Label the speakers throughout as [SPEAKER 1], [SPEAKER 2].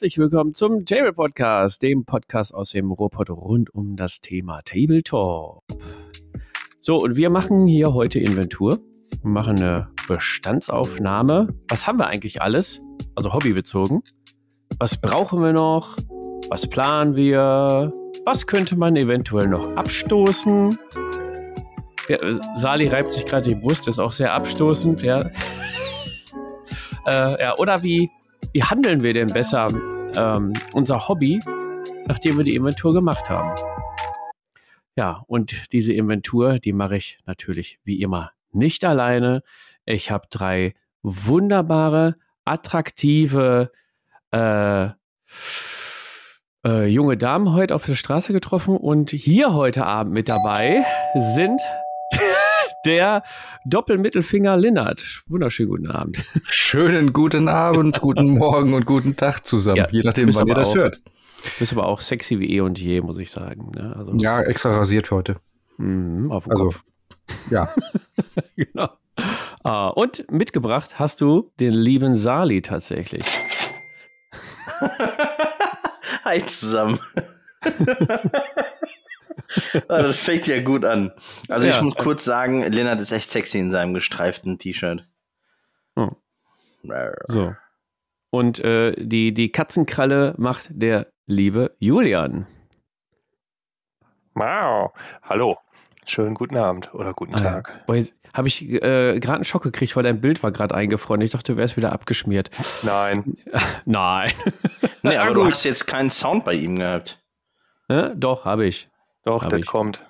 [SPEAKER 1] Herzlich willkommen zum Table Podcast, dem Podcast aus dem Ruhrpott rund um das Thema Tabletop. So, und wir machen hier heute Inventur, wir machen eine Bestandsaufnahme. Was haben wir eigentlich alles? Also hobbybezogen. Was brauchen wir noch? Was planen wir? Was könnte man eventuell noch abstoßen? Ja, Sali reibt sich gerade die Brust, ist auch sehr abstoßend, ja. äh, ja oder wie, wie handeln wir denn besser ähm, unser Hobby, nachdem wir die Inventur gemacht haben? Ja, und diese Inventur, die mache ich natürlich wie immer nicht alleine. Ich habe drei wunderbare, attraktive äh, äh, junge Damen heute auf der Straße getroffen und hier heute Abend mit dabei sind der Doppelmittelfinger Linnert. Wunderschönen guten Abend.
[SPEAKER 2] Schönen guten Abend, guten Morgen und guten Tag zusammen, ja, je nachdem, wann ihr das auch, hört.
[SPEAKER 1] Bist aber auch sexy wie eh und je, muss ich sagen.
[SPEAKER 2] Ne? Also, ja, extra rasiert heute.
[SPEAKER 1] Mhm, auf dem also, Kopf.
[SPEAKER 2] Ja.
[SPEAKER 1] genau. Ah, und mitgebracht hast du den lieben Sali tatsächlich.
[SPEAKER 3] Hi zusammen. Ah, das fängt ja gut an. Also ja. ich muss kurz sagen, Lennart ist echt sexy in seinem gestreiften T-Shirt.
[SPEAKER 1] Oh. So. Und äh, die, die Katzenkralle macht der liebe Julian.
[SPEAKER 4] Wow. Hallo. Schönen guten Abend oder guten ah, Tag.
[SPEAKER 1] Ja. Habe ich äh, gerade einen Schock gekriegt, weil dein Bild war gerade eingefroren. Ich dachte, du wärst wieder abgeschmiert.
[SPEAKER 4] Nein.
[SPEAKER 1] Nein.
[SPEAKER 3] nee, aber du hast jetzt keinen Sound bei ihm gehabt.
[SPEAKER 1] Ja, doch, habe ich.
[SPEAKER 4] Doch, das ich. kommt.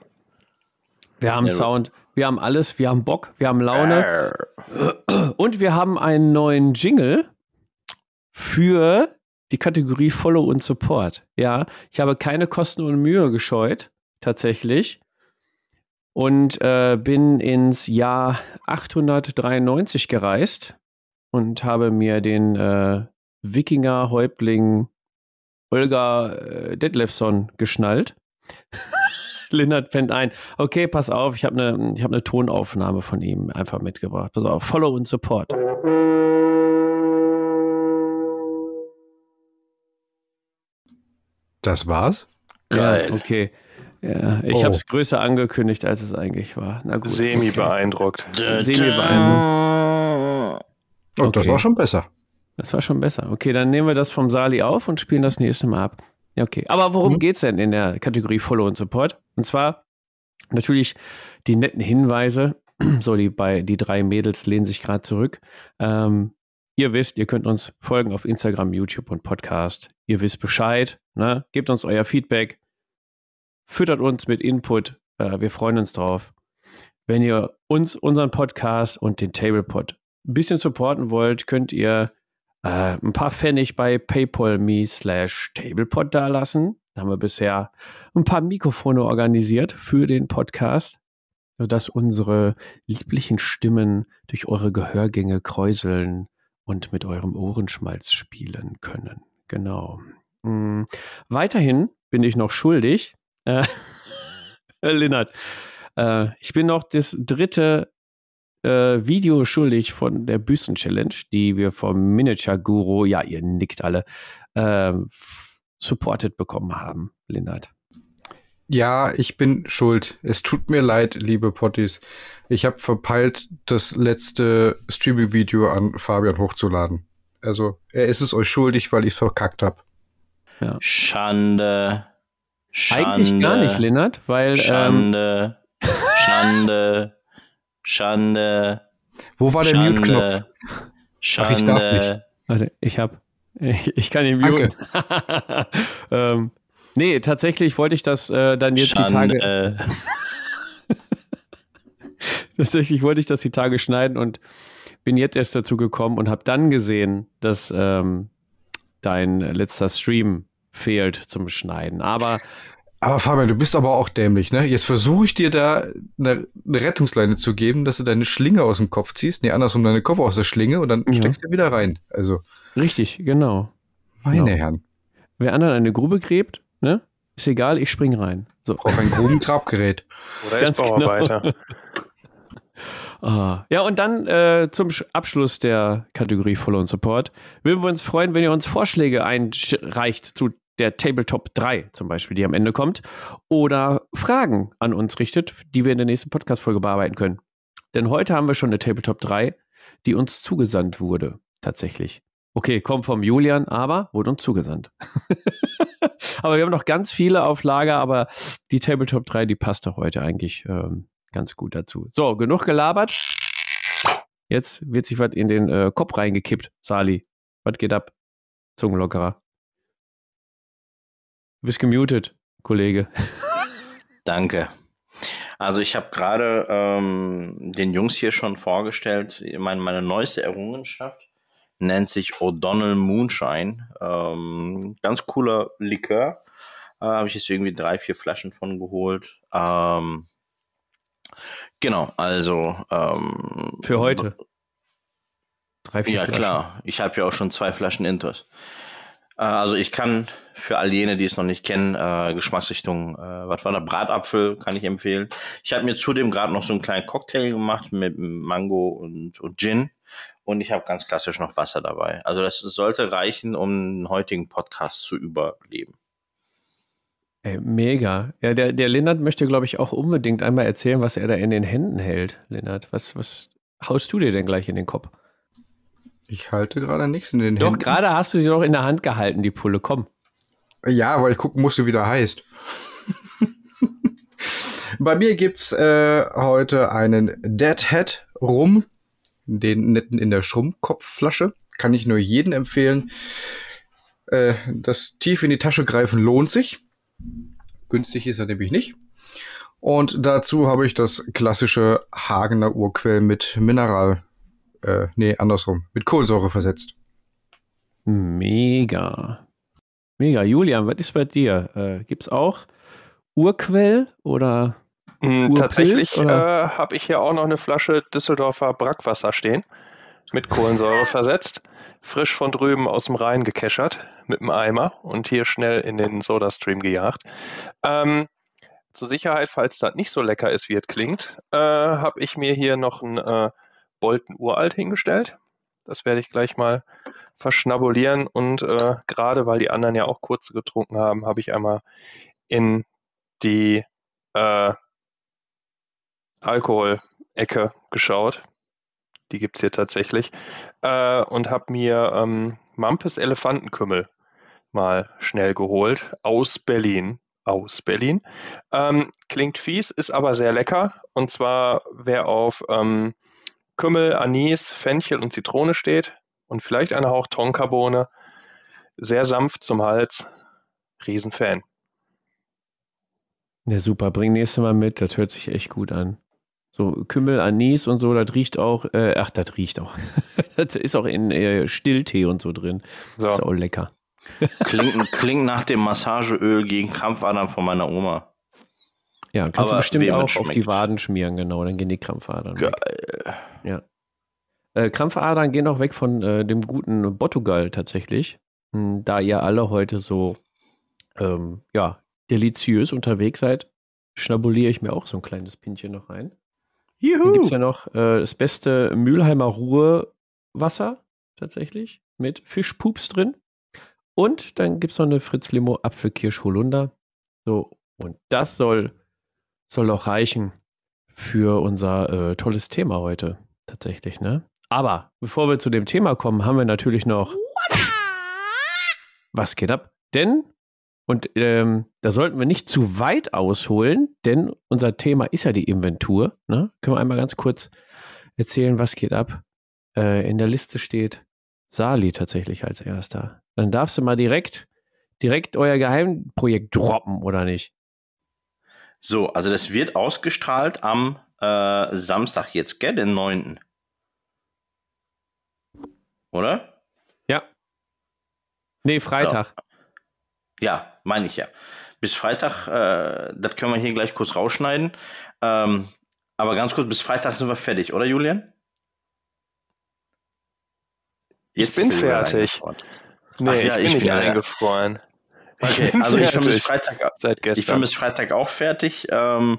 [SPEAKER 1] Wir haben ja, Sound, wir haben alles, wir haben Bock, wir haben Laune. Und wir haben einen neuen Jingle für die Kategorie Follow und Support. Ja, ich habe keine Kosten und Mühe gescheut, tatsächlich und äh, bin ins Jahr 893 gereist und habe mir den äh, Wikinger-Häuptling Olga äh, Detlefson geschnallt. Lindert fängt ein, okay, pass auf, ich habe eine hab ne Tonaufnahme von ihm einfach mitgebracht. Pass auf, Follow und Support.
[SPEAKER 2] Das war's?
[SPEAKER 1] Geil. Ja, okay. Ja, ich oh. habe es größer angekündigt, als es eigentlich war.
[SPEAKER 4] Na gut. Semi beeindruckt.
[SPEAKER 1] Semi beeindruckt.
[SPEAKER 2] Und okay. das war schon besser.
[SPEAKER 1] Das war schon besser. Okay, dann nehmen wir das vom Sali auf und spielen das nächste Mal ab. Ja, okay. Aber worum mhm. es denn in der Kategorie Follow und Support? Und zwar natürlich die netten Hinweise. So, die, bei, die drei Mädels lehnen sich gerade zurück. Ähm, ihr wisst, ihr könnt uns folgen auf Instagram, YouTube und Podcast. Ihr wisst Bescheid. Ne? Gebt uns euer Feedback füttert uns mit Input. Äh, wir freuen uns drauf. Wenn ihr uns, unseren Podcast und den Tablepod ein bisschen supporten wollt, könnt ihr äh, ein paar Pfennig bei paypal.me slash tablepod dalassen. Da haben wir bisher ein paar Mikrofone organisiert für den Podcast, sodass unsere lieblichen Stimmen durch eure Gehörgänge kräuseln und mit eurem Ohrenschmalz spielen können. Genau. Mhm. Weiterhin bin ich noch schuldig, äh, Linnert, äh, ich bin noch das dritte äh, Video schuldig von der Büsten-Challenge, die wir vom Miniature-Guru, ja, ihr nickt alle, äh, supported bekommen haben, Linnert.
[SPEAKER 2] Ja, ich bin schuld. Es tut mir leid, liebe Potties. Ich habe verpeilt, das letzte Streaming-Video an Fabian hochzuladen. Also, er ist es euch schuldig, weil ich es verkackt habe.
[SPEAKER 3] Ja. Schande.
[SPEAKER 1] Schande, Eigentlich gar nicht, Lennart, weil.
[SPEAKER 3] Schande, ähm, Schande, Schande.
[SPEAKER 2] Wo war der Mute-Knopf?
[SPEAKER 3] Schande. Ach, ich darf nicht.
[SPEAKER 1] Warte, ich hab. Ich, ich kann ihn muten. ähm, nee, tatsächlich wollte ich das äh, dann jetzt Schande. die Tage. tatsächlich wollte ich das die Tage schneiden und bin jetzt erst dazu gekommen und habe dann gesehen, dass ähm, dein letzter Stream fehlt zum Schneiden. Aber
[SPEAKER 2] aber Fabian, du bist aber auch dämlich, ne? Jetzt versuche ich dir da eine, eine, Rettungsleine zu geben, dass du deine Schlinge aus dem Kopf ziehst. Nee, andersrum deine Kopf aus der Schlinge und dann ja. steckst du wieder rein. Also.
[SPEAKER 1] Richtig, genau.
[SPEAKER 2] Meine genau. Herren.
[SPEAKER 1] Wer anderen eine Grube gräbt, ne? Ist egal, ich spring rein.
[SPEAKER 2] So. Brauch ein Grubengrabgerät.
[SPEAKER 4] Oder ich Bauarbeiter. Genau.
[SPEAKER 1] Ah. Ja, und dann äh, zum Abschluss der Kategorie Follow und Support würden wir uns freuen, wenn ihr uns Vorschläge einreicht zu der Tabletop 3 zum Beispiel, die am Ende kommt, oder Fragen an uns richtet, die wir in der nächsten Podcast-Folge bearbeiten können. Denn heute haben wir schon eine Tabletop 3, die uns zugesandt wurde, tatsächlich. Okay, kommt vom Julian, aber wurde uns zugesandt. aber wir haben noch ganz viele auf Lager, aber die Tabletop 3, die passt doch heute eigentlich ähm, ganz gut dazu. So, genug gelabert. Jetzt wird sich was in den äh, Kopf reingekippt, Sali. Was geht ab? Zungenlockerer. Du bist gemutet, Kollege.
[SPEAKER 3] Danke. Also ich habe gerade ähm, den Jungs hier schon vorgestellt, meine, meine neueste Errungenschaft nennt sich O'Donnell Moonshine. Ähm, ganz cooler Likör. Äh, habe ich jetzt irgendwie drei, vier Flaschen von geholt. Ähm, genau, also ähm,
[SPEAKER 1] für heute.
[SPEAKER 3] Drei, vier ja, Flaschen. klar. Ich habe ja auch schon zwei Flaschen Intos. Äh, also ich kann für all jene, die es noch nicht kennen, äh, Geschmacksrichtung, äh, was war da, Bratapfel kann ich empfehlen. Ich habe mir zudem gerade noch so einen kleinen Cocktail gemacht mit Mango und, und Gin. Und ich habe ganz klassisch noch Wasser dabei. Also das sollte reichen, um den heutigen Podcast zu überleben.
[SPEAKER 1] Ey, mega. Ja, der, der Lennart möchte, glaube ich, auch unbedingt einmal erzählen, was er da in den Händen hält. Lennart, was, was haust du dir denn gleich in den Kopf?
[SPEAKER 2] Ich halte gerade nichts in den
[SPEAKER 1] Doch, Händen. Doch, gerade hast du sie doch in der Hand gehalten, die Pulle. Komm.
[SPEAKER 2] Ja, weil ich gucken musste, wie der heißt. Bei mir gibt's äh, heute einen Deadhead Rum, den netten in der Schrumpfkopfflasche. Kann ich nur jedem empfehlen. Äh, das tief in die Tasche greifen lohnt sich. Günstig ist er nämlich nicht. Und dazu habe ich das klassische Hagener Urquell mit Mineral äh, nee, andersrum, mit Kohlensäure versetzt.
[SPEAKER 1] Mega. Mega. Julian, was ist bei dir? Äh, Gibt es auch Urquell oder
[SPEAKER 4] mm, Tatsächlich äh, habe ich hier auch noch eine Flasche Düsseldorfer Brackwasser stehen, mit Kohlensäure versetzt, frisch von drüben aus dem Rhein gekeschert, mit dem Eimer und hier schnell in den Sodastream gejagt. Ähm, zur Sicherheit, falls das nicht so lecker ist, wie es klingt, äh, habe ich mir hier noch ein äh, Bolten uralt hingestellt. Das werde ich gleich mal verschnabulieren und äh, gerade weil die anderen ja auch kurze getrunken haben, habe ich einmal in die äh, Alkoholecke geschaut. Die gibt es hier tatsächlich. Äh, und habe mir ähm, Mampes Elefantenkümmel mal schnell geholt aus Berlin. Aus Berlin. Ähm, klingt fies, ist aber sehr lecker. Und zwar, wer auf ähm, Kümmel, Anis, Fenchel und Zitrone steht und vielleicht eine Hauch Tonkabohne. Sehr sanft zum Hals. Riesenfan.
[SPEAKER 1] Ja, super. Bring nächstes Mal mit. Das hört sich echt gut an. So Kümmel, Anis und so, das riecht auch, äh, ach, das riecht auch. das ist auch in äh, Stilltee und so drin. So. Ist auch lecker.
[SPEAKER 3] klingt, klingt nach dem Massageöl gegen Krampfadern von meiner Oma.
[SPEAKER 1] Ja, kannst Aber du bestimmt auch auf die Waden schmieren, genau, dann gehen die Krampfadern Geil. weg. Ja. Äh, Krampfadern gehen auch weg von äh, dem guten Bottugal tatsächlich. Hm, da ihr alle heute so, ähm, ja, deliziös unterwegs seid, schnabuliere ich mir auch so ein kleines Pinchen noch rein. Juhu. Dann gibt es ja noch äh, das beste Mülheimer Ruhewasser tatsächlich mit Fischpups drin. Und dann gibt es noch eine Fritz Limo Apfelkirsch Holunder. So, und das soll soll auch reichen für unser äh, tolles Thema heute. Tatsächlich, ne? Aber bevor wir zu dem Thema kommen, haben wir natürlich noch. Was geht ab? Denn, und ähm, da sollten wir nicht zu weit ausholen, denn unser Thema ist ja die Inventur. Ne? Können wir einmal ganz kurz erzählen, was geht ab? Äh, in der Liste steht Sali tatsächlich als erster. Dann darfst du mal direkt, direkt euer Geheimprojekt droppen, oder nicht?
[SPEAKER 3] So, also das wird ausgestrahlt am äh, Samstag jetzt, gell, den 9. Oder?
[SPEAKER 1] Ja. Nee, Freitag.
[SPEAKER 3] Ja, ja meine ich ja. Bis Freitag, äh, das können wir hier gleich kurz rausschneiden. Ähm, aber ganz kurz, bis Freitag sind wir fertig, oder Julian?
[SPEAKER 4] Jetzt ich bin fertig.
[SPEAKER 3] Nee, Ach, ja, ich bin nicht eingefroren. Okay, also ich bin, bis Freitag, seit gestern. ich bin bis Freitag auch fertig. Ähm,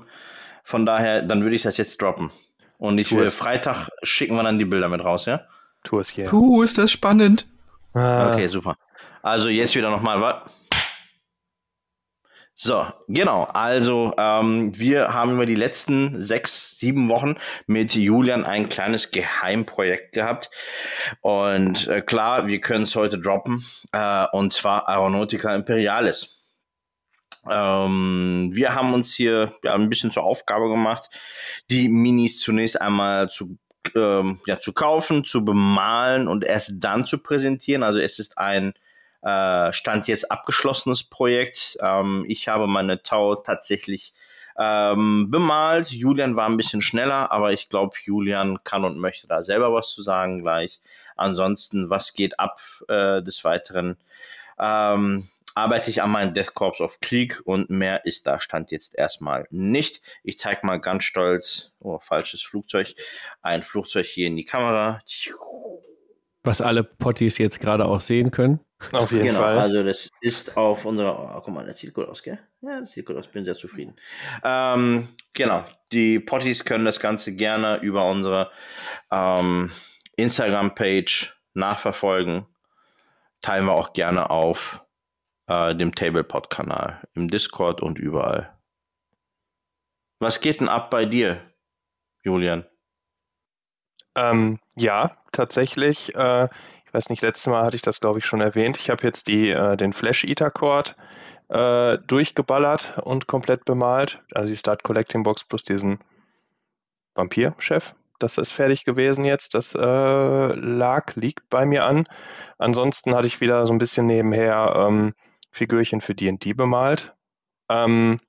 [SPEAKER 3] von daher, dann würde ich das jetzt droppen. Und ich will Freitag schicken wir dann die Bilder mit raus, ja?
[SPEAKER 2] Tu es hier. Puh, ist das spannend.
[SPEAKER 3] Ah. Okay, super. Also jetzt wieder nochmal. So, genau. Also ähm, wir haben über die letzten sechs, sieben Wochen mit Julian ein kleines Geheimprojekt gehabt. Und äh, klar, wir können es heute droppen. Äh, und zwar Aeronautica Imperialis. Ähm, wir haben uns hier ja, ein bisschen zur Aufgabe gemacht, die Minis zunächst einmal zu, ähm, ja, zu kaufen, zu bemalen und erst dann zu präsentieren. Also es ist ein äh, Stand jetzt abgeschlossenes Projekt. Ähm, ich habe meine Tau tatsächlich ähm, bemalt. Julian war ein bisschen schneller, aber ich glaube, Julian kann und möchte da selber was zu sagen gleich. Ansonsten, was geht ab äh, des Weiteren? Ähm, arbeite ich an meinem Death Corps of Krieg und mehr ist da Stand jetzt erstmal nicht. Ich zeige mal ganz stolz, oh, falsches Flugzeug, ein Flugzeug hier in die Kamera.
[SPEAKER 1] Was alle Potties jetzt gerade auch sehen können.
[SPEAKER 3] Auf jeden genau, Fall. Also das ist auf unserer, oh, guck mal, das sieht gut aus, gell? Ja, das sieht gut aus, bin sehr zufrieden. Ähm, genau, die Potties können das Ganze gerne über unsere ähm, Instagram-Page nachverfolgen. Teilen wir auch gerne auf äh, dem TablePod-Kanal, im Discord und überall. Was geht denn ab bei dir, Julian?
[SPEAKER 4] Ähm, ja, tatsächlich. Äh, ich weiß nicht, letztes Mal hatte ich das, glaube ich, schon erwähnt. Ich habe jetzt die, äh, den Flash-Eater-Chord äh, durchgeballert und komplett bemalt. Also die Start Collecting Box plus diesen Vampir-Chef. Das ist fertig gewesen jetzt. Das äh, lag, liegt bei mir an. Ansonsten hatte ich wieder so ein bisschen nebenher ähm, Figürchen für D&D bemalt. Ähm,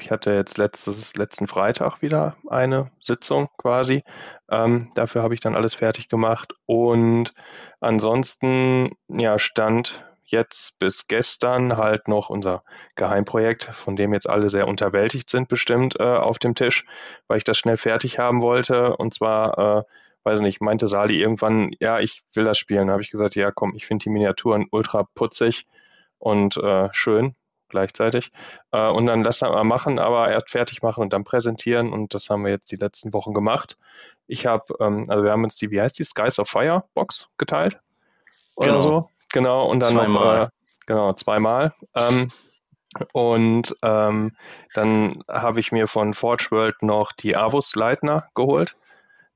[SPEAKER 4] ich hatte jetzt letztes, letzten Freitag wieder eine Sitzung quasi. Ähm, dafür habe ich dann alles fertig gemacht. Und ansonsten, ja, stand jetzt bis gestern halt noch unser Geheimprojekt, von dem jetzt alle sehr unterwältigt sind, bestimmt äh, auf dem Tisch, weil ich das schnell fertig haben wollte. Und zwar, äh, weiß nicht, meinte Sali irgendwann, ja, ich will das spielen. Da habe ich gesagt, ja, komm, ich finde die Miniaturen ultra putzig und äh, schön gleichzeitig. Äh, und dann lassen wir mal machen, aber erst fertig machen und dann präsentieren. Und das haben wir jetzt die letzten Wochen gemacht. Ich habe, ähm, also wir haben uns die, wie heißt die, Skies of Fire Box geteilt. Oder genau. so. Genau. Und dann zweimal. noch, äh, genau, zweimal. Ähm, und ähm, dann habe ich mir von Forge World noch die Avus Leitner geholt.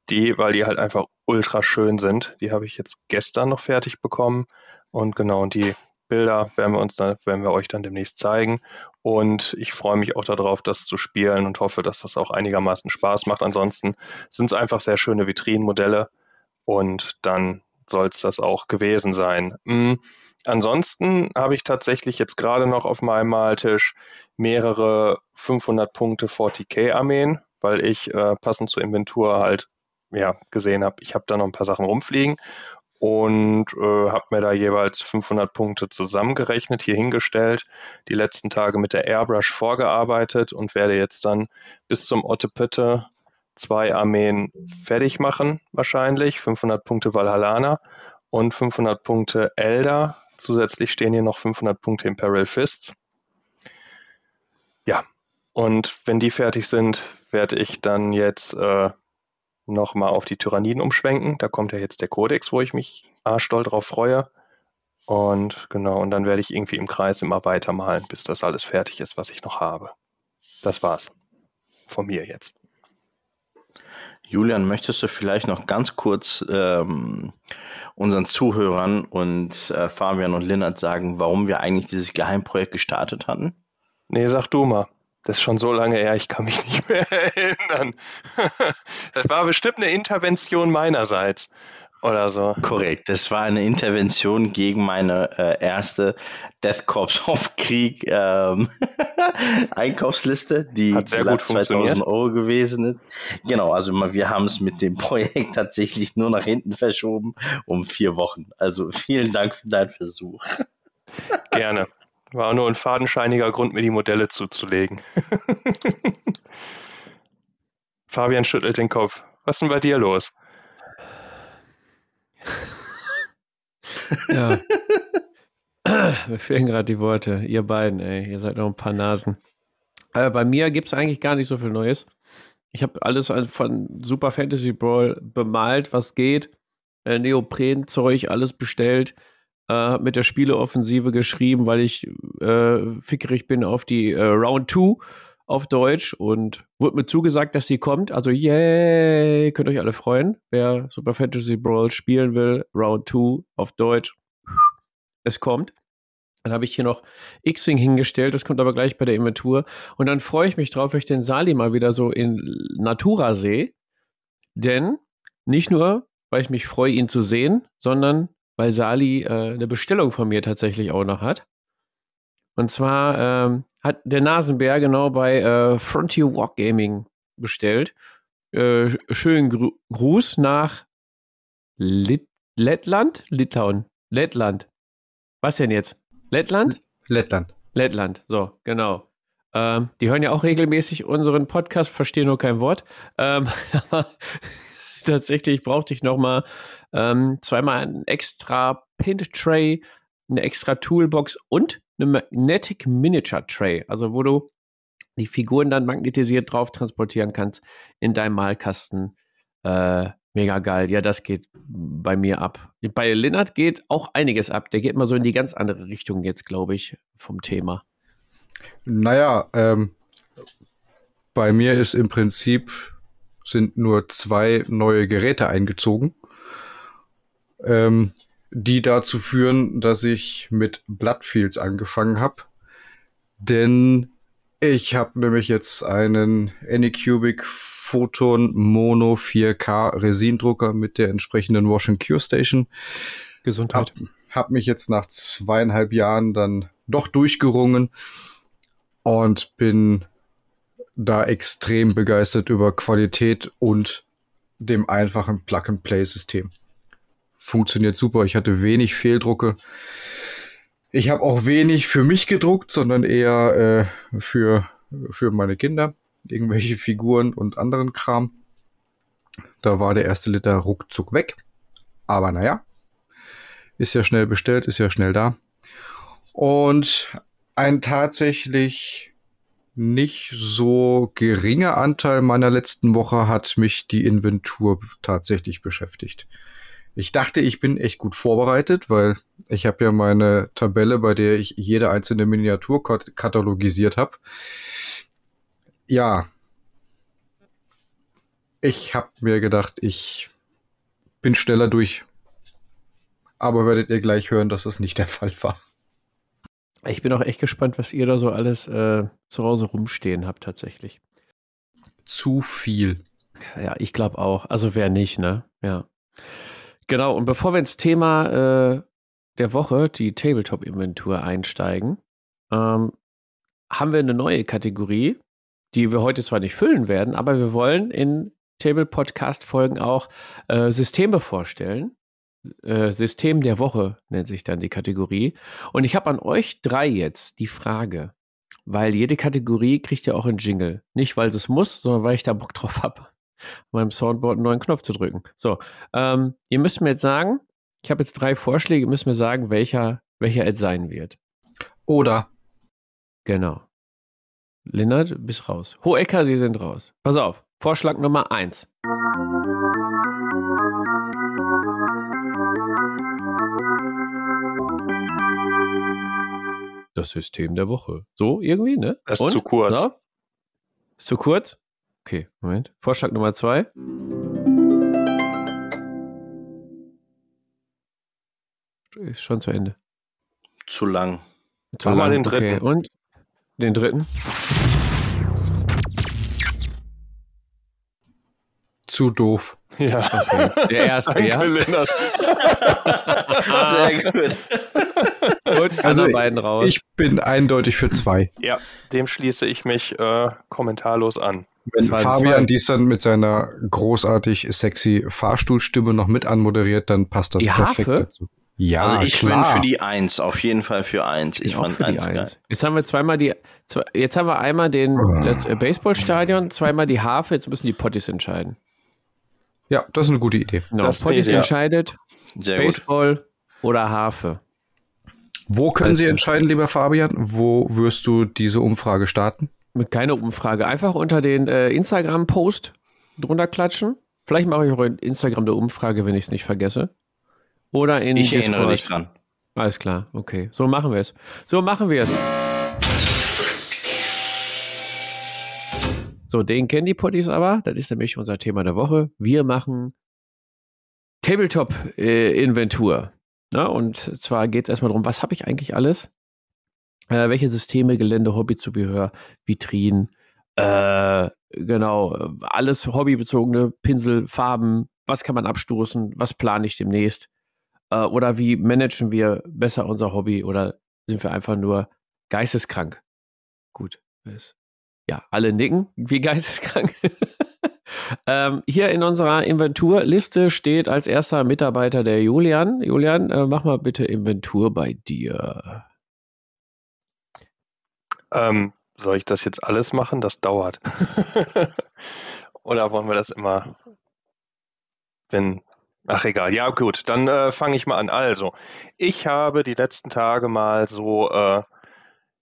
[SPEAKER 4] Die, weil die halt einfach ultra schön sind. Die habe ich jetzt gestern noch fertig bekommen. Und genau, und die Bilder werden wir uns dann, werden wir euch dann demnächst zeigen. Und ich freue mich auch darauf, das zu spielen und hoffe, dass das auch einigermaßen Spaß macht. Ansonsten sind es einfach sehr schöne Vitrinenmodelle und dann soll es das auch gewesen sein. Mhm. Ansonsten habe ich tatsächlich jetzt gerade noch auf meinem Maltisch mehrere 500 Punkte 40k Armeen, weil ich äh, passend zur Inventur halt ja, gesehen habe, ich habe da noch ein paar Sachen rumfliegen und äh, habe mir da jeweils 500 Punkte zusammengerechnet, hier hingestellt, die letzten Tage mit der Airbrush vorgearbeitet und werde jetzt dann bis zum Ottepütte zwei Armeen fertig machen, wahrscheinlich. 500 Punkte Valhallana und 500 Punkte Elder. Zusätzlich stehen hier noch 500 Punkte Imperial Fists. Ja, und wenn die fertig sind, werde ich dann jetzt äh, nochmal auf die Tyranniden umschwenken. Da kommt ja jetzt der Kodex, wo ich mich arschdoll drauf freue. Und genau, und dann werde ich irgendwie im Kreis immer weitermalen, bis das alles fertig ist, was ich noch habe. Das war's. Von mir jetzt.
[SPEAKER 3] Julian, möchtest du vielleicht noch ganz kurz ähm, unseren Zuhörern und äh, Fabian und Linnert sagen, warum wir eigentlich dieses Geheimprojekt gestartet hatten?
[SPEAKER 4] Nee, sag du mal. Das ist schon so lange her, ich kann mich nicht mehr erinnern. Das war bestimmt eine Intervention meinerseits oder so.
[SPEAKER 3] Korrekt, das war eine Intervention gegen meine äh, erste Death Corps of Krieg ähm, Einkaufsliste, die
[SPEAKER 4] Hat sehr gut 2000
[SPEAKER 3] Euro gewesen ist. Genau, also wir haben es mit dem Projekt tatsächlich nur nach hinten verschoben um vier Wochen. Also vielen Dank für deinen Versuch.
[SPEAKER 4] Gerne. War nur ein fadenscheiniger Grund, mir die Modelle zuzulegen. Fabian schüttelt den Kopf. Was ist denn bei dir los?
[SPEAKER 1] ja. Mir fehlen gerade die Worte. Ihr beiden, ey. Ihr seid noch ein paar Nasen. Äh, bei mir gibt es eigentlich gar nicht so viel Neues. Ich habe alles von Super Fantasy Brawl bemalt, was geht. Äh, Neopren-Zeug, alles bestellt. Äh, mit der Spieleoffensive geschrieben, weil ich äh, fickerig bin auf die äh, Round 2 auf Deutsch und wurde mir zugesagt, dass sie kommt. Also, yay, könnt euch alle freuen. Wer Super Fantasy Brawl spielen will, Round 2 auf Deutsch, es kommt. Dann habe ich hier noch X-Wing hingestellt, das kommt aber gleich bei der Inventur. Und dann freue ich mich drauf, wenn ich den Sali mal wieder so in Natura sehe. Denn nicht nur, weil ich mich freue, ihn zu sehen, sondern weil Sali äh, eine Bestellung von mir tatsächlich auch noch hat. Und zwar ähm, hat der Nasenbär genau bei äh, Frontier Wargaming bestellt. Äh, schönen Gru Gruß nach Lit Lettland? Litauen. Lettland. Was denn jetzt? Lettland?
[SPEAKER 2] Lettland.
[SPEAKER 1] Lettland, so, genau. Ähm, die hören ja auch regelmäßig unseren Podcast, verstehen nur kein Wort. Ähm, tatsächlich brauchte ich nochmal ähm, zweimal ein extra Pin-Tray, eine extra Toolbox und eine Magnetic Miniature Tray, also wo du die Figuren dann magnetisiert drauf transportieren kannst in deinem Malkasten. Äh, mega geil. Ja, das geht bei mir ab. Bei Linnert geht auch einiges ab. Der geht mal so in die ganz andere Richtung jetzt, glaube ich, vom Thema.
[SPEAKER 2] Naja, ähm, bei mir ist im Prinzip sind nur zwei neue Geräte eingezogen, ähm, die dazu führen, dass ich mit Bloodfields angefangen habe. Denn ich habe nämlich jetzt einen Anycubic Photon Mono 4K Resindrucker mit der entsprechenden Wash and Cure Station.
[SPEAKER 1] Gesundheit.
[SPEAKER 2] Hab, hab mich jetzt nach zweieinhalb Jahren dann doch durchgerungen und bin da extrem begeistert über Qualität und dem einfachen Plug-and-Play-System. Funktioniert super. Ich hatte wenig Fehldrucke. Ich habe auch wenig für mich gedruckt, sondern eher äh, für, für meine Kinder. Irgendwelche Figuren und anderen Kram. Da war der erste Liter ruckzuck weg. Aber naja, ist ja schnell bestellt, ist ja schnell da. Und ein tatsächlich nicht so geringer Anteil meiner letzten Woche hat mich die Inventur tatsächlich beschäftigt. Ich dachte, ich bin echt gut vorbereitet, weil ich habe ja meine Tabelle, bei der ich jede einzelne Miniatur katalogisiert habe. Ja, ich habe mir gedacht, ich bin schneller durch. Aber werdet ihr gleich hören, dass das nicht der Fall war.
[SPEAKER 1] Ich bin auch echt gespannt, was ihr da so alles äh, zu Hause rumstehen habt, tatsächlich.
[SPEAKER 2] Zu viel.
[SPEAKER 1] Ja, ich glaube auch. Also wer nicht, ne? Ja. Genau, und bevor wir ins Thema äh, der Woche, die Tabletop-Inventur, einsteigen, ähm, haben wir eine neue Kategorie, die wir heute zwar nicht füllen werden, aber wir wollen in Table-Podcast-Folgen auch äh, Systeme vorstellen, äh, System der Woche nennt sich dann die Kategorie. Und ich habe an euch drei jetzt die Frage, weil jede Kategorie kriegt ja auch einen Jingle. Nicht, weil es muss, sondern weil ich da Bock drauf habe, meinem Soundboard einen neuen Knopf zu drücken. So, ähm, ihr müsst mir jetzt sagen, ich habe jetzt drei Vorschläge, ihr müsst mir sagen, welcher, welcher es sein wird.
[SPEAKER 2] Oder.
[SPEAKER 1] Genau. Lennart, bis raus. Hohecker, Sie sind raus. Pass auf. Vorschlag Nummer eins. Das System der Woche. So irgendwie, ne?
[SPEAKER 4] Das ist Und? zu kurz. Na?
[SPEAKER 1] Ist zu kurz? Okay, Moment. Vorschlag Nummer zwei. Ist schon zu Ende.
[SPEAKER 3] Zu lang.
[SPEAKER 1] Zu Mach lang. mal den dritten. Okay. Und den dritten?
[SPEAKER 2] Zu doof.
[SPEAKER 1] Ja. Okay. Der erste, ja.
[SPEAKER 3] Sehr gut.
[SPEAKER 1] Gut, also beiden raus.
[SPEAKER 2] Ich bin eindeutig für zwei.
[SPEAKER 4] Ja, dem schließe ich mich äh, kommentarlos an.
[SPEAKER 2] Wenn Fabian dies dann mit seiner großartig sexy Fahrstuhlstimme noch mit anmoderiert, dann passt das
[SPEAKER 1] die
[SPEAKER 2] perfekt
[SPEAKER 1] Harfe?
[SPEAKER 2] dazu. Ja,
[SPEAKER 3] also ich klar. bin für die Eins, auf jeden Fall für Eins. Ich, ich fand
[SPEAKER 1] eins, geil. Jetzt haben wir zweimal die, zwei, jetzt haben wir einmal den oh. Baseballstadion, zweimal die Harfe, jetzt müssen die Potties entscheiden.
[SPEAKER 2] Ja, das ist eine gute Idee.
[SPEAKER 1] Genau, das Potties entscheidet Sehr Baseball gut. oder Harfe.
[SPEAKER 2] Wo können Sie entscheiden, lieber Fabian? Wo wirst du diese Umfrage starten?
[SPEAKER 1] Keine Umfrage. Einfach unter den äh, Instagram-Post drunter klatschen. Vielleicht mache ich auch in Instagram eine Umfrage, wenn ich es nicht vergesse. Oder in
[SPEAKER 3] Ich Discord. erinnere dich dran.
[SPEAKER 1] Alles klar, okay. So machen wir es. So machen wir es. So, den kennen die Potties aber. Das ist nämlich unser Thema der Woche. Wir machen Tabletop-Inventur. Äh, und zwar geht es erstmal darum, was habe ich eigentlich alles? Äh, welche Systeme, Gelände, Hobbyzubehör, Vitrinen, äh, genau, alles hobbybezogene Pinsel, Farben, was kann man abstoßen, was plane ich demnächst? Äh, oder wie managen wir besser unser Hobby oder sind wir einfach nur geisteskrank? Gut, ist ja, alle nicken, wie geisteskrank. ähm, hier in unserer Inventurliste steht als erster Mitarbeiter der Julian. Julian, äh, mach mal bitte Inventur bei dir.
[SPEAKER 4] Ähm, soll ich das jetzt alles machen? Das dauert. Oder wollen wir das immer, wenn Ach egal, ja gut, dann äh, fange ich mal an. Also, ich habe die letzten Tage mal so äh,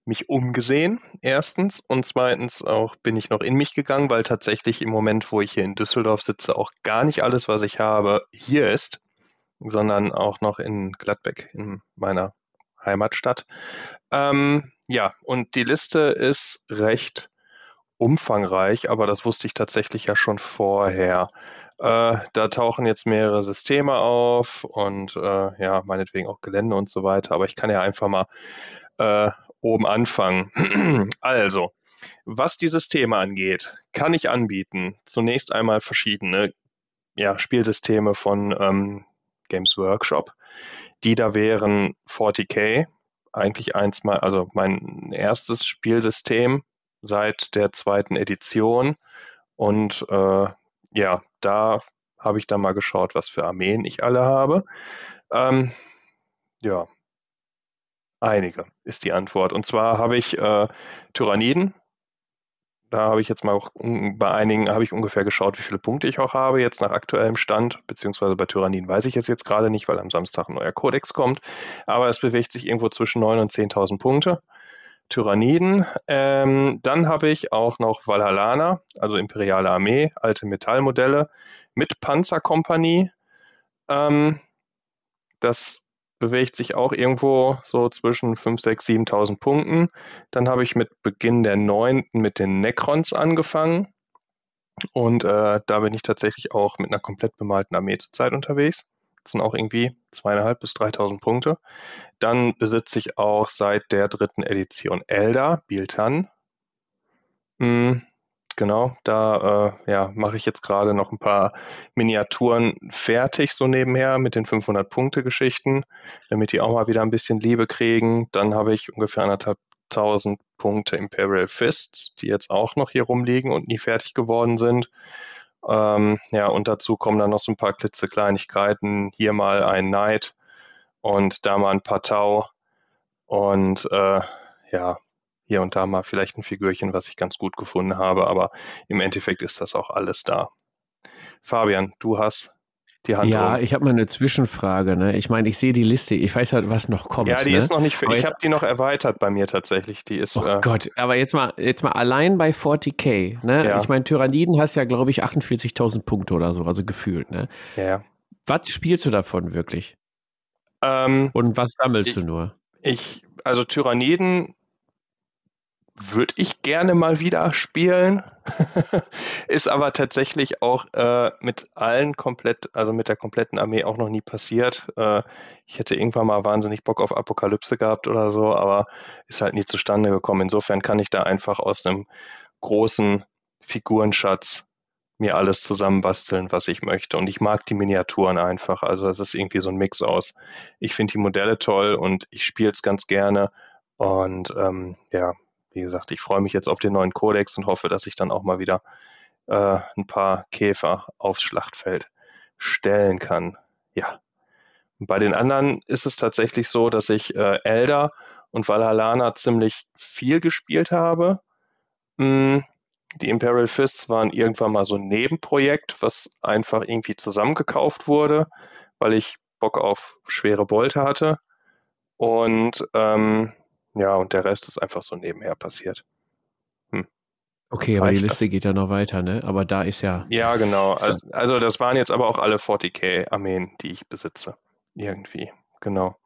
[SPEAKER 4] mich umgesehen, erstens. Und zweitens auch bin ich noch in mich gegangen, weil tatsächlich im Moment, wo ich hier in Düsseldorf sitze, auch gar nicht alles, was ich habe, hier ist, sondern auch noch in Gladbeck, in meiner Heimatstadt. Ähm, ja, und die Liste ist recht umfangreich, aber das wusste ich tatsächlich ja schon vorher. Äh, da tauchen jetzt mehrere Systeme auf und äh, ja, meinetwegen auch Gelände und so weiter. Aber ich kann ja einfach mal äh, oben anfangen. also, was die Systeme angeht, kann ich anbieten. Zunächst einmal verschiedene ja, Spielsysteme von ähm, Games Workshop. Die da wären 40k, eigentlich eins mal, also mein erstes Spielsystem seit der zweiten Edition. Und äh, ja, da habe ich dann mal geschaut, was für Armeen ich alle habe. Ähm, ja, Einige ist die Antwort. Und zwar habe ich äh, Tyranniden. Da habe ich jetzt mal auch, bei einigen habe ich ungefähr geschaut, wie viele Punkte ich auch habe, jetzt nach aktuellem Stand, beziehungsweise bei Tyranniden weiß ich es jetzt gerade nicht, weil am Samstag ein neuer Kodex kommt. Aber es bewegt sich irgendwo zwischen 9.000 und 10.000 Punkte. Tyranniden. Ähm, dann habe ich auch noch Valhallana, also Imperiale Armee, alte Metallmodelle mit Panzerkompanie. Ähm, das bewegt sich auch irgendwo so zwischen 5, 6, 7.000 Punkten. Dann habe ich mit Beginn der 9. mit den Necrons angefangen. Und äh, da bin ich tatsächlich auch mit einer komplett bemalten Armee zurzeit unterwegs. Das sind auch irgendwie 2.500 bis 3.000 Punkte. Dann besitze ich auch seit der dritten Edition Elder, Biltan. Hm, genau, da äh, ja, mache ich jetzt gerade noch ein paar Miniaturen fertig, so nebenher mit den 500-Punkte-Geschichten, damit die auch mal wieder ein bisschen Liebe kriegen. Dann habe ich ungefähr anderthalb tausend Punkte Imperial Fists, die jetzt auch noch hier rumliegen und nie fertig geworden sind. Ähm, ja, und dazu kommen dann noch so ein paar klitzekleinigkeiten. Hier mal ein Knight und da mal ein paar Tau. Und äh, ja, hier und da mal vielleicht ein Figürchen, was ich ganz gut gefunden habe, aber im Endeffekt ist das auch alles da. Fabian, du hast die Hand
[SPEAKER 1] Ja, um. ich habe mal eine Zwischenfrage. Ne? Ich meine, ich sehe die Liste, ich weiß halt, was noch kommt.
[SPEAKER 4] Ja, die
[SPEAKER 1] ne?
[SPEAKER 4] ist noch nicht für. ich habe die noch erweitert bei mir tatsächlich. Die ist.
[SPEAKER 1] Oh äh, Gott, aber jetzt mal, jetzt mal allein bei 40k. Ne? Ja. Ich meine, Tyranniden hast ja, glaube ich, 48.000 Punkte oder so, also gefühlt. Ne?
[SPEAKER 4] Ja.
[SPEAKER 1] Was spielst du davon wirklich?
[SPEAKER 4] Ähm,
[SPEAKER 1] Und was sammelst ich, du nur?
[SPEAKER 4] Ich, also Tyranniden würde ich gerne mal wieder spielen. ist aber tatsächlich auch äh, mit allen komplett, also mit der kompletten Armee auch noch nie passiert. Äh, ich hätte irgendwann mal wahnsinnig Bock auf Apokalypse gehabt oder so, aber ist halt nie zustande gekommen. Insofern kann ich da einfach aus einem großen Figurenschatz mir alles zusammenbasteln, was ich möchte. Und ich mag die Miniaturen einfach. Also es ist irgendwie so ein Mix aus. Ich finde die Modelle toll und ich spiele es ganz gerne. Und ähm, ja, wie gesagt, ich freue mich jetzt auf den neuen Kodex und hoffe, dass ich dann auch mal wieder äh, ein paar Käfer aufs Schlachtfeld stellen kann. Ja. Bei den anderen ist es tatsächlich so, dass ich äh, Elder und Valhallana ziemlich viel gespielt habe. Mm, die Imperial Fists waren irgendwann mal so ein Nebenprojekt, was einfach irgendwie zusammengekauft wurde, weil ich Bock auf schwere Beute hatte. Und ähm, ja, und der Rest ist einfach so nebenher passiert. Hm.
[SPEAKER 1] Okay, aber die Liste das. geht ja noch weiter, ne? Aber da ist ja.
[SPEAKER 4] Ja, genau. Also, also das waren jetzt aber auch alle 40k-Armeen, die ich besitze. Irgendwie, genau.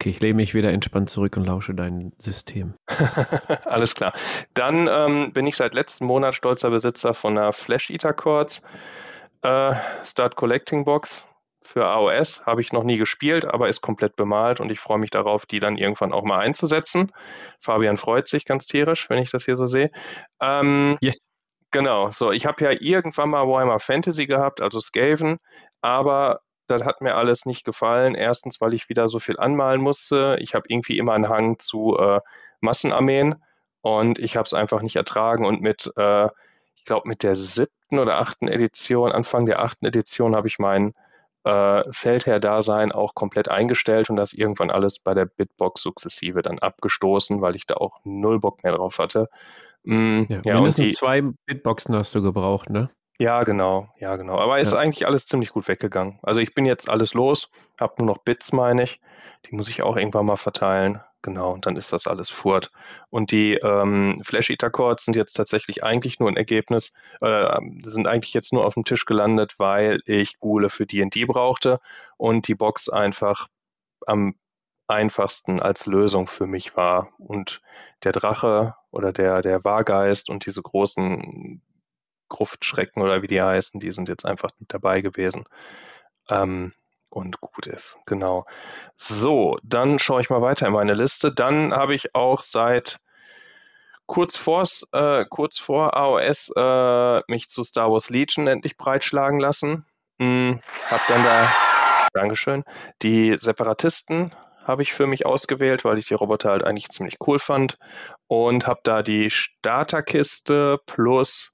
[SPEAKER 1] Okay, ich lehne mich wieder entspannt zurück und lausche dein System.
[SPEAKER 4] Alles klar. Dann ähm, bin ich seit letztem Monat stolzer Besitzer von einer Flash Eater Quartz äh, Start Collecting Box für AOS. Habe ich noch nie gespielt, aber ist komplett bemalt und ich freue mich darauf, die dann irgendwann auch mal einzusetzen. Fabian freut sich ganz tierisch, wenn ich das hier so sehe. Ähm, yes. Genau, so ich habe ja irgendwann mal Warhammer Fantasy gehabt, also Skaven, aber das hat mir alles nicht gefallen. Erstens, weil ich wieder so viel anmalen musste. Ich habe irgendwie immer einen Hang zu äh, Massenarmeen und ich habe es einfach nicht ertragen. Und mit, äh, ich glaube, mit der siebten oder achten Edition, Anfang der achten Edition, habe ich mein äh, Feldherr-Dasein auch komplett eingestellt und das irgendwann alles bei der Bitbox sukzessive dann abgestoßen, weil ich da auch null Bock mehr drauf hatte.
[SPEAKER 1] Mm, ja, ja, mindestens die, zwei Bitboxen hast du gebraucht, ne?
[SPEAKER 4] Ja, genau, ja, genau. Aber ist ja. eigentlich alles ziemlich gut weggegangen. Also ich bin jetzt alles los, habe nur noch Bits, meine ich. Die muss ich auch irgendwann mal verteilen. Genau, und dann ist das alles furt. Und die ähm, Flash Eater Chords sind jetzt tatsächlich eigentlich nur ein Ergebnis, äh, sind eigentlich jetzt nur auf dem Tisch gelandet, weil ich Gule für D&D brauchte und die Box einfach am einfachsten als Lösung für mich war. Und der Drache oder der, der Wahrgeist und diese großen Gruftschrecken oder wie die heißen, die sind jetzt einfach mit dabei gewesen. Ähm, und gut ist, genau. So, dann schaue ich mal weiter in meine Liste. Dann habe ich auch seit kurz, vors, äh, kurz vor AOS äh, mich zu Star Wars Legion endlich breitschlagen lassen. Hm, hab dann da, Dankeschön, die Separatisten habe ich für mich ausgewählt, weil ich die Roboter halt eigentlich ziemlich cool fand und habe da die Starterkiste plus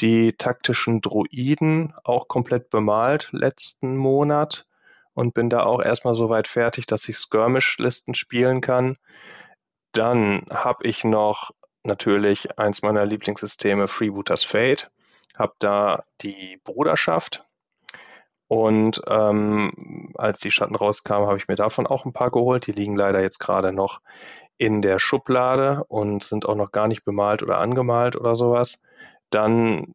[SPEAKER 4] die taktischen Druiden auch komplett bemalt letzten Monat und bin da auch erstmal so weit fertig, dass ich Skirmish-Listen spielen kann. Dann habe ich noch natürlich eins meiner Lieblingssysteme, Freebooters Fate. Habe da die Bruderschaft. Und ähm, als die Schatten rauskamen, habe ich mir davon auch ein paar geholt. Die liegen leider jetzt gerade noch in der Schublade und sind auch noch gar nicht bemalt oder angemalt oder sowas. Dann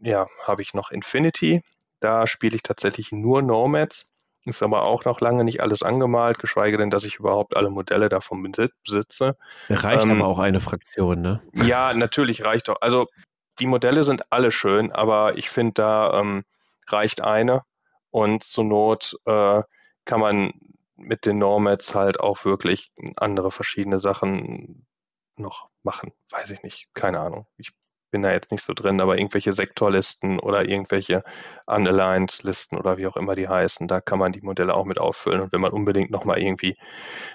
[SPEAKER 4] ja, habe ich noch Infinity. Da spiele ich tatsächlich nur Nomads. Ist aber auch noch lange nicht alles angemalt, geschweige denn, dass ich überhaupt alle Modelle davon besitze.
[SPEAKER 1] Reicht ähm, aber auch eine Fraktion, ne?
[SPEAKER 4] Ja, natürlich reicht doch. Also die Modelle sind alle schön, aber ich finde, da ähm, reicht eine. Und zur Not äh, kann man mit den Nomads halt auch wirklich andere verschiedene Sachen noch machen. Weiß ich nicht. Keine Ahnung. Ich bin da jetzt nicht so drin, aber irgendwelche Sektorlisten oder irgendwelche Unaligned-Listen oder wie auch immer die heißen, da kann man die Modelle auch mit auffüllen. Und wenn man unbedingt nochmal irgendwie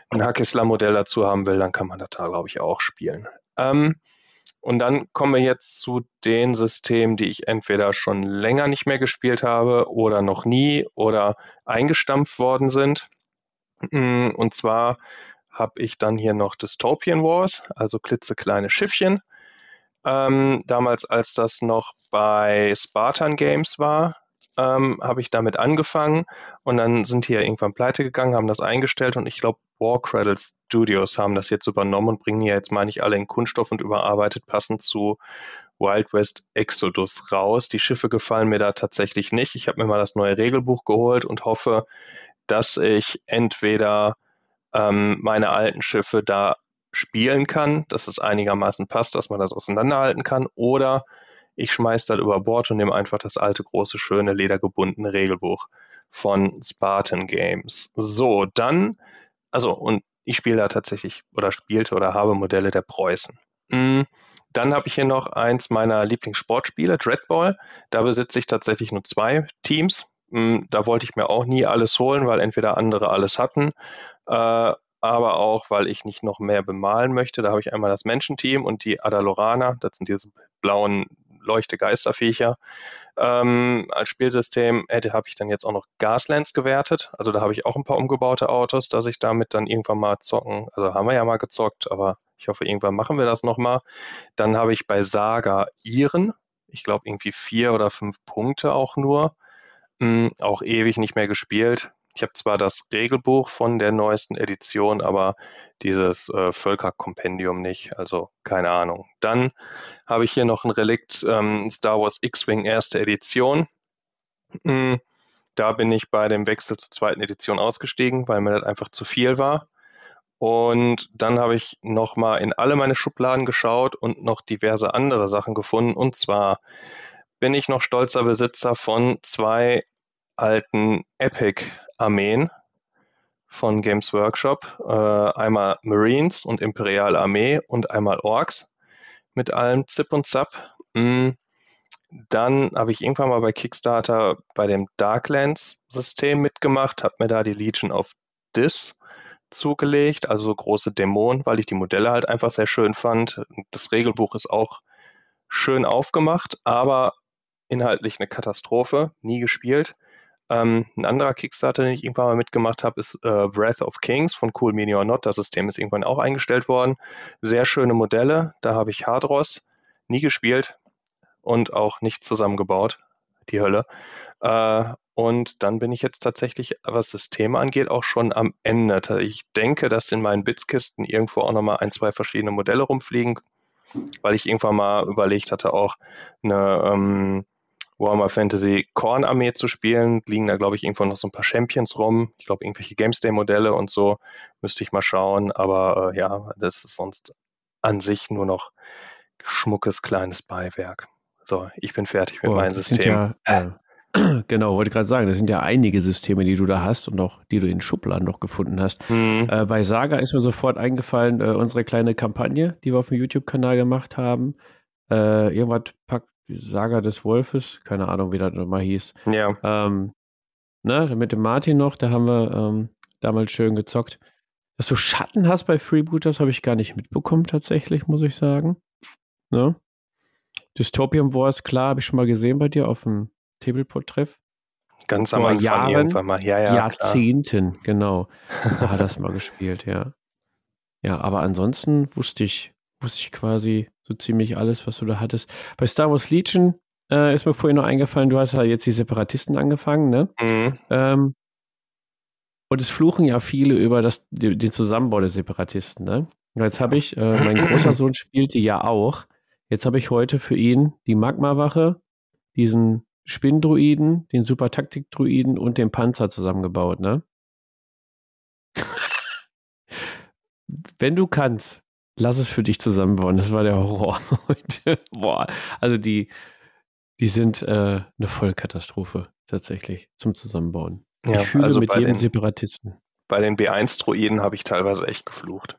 [SPEAKER 4] ein Hakisla-Modell dazu haben will, dann kann man das da, glaube ich, auch spielen. Ähm, und dann kommen wir jetzt zu den Systemen, die ich entweder schon länger nicht mehr gespielt habe oder noch nie oder eingestampft worden sind. Mm, und zwar habe ich dann hier noch Dystopian Wars, also klitzekleine Schiffchen ähm, damals, als das noch bei Spartan Games war, ähm, habe ich damit angefangen und dann sind die ja irgendwann pleite gegangen, haben das eingestellt und ich glaube, War Cradle Studios haben das jetzt übernommen und bringen ja jetzt, meine ich, alle in Kunststoff und überarbeitet passend zu Wild West Exodus raus. Die Schiffe gefallen mir da tatsächlich nicht. Ich habe mir mal das neue Regelbuch geholt und hoffe, dass ich entweder ähm, meine alten Schiffe da spielen kann, dass es einigermaßen passt, dass man das auseinanderhalten kann, oder ich schmeiße das über Bord und nehme einfach das alte, große, schöne, ledergebundene Regelbuch von Spartan Games. So, dann, also, und ich spiele da tatsächlich oder spielte oder habe Modelle der Preußen. Mhm. Dann habe ich hier noch eins meiner Lieblingssportspiele, Dreadball. Da besitze ich tatsächlich nur zwei Teams. Mhm, da wollte ich mir auch nie alles holen, weil entweder andere alles hatten äh, aber auch, weil ich nicht noch mehr bemalen möchte. Da habe ich einmal das Menschenteam und die Adalorana, das sind diese blauen Leuchtegeisterviecher. Ähm, als Spielsystem hätte habe ich dann jetzt auch noch Gaslands gewertet. Also da habe ich auch ein paar umgebaute Autos, dass ich damit dann irgendwann mal zocken. Also haben wir ja mal gezockt, aber ich hoffe, irgendwann machen wir das nochmal. Dann habe ich bei Saga Iren, ich glaube irgendwie vier oder fünf Punkte auch nur. Mhm, auch ewig nicht mehr gespielt Ich habe zwar das Regelbuch von der neuesten Edition, aber dieses äh, Völkerkompendium nicht. Also keine Ahnung. Dann habe ich hier noch ein Relikt ähm, Star Wars X-Wing erste Edition. Mhm. Da bin ich bei dem Wechsel zur zweiten Edition ausgestiegen, weil mir das einfach zu viel war. Und dann habe ich nochmal in alle meine Schubladen geschaut und noch diverse andere Sachen gefunden. Und zwar bin ich noch stolzer Besitzer von zwei alten Epic-Armeen von Games Workshop. Äh, einmal Marines und Imperiale Armee und einmal Orks mit allem Zip und Zap. Mm. Dann habe ich irgendwann mal bei Kickstarter bei dem Darklands-System mitgemacht, habe mir da die Legion of Dis zugelegt, also große Dämonen, weil ich die Modelle halt einfach sehr schön fand. Das Regelbuch ist auch schön aufgemacht, aber inhaltlich eine Katastrophe, nie gespielt. Ähm, ein anderer Kickstarter, den ich irgendwann mal mitgemacht habe, ist äh, Breath of Kings von Cool Mini or Not. Das System ist irgendwann auch eingestellt worden. Sehr schöne Modelle. Da habe ich Hardross nie gespielt und auch nicht zusammengebaut. Die Hölle. Äh, und dann bin ich jetzt tatsächlich, was Systeme angeht, auch schon am Ende. Ich denke, dass in meinen Bitskisten irgendwo auch nochmal ein, zwei verschiedene Modelle rumfliegen, weil ich irgendwann mal überlegt hatte, auch eine ähm, Warhammer Fantasy Korn Armee zu spielen. Liegen da, glaube ich, irgendwo noch so ein paar Champions rum. Ich glaube, irgendwelche Games Day Modelle und so. Müsste ich mal schauen. Aber äh, ja, das ist sonst an sich nur noch schmuckes kleines Beiwerk. So, ich bin fertig mit oh, meinem System.
[SPEAKER 1] Ja, äh, Genau, wollte gerade sagen, das sind ja einige Systeme, die du da hast und auch die du in Schubladen noch gefunden hast. Mhm. Äh, bei Saga ist mir sofort eingefallen, äh, unsere kleine Kampagne, die wir auf dem YouTube-Kanal gemacht haben. Äh, irgendwas packt Saga des Wolfes, keine Ahnung, wie das nochmal hieß.
[SPEAKER 4] Ja.
[SPEAKER 1] Ähm, ne, mit dem Martin noch, da haben wir ähm, damals schön gezockt. Dass du Schatten hast bei Freebooters, habe ich gar nicht mitbekommen, tatsächlich, muss ich sagen. Ne? Dystopium Wars, klar, habe ich schon mal gesehen bei dir auf dem Tableport-Treff.
[SPEAKER 4] Ganz am Anfang
[SPEAKER 1] Jahren,
[SPEAKER 4] irgendwann mal. Ja, ja,
[SPEAKER 1] Jahrzehnten, klar. genau. Da hat das mal gespielt, ja. Ja, aber ansonsten wusste ich, wusste ich quasi so ziemlich alles, was du da hattest. Bei Star Wars Legion äh, ist mir vorhin noch eingefallen, du hast ja jetzt die Separatisten angefangen, ne? Mhm. Ähm, und es fluchen ja viele über das, den Zusammenbau der Separatisten, ne? Jetzt habe ich, äh, mein großer Sohn spielte ja auch. Jetzt habe ich heute für ihn die Magma-Wache, diesen Spinndruiden, den Super-Taktik-Druiden und den Panzer zusammengebaut, ne? Wenn du kannst, lass es für dich zusammenbauen. Das war der Horror heute. Boah, also die, die sind äh, eine Vollkatastrophe tatsächlich zum Zusammenbauen. Ja, ich fühle also mit jedem den, Separatisten.
[SPEAKER 4] Bei den B1-Druiden habe ich teilweise echt geflucht.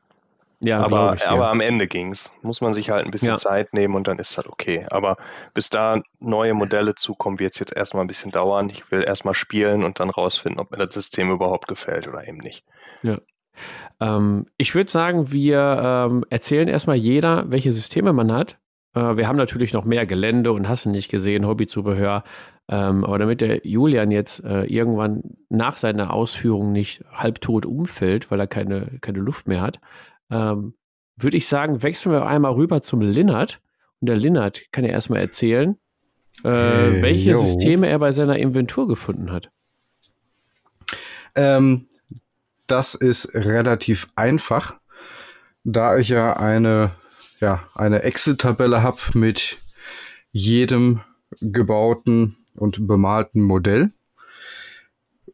[SPEAKER 4] Ja, aber, ich, ja. aber am Ende ging es. Muss man sich halt ein bisschen ja. Zeit nehmen und dann ist es halt okay. Aber bis da neue Modelle zukommen, wird es jetzt erstmal ein bisschen dauern. Ich will erstmal spielen und dann rausfinden, ob mir das System überhaupt gefällt oder eben nicht.
[SPEAKER 1] Ja. Ähm, ich würde sagen, wir ähm, erzählen erstmal jeder, welche Systeme man hat. Äh, wir haben natürlich noch mehr Gelände und hast du nicht gesehen, Hobbyzubehör. Ähm, aber damit der Julian jetzt äh, irgendwann nach seiner Ausführung nicht halbtot umfällt, weil er keine, keine Luft mehr hat, ähm, würde ich sagen, wechseln wir einmal rüber zum Linnert. Und der Linnert kann ja erstmal erzählen, äh, welche yo. Systeme er bei seiner Inventur gefunden hat.
[SPEAKER 2] Ähm, das ist relativ einfach, da ich ja eine, ja, eine Excel-Tabelle habe mit jedem gebauten und bemalten Modell,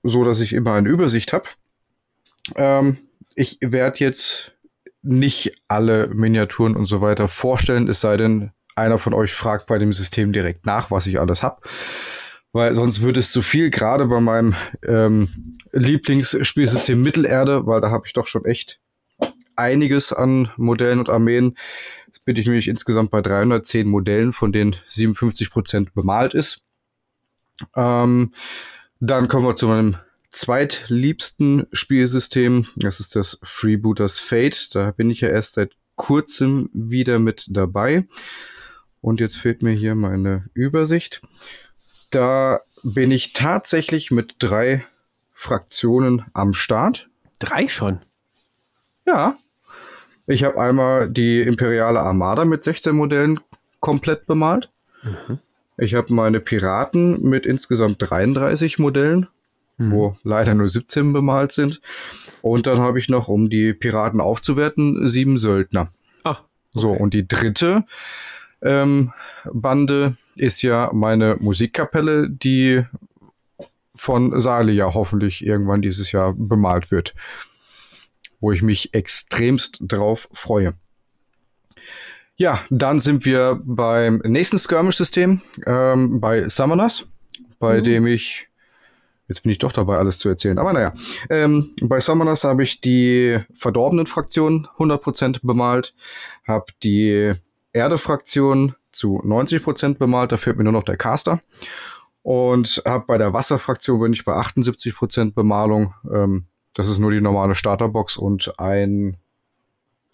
[SPEAKER 2] so dass ich immer eine Übersicht habe. Ähm, ich werde jetzt nicht alle Miniaturen und so weiter vorstellen, es sei denn, einer von euch fragt bei dem System direkt nach, was ich alles hab. Weil sonst würde es zu viel, gerade bei meinem ähm, Lieblingsspielsystem Mittelerde, weil da habe ich doch schon echt einiges an Modellen und Armeen. Jetzt bin ich nämlich insgesamt bei 310 Modellen, von denen 57 Prozent bemalt ist. Ähm, dann kommen wir zu meinem zweitliebsten Spielsystem. Das ist das Freebooters Fate. Da bin ich ja erst seit kurzem wieder mit dabei. Und jetzt fehlt mir hier meine Übersicht. Da bin ich tatsächlich mit drei Fraktionen am Start.
[SPEAKER 1] Drei schon?
[SPEAKER 2] Ja. Ich habe einmal die Imperiale Armada mit 16 Modellen komplett bemalt. Mhm. Ich habe meine Piraten mit insgesamt 33 Modellen hm. wo leider nur 17 bemalt sind. Und dann habe ich noch, um die Piraten aufzuwerten, sieben Söldner.
[SPEAKER 1] Ach. Okay.
[SPEAKER 2] So, und die dritte ähm, Bande ist ja meine Musikkapelle, die von Sali ja hoffentlich irgendwann dieses Jahr bemalt wird. Wo ich mich extremst drauf freue. Ja, dann sind wir beim nächsten Skirmish-System, ähm, bei Summoners, bei mhm. dem ich Jetzt bin ich doch dabei, alles zu erzählen. Aber naja, ähm, bei Summoners habe ich die verdorbenen Fraktionen 100% bemalt, habe die Erde-Fraktion zu 90% bemalt, da fehlt mir nur noch der Caster. Und habe bei der Wasserfraktion bin ich bei 78% Bemalung. Ähm, das ist nur die normale Starterbox und ein,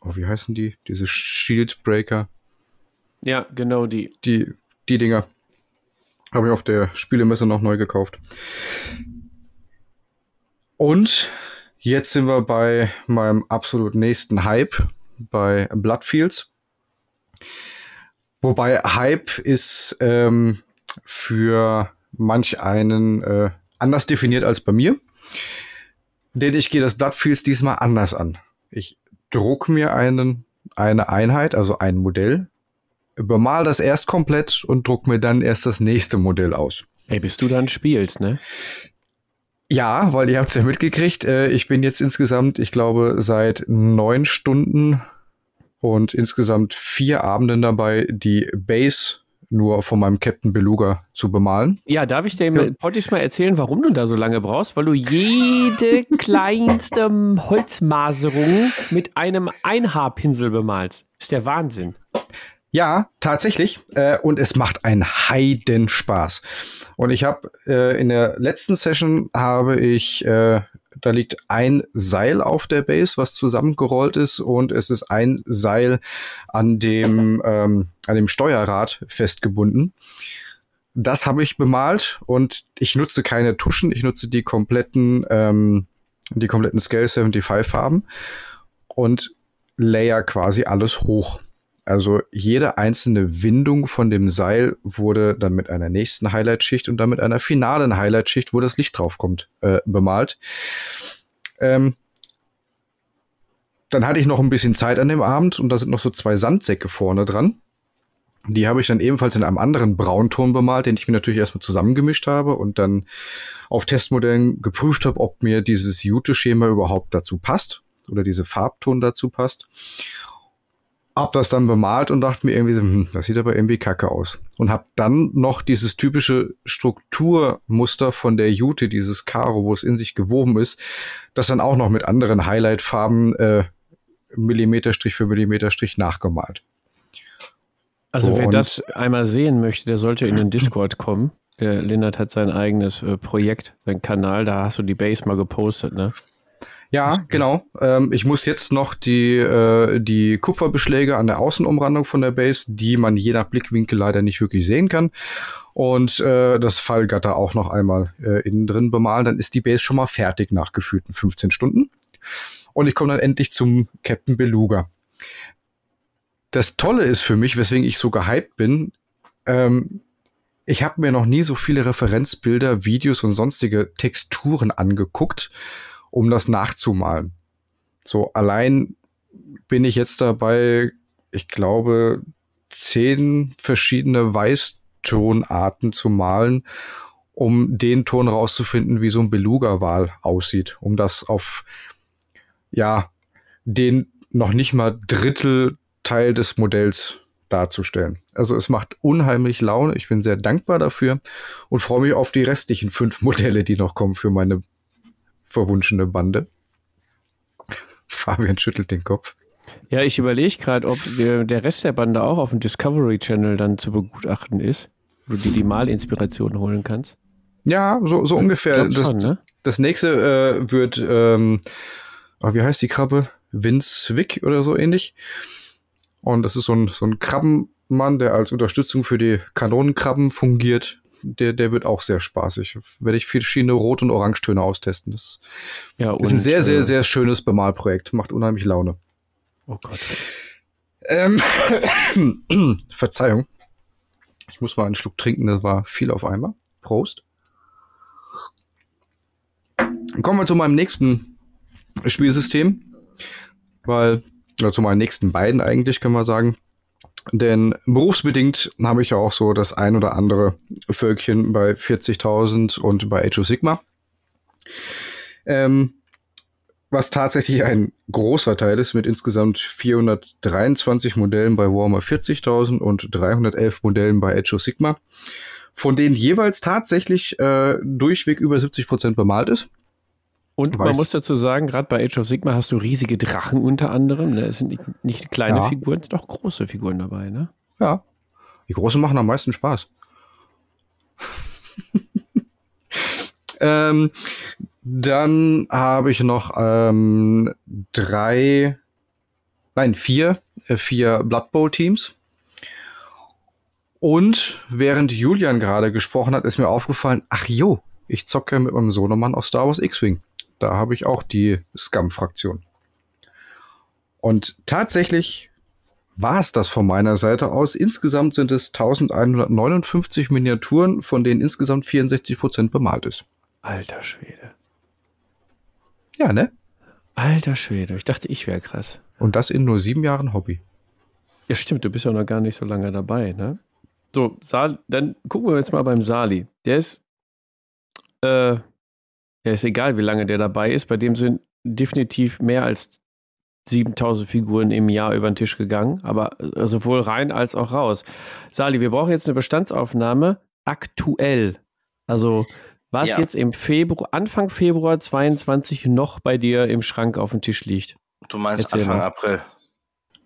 [SPEAKER 2] oh, wie heißen die? Diese Shieldbreaker.
[SPEAKER 1] Ja, genau die.
[SPEAKER 2] Die, die Dinger. Habe ich auf der Spielemesse noch neu gekauft. Und jetzt sind wir bei meinem absolut nächsten Hype, bei Bloodfields. Wobei Hype ist ähm, für manch einen äh, anders definiert als bei mir. Denn ich gehe das Bloodfields diesmal anders an. Ich druck mir einen, eine Einheit, also ein Modell, bemal das erst komplett und druck mir dann erst das nächste Modell aus.
[SPEAKER 1] Ey, bis du dann spielst, ne?
[SPEAKER 2] Ja, weil ihr habt es ja mitgekriegt. Äh, ich bin jetzt insgesamt, ich glaube, seit neun Stunden und insgesamt vier Abenden dabei, die Base nur von meinem Captain Beluga zu bemalen.
[SPEAKER 1] Ja, darf ich dir ja. Pottis mal erzählen, warum du da so lange brauchst? Weil du jede kleinste Holzmaserung mit einem Einhaarpinsel bemalst. Ist der Wahnsinn.
[SPEAKER 2] Ja, tatsächlich. Äh, und es macht einen Heidenspaß. Und ich habe äh, in der letzten Session habe ich, äh, da liegt ein Seil auf der Base, was zusammengerollt ist, und es ist ein Seil an dem, ähm, an dem Steuerrad festgebunden. Das habe ich bemalt und ich nutze keine Tuschen, ich nutze die kompletten, ähm, die kompletten Scale 75 Farben und layer quasi alles hoch. Also jede einzelne Windung von dem Seil wurde dann mit einer nächsten Highlight-Schicht und dann mit einer finalen Highlight-Schicht, wo das Licht draufkommt, äh, bemalt. Ähm, dann hatte ich noch ein bisschen Zeit an dem Abend und da sind noch so zwei Sandsäcke vorne dran. Die habe ich dann ebenfalls in einem anderen Braunton bemalt, den ich mir natürlich erstmal zusammengemischt habe und dann auf Testmodellen geprüft habe, ob mir dieses Jute-Schema überhaupt dazu passt oder diese Farbton dazu passt hab das dann bemalt und dachte mir irgendwie so, hm, das sieht aber irgendwie kacke aus. Und hab dann noch dieses typische Strukturmuster von der Jute, dieses Karo, wo es in sich gewoben ist, das dann auch noch mit anderen Highlight-Farben äh, Millimeterstrich für Millimeterstrich nachgemalt.
[SPEAKER 1] Also so, wer das einmal sehen möchte, der sollte in den Discord kommen. Der Lindert hat sein eigenes äh, Projekt, sein Kanal, da hast du die Base mal gepostet, ne?
[SPEAKER 2] Ja, genau. Ähm, ich muss jetzt noch die, äh, die Kupferbeschläge an der Außenumrandung von der Base, die man je nach Blickwinkel leider nicht wirklich sehen kann. Und äh, das Fallgatter auch noch einmal äh, innen drin bemalen. Dann ist die Base schon mal fertig nach gefühlten 15 Stunden. Und ich komme dann endlich zum Captain Beluga. Das Tolle ist für mich, weswegen ich so gehypt bin, ähm, ich habe mir noch nie so viele Referenzbilder, Videos und sonstige Texturen angeguckt um das nachzumalen. So, allein bin ich jetzt dabei, ich glaube, zehn verschiedene Weißtonarten zu malen, um den Ton rauszufinden, wie so ein Beluga-Wal aussieht, um das auf, ja, den noch nicht mal Drittel Teil des Modells darzustellen. Also es macht unheimlich Laune. Ich bin sehr dankbar dafür und freue mich auf die restlichen fünf Modelle, die noch kommen für meine verwunschene Bande. Fabian schüttelt den Kopf.
[SPEAKER 1] Ja, ich überlege gerade, ob der, der Rest der Bande auch auf dem Discovery Channel dann zu begutachten ist, wo du dir die Malinspiration holen kannst.
[SPEAKER 2] Ja, so, so ungefähr. Das, schon, ne? das nächste äh, wird, ähm, oh, wie heißt die Krabbe? Vince Wick oder so ähnlich. Und das ist so ein, so ein Krabbenmann, der als Unterstützung für die Kanonenkrabben fungiert der, der wird auch sehr spaßig. Werde ich verschiedene Rot- und Orangetöne austesten. Das ja, ist ein sehr, sehr, äh, sehr schönes Bemalprojekt. Macht unheimlich Laune.
[SPEAKER 1] Oh Gott.
[SPEAKER 2] Ähm, Verzeihung. Ich muss mal einen Schluck trinken, das war viel auf einmal. Prost. Kommen wir zu meinem nächsten Spielsystem, weil, oder zu meinen nächsten beiden eigentlich, kann man sagen. Denn berufsbedingt habe ich ja auch so das ein oder andere Völkchen bei 40.000 und bei Age of Sigma. Ähm, was tatsächlich ein großer Teil ist, mit insgesamt 423 Modellen bei Warhammer 40.000 und 311 Modellen bei Age of Sigma, von denen jeweils tatsächlich äh, durchweg über 70 Prozent bemalt ist.
[SPEAKER 1] Und Weiß. man muss dazu sagen, gerade bei Age of Sigma hast du riesige Drachen unter anderem. Ne? Es sind nicht, nicht kleine ja. Figuren, es sind auch große Figuren dabei, ne?
[SPEAKER 2] Ja. Die großen machen am meisten Spaß. ähm, dann habe ich noch ähm, drei, nein, vier, äh, vier Blood Bowl Teams. Und während Julian gerade gesprochen hat, ist mir aufgefallen, ach jo, ich zocke mit meinem Sohnemann auf Star Wars X-Wing. Da habe ich auch die Scum-Fraktion. Und tatsächlich war es das von meiner Seite aus. Insgesamt sind es 1159 Miniaturen, von denen insgesamt 64 Prozent bemalt ist.
[SPEAKER 1] Alter Schwede.
[SPEAKER 2] Ja, ne?
[SPEAKER 1] Alter Schwede. Ich dachte, ich wäre krass.
[SPEAKER 2] Und das in nur sieben Jahren Hobby.
[SPEAKER 1] Ja, stimmt. Du bist ja noch gar nicht so lange dabei, ne? So, Sal dann gucken wir jetzt mal beim Sali. Der ist äh, ja, ist egal, wie lange der dabei ist. Bei dem sind definitiv mehr als 7000 Figuren im Jahr über den Tisch gegangen, aber äh, sowohl rein als auch raus. Sali, wir brauchen jetzt eine Bestandsaufnahme aktuell. Also, was ja. jetzt im Februar, Anfang Februar 22 noch bei dir im Schrank auf dem Tisch liegt.
[SPEAKER 3] Du meinst Erzähl Anfang mal. April.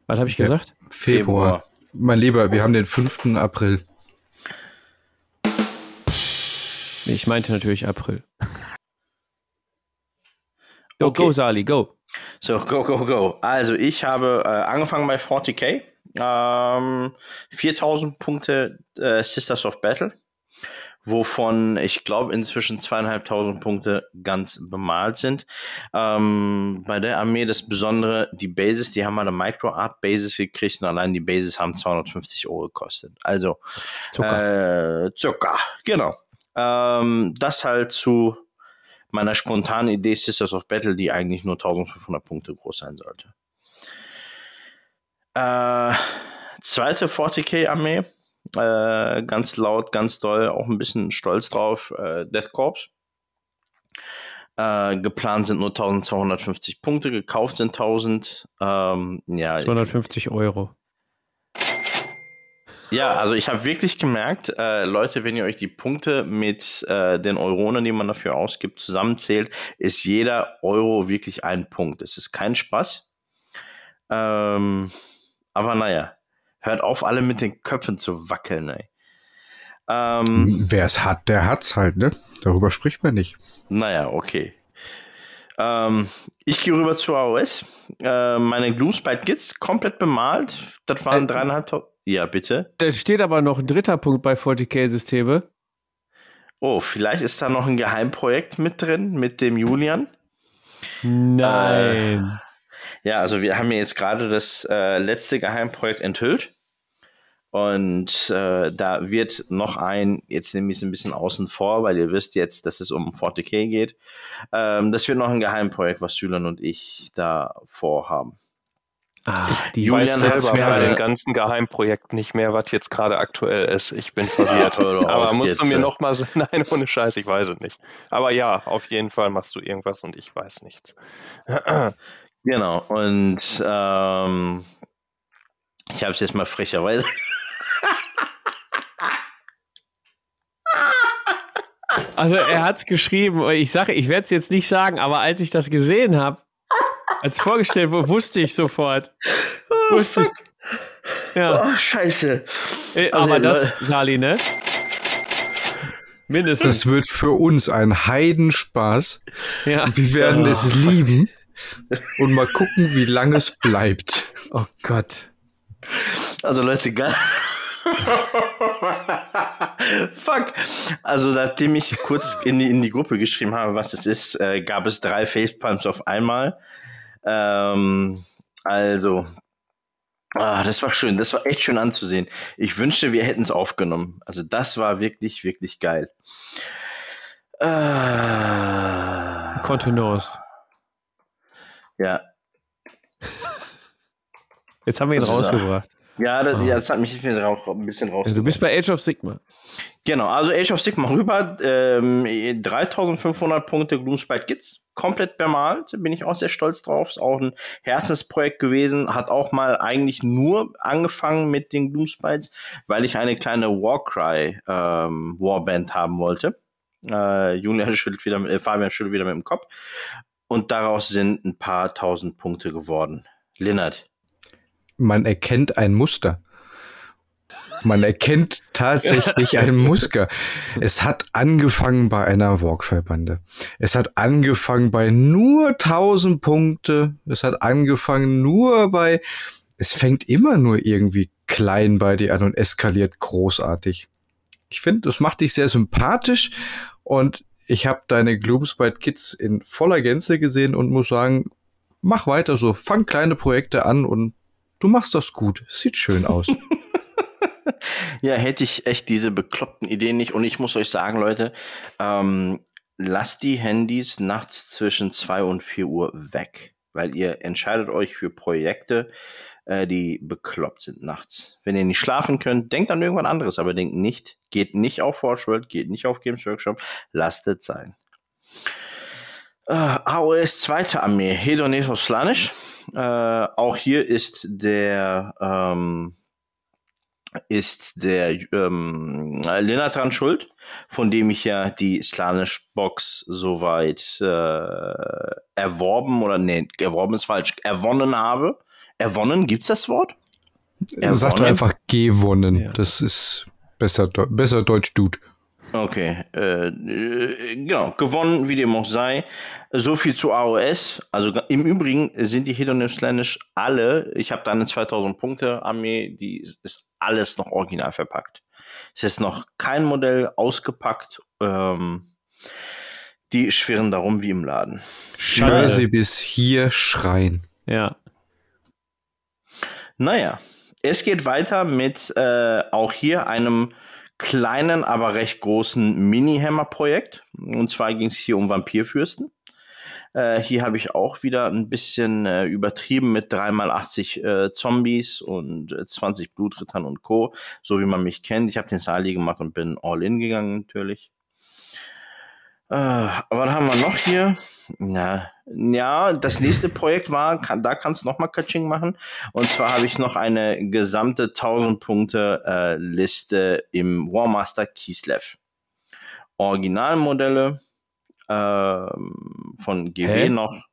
[SPEAKER 1] Was habe ich gesagt?
[SPEAKER 2] Februar. Februar. Mein Lieber, wir haben den 5. April.
[SPEAKER 1] Ich meinte natürlich April. Go, okay. go, Sali, go.
[SPEAKER 3] So, go, go, go. Also, ich habe äh, angefangen bei 40k. Ähm, 4000 Punkte äh, Sisters of Battle, wovon ich glaube inzwischen zweieinhalbtausend Punkte ganz bemalt sind. Ähm, bei der Armee das Besondere, die Bases, die haben eine Micro Art Basis gekriegt und allein die Bases haben 250 Euro gekostet. Also Zucker. Äh, Zucker, genau. Ähm, das halt zu meiner spontanen Idee Sisters of Battle, die eigentlich nur 1500 Punkte groß sein sollte. Äh, zweite 40k-Armee, äh, ganz laut, ganz doll, auch ein bisschen stolz drauf, äh, Death Corps. Äh, geplant sind nur 1250 Punkte, gekauft sind 1000. Ähm, ja,
[SPEAKER 1] 250 Euro.
[SPEAKER 3] Ja, also ich habe wirklich gemerkt, äh, Leute, wenn ihr euch die Punkte mit äh, den Euronen, die man dafür ausgibt, zusammenzählt, ist jeder Euro wirklich ein Punkt. Es ist kein Spaß. Ähm, aber naja, hört auf, alle mit den Köpfen zu wackeln. Ey.
[SPEAKER 2] Ähm, Wer es hat, der hat's halt, ne? Darüber spricht man nicht.
[SPEAKER 3] Naja, okay. Ähm, ich gehe rüber zu AOS. Äh, meine Gloomspite Gits komplett bemalt. Das waren äh, dreieinhalbtausend. Ja, bitte.
[SPEAKER 1] Da steht aber noch ein dritter Punkt bei 40k-Systeme.
[SPEAKER 3] Oh, vielleicht ist da noch ein Geheimprojekt mit drin, mit dem Julian.
[SPEAKER 1] Nein.
[SPEAKER 3] Äh, ja, also wir haben ja jetzt gerade das äh, letzte Geheimprojekt enthüllt. Und äh, da wird noch ein, jetzt nehme ich es ein bisschen außen vor, weil ihr wisst jetzt, dass es um 40k geht. Ähm, das wird noch ein Geheimprojekt, was Julian und ich da vorhaben.
[SPEAKER 4] Ah, die Julian selber bei den ganzen Geheimprojekten nicht mehr, was jetzt gerade aktuell ist. Ich bin verwirrt. Aber musst jetzt, du mir noch mal sagen, nein, ohne Scheiß, ich weiß es nicht. Aber ja, auf jeden Fall machst du irgendwas und ich weiß nichts.
[SPEAKER 3] genau, und ähm, ich habe es jetzt mal frecherweise.
[SPEAKER 1] Also er hat es geschrieben, ich sage, ich werde es jetzt nicht sagen, aber als ich das gesehen habe, als vorgestellt wurde, wusste ich sofort. Oh, wusste ich.
[SPEAKER 3] Ja. Oh, scheiße.
[SPEAKER 1] Äh, also, aber das, Sali, ne?
[SPEAKER 2] Mindestens. Das wird für uns ein Heidenspaß. Ja. Wir werden oh. es lieben und mal gucken, wie lange es bleibt.
[SPEAKER 1] Oh Gott.
[SPEAKER 3] Also Leute, gar Fuck. Also nachdem ich kurz in die, in die Gruppe geschrieben habe, was es ist, äh, gab es drei Facepalms auf einmal. Ähm, also, ah, das war schön. Das war echt schön anzusehen. Ich wünschte, wir hätten es aufgenommen. Also, das war wirklich, wirklich geil.
[SPEAKER 2] Ah.
[SPEAKER 1] Contenance.
[SPEAKER 3] Ja.
[SPEAKER 1] Jetzt haben wir ihn rausgebracht.
[SPEAKER 3] Ja, das, oh. ja, das hat mich ein bisschen, raus, ein bisschen rausgebracht.
[SPEAKER 1] Du bist bei Age of Sigma.
[SPEAKER 3] Genau, also Age of Sigma rüber. Ähm, 3500 Punkte Gloomspite Kids. Komplett bemalt. Bin ich auch sehr stolz drauf. Ist auch ein Herzensprojekt gewesen. Hat auch mal eigentlich nur angefangen mit den Gloomspites, weil ich eine kleine Warcry ähm, Warband haben wollte. Äh, Julian schüttelt wieder, mit, äh, Fabian schüttelt wieder mit dem Kopf. Und daraus sind ein paar tausend Punkte geworden. Linnert.
[SPEAKER 2] Man erkennt ein Muster. Man erkennt tatsächlich ein Muster. Es hat angefangen bei einer Walkfire-Bande. Es hat angefangen bei nur 1000 Punkte. Es hat angefangen nur bei, es fängt immer nur irgendwie klein bei dir an und eskaliert großartig. Ich finde, das macht dich sehr sympathisch und ich habe deine Gloomspite Kids in voller Gänze gesehen und muss sagen, mach weiter so, fang kleine Projekte an und du machst das gut. Sieht schön aus.
[SPEAKER 3] ja, hätte ich echt diese bekloppten Ideen nicht. Und ich muss euch sagen, Leute, ähm, lasst die Handys nachts zwischen zwei und vier Uhr weg, weil ihr entscheidet euch für Projekte, äh, die bekloppt sind nachts. Wenn ihr nicht schlafen könnt, denkt an irgendwas anderes, aber denkt nicht, geht nicht auf Forge geht nicht auf Games Workshop, lasst es sein. Äh, AOS zweite Armee, Hedonesos Slanisch. Äh, auch hier ist der ähm, ist der ähm, Lennart dran schuld, von dem ich ja die Slanisch Box soweit äh, erworben oder nee, erworben ist falsch, erwonnen habe. Erwonnen, gibt's das Wort?
[SPEAKER 2] Erwonnen? Sag doch einfach gewonnen. Ja. Das ist besser, besser Deutsch, Dude.
[SPEAKER 3] Okay, äh, genau, gewonnen, wie dem auch sei. So viel zu AOS. Also im Übrigen sind die Hedonym Slanish alle, ich habe da eine 2000 Punkte Armee, die ist alles noch original verpackt. Es ist noch kein Modell ausgepackt. Ähm, die schwirren darum wie im Laden.
[SPEAKER 2] Scheiße, bis hier schreien.
[SPEAKER 1] Ja.
[SPEAKER 3] Naja, es geht weiter mit äh, auch hier einem kleinen, aber recht großen Mini-Hammer-Projekt. Und zwar ging es hier um Vampirfürsten. Äh, hier habe ich auch wieder ein bisschen äh, übertrieben mit 3x80 äh, Zombies und 20 äh, Blutrittern und Co., so wie man mich kennt. Ich habe den Sali gemacht und bin all in gegangen natürlich. Äh, was haben wir noch hier? Na, ja, das nächste Projekt war, kann, da kannst du nochmal Catching machen. Und zwar habe ich noch eine gesamte 1000 Punkte äh, Liste im Warmaster Kislev. Originalmodelle äh, von GW Hä? noch.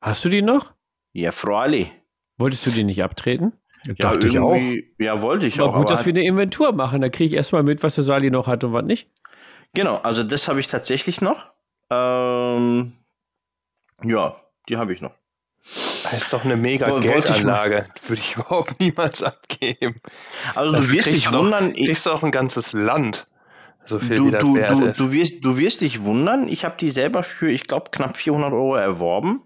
[SPEAKER 1] Hast du die noch?
[SPEAKER 3] Ja, freilich.
[SPEAKER 1] Wolltest du die nicht abtreten?
[SPEAKER 3] Ja, Dachte ich auch. Ja, wollte ich
[SPEAKER 1] aber
[SPEAKER 3] auch.
[SPEAKER 1] Gut, aber dass wir eine Inventur machen. Da kriege ich erstmal mit, was der Sali noch hat und was nicht.
[SPEAKER 3] Genau, also das habe ich tatsächlich noch. Ähm, ja, die habe ich noch.
[SPEAKER 4] Das ist doch eine mega Woll, Geldanlage. Würde ich überhaupt niemals abgeben.
[SPEAKER 3] Also du wirst dich wundern.
[SPEAKER 4] Du kriegst auch ein ganzes Land. So viel
[SPEAKER 3] du,
[SPEAKER 4] wie das
[SPEAKER 3] du,
[SPEAKER 4] wert
[SPEAKER 3] du,
[SPEAKER 4] ist.
[SPEAKER 3] Du wirst, du wirst dich wundern. Ich habe die selber für, ich glaube, knapp 400 Euro erworben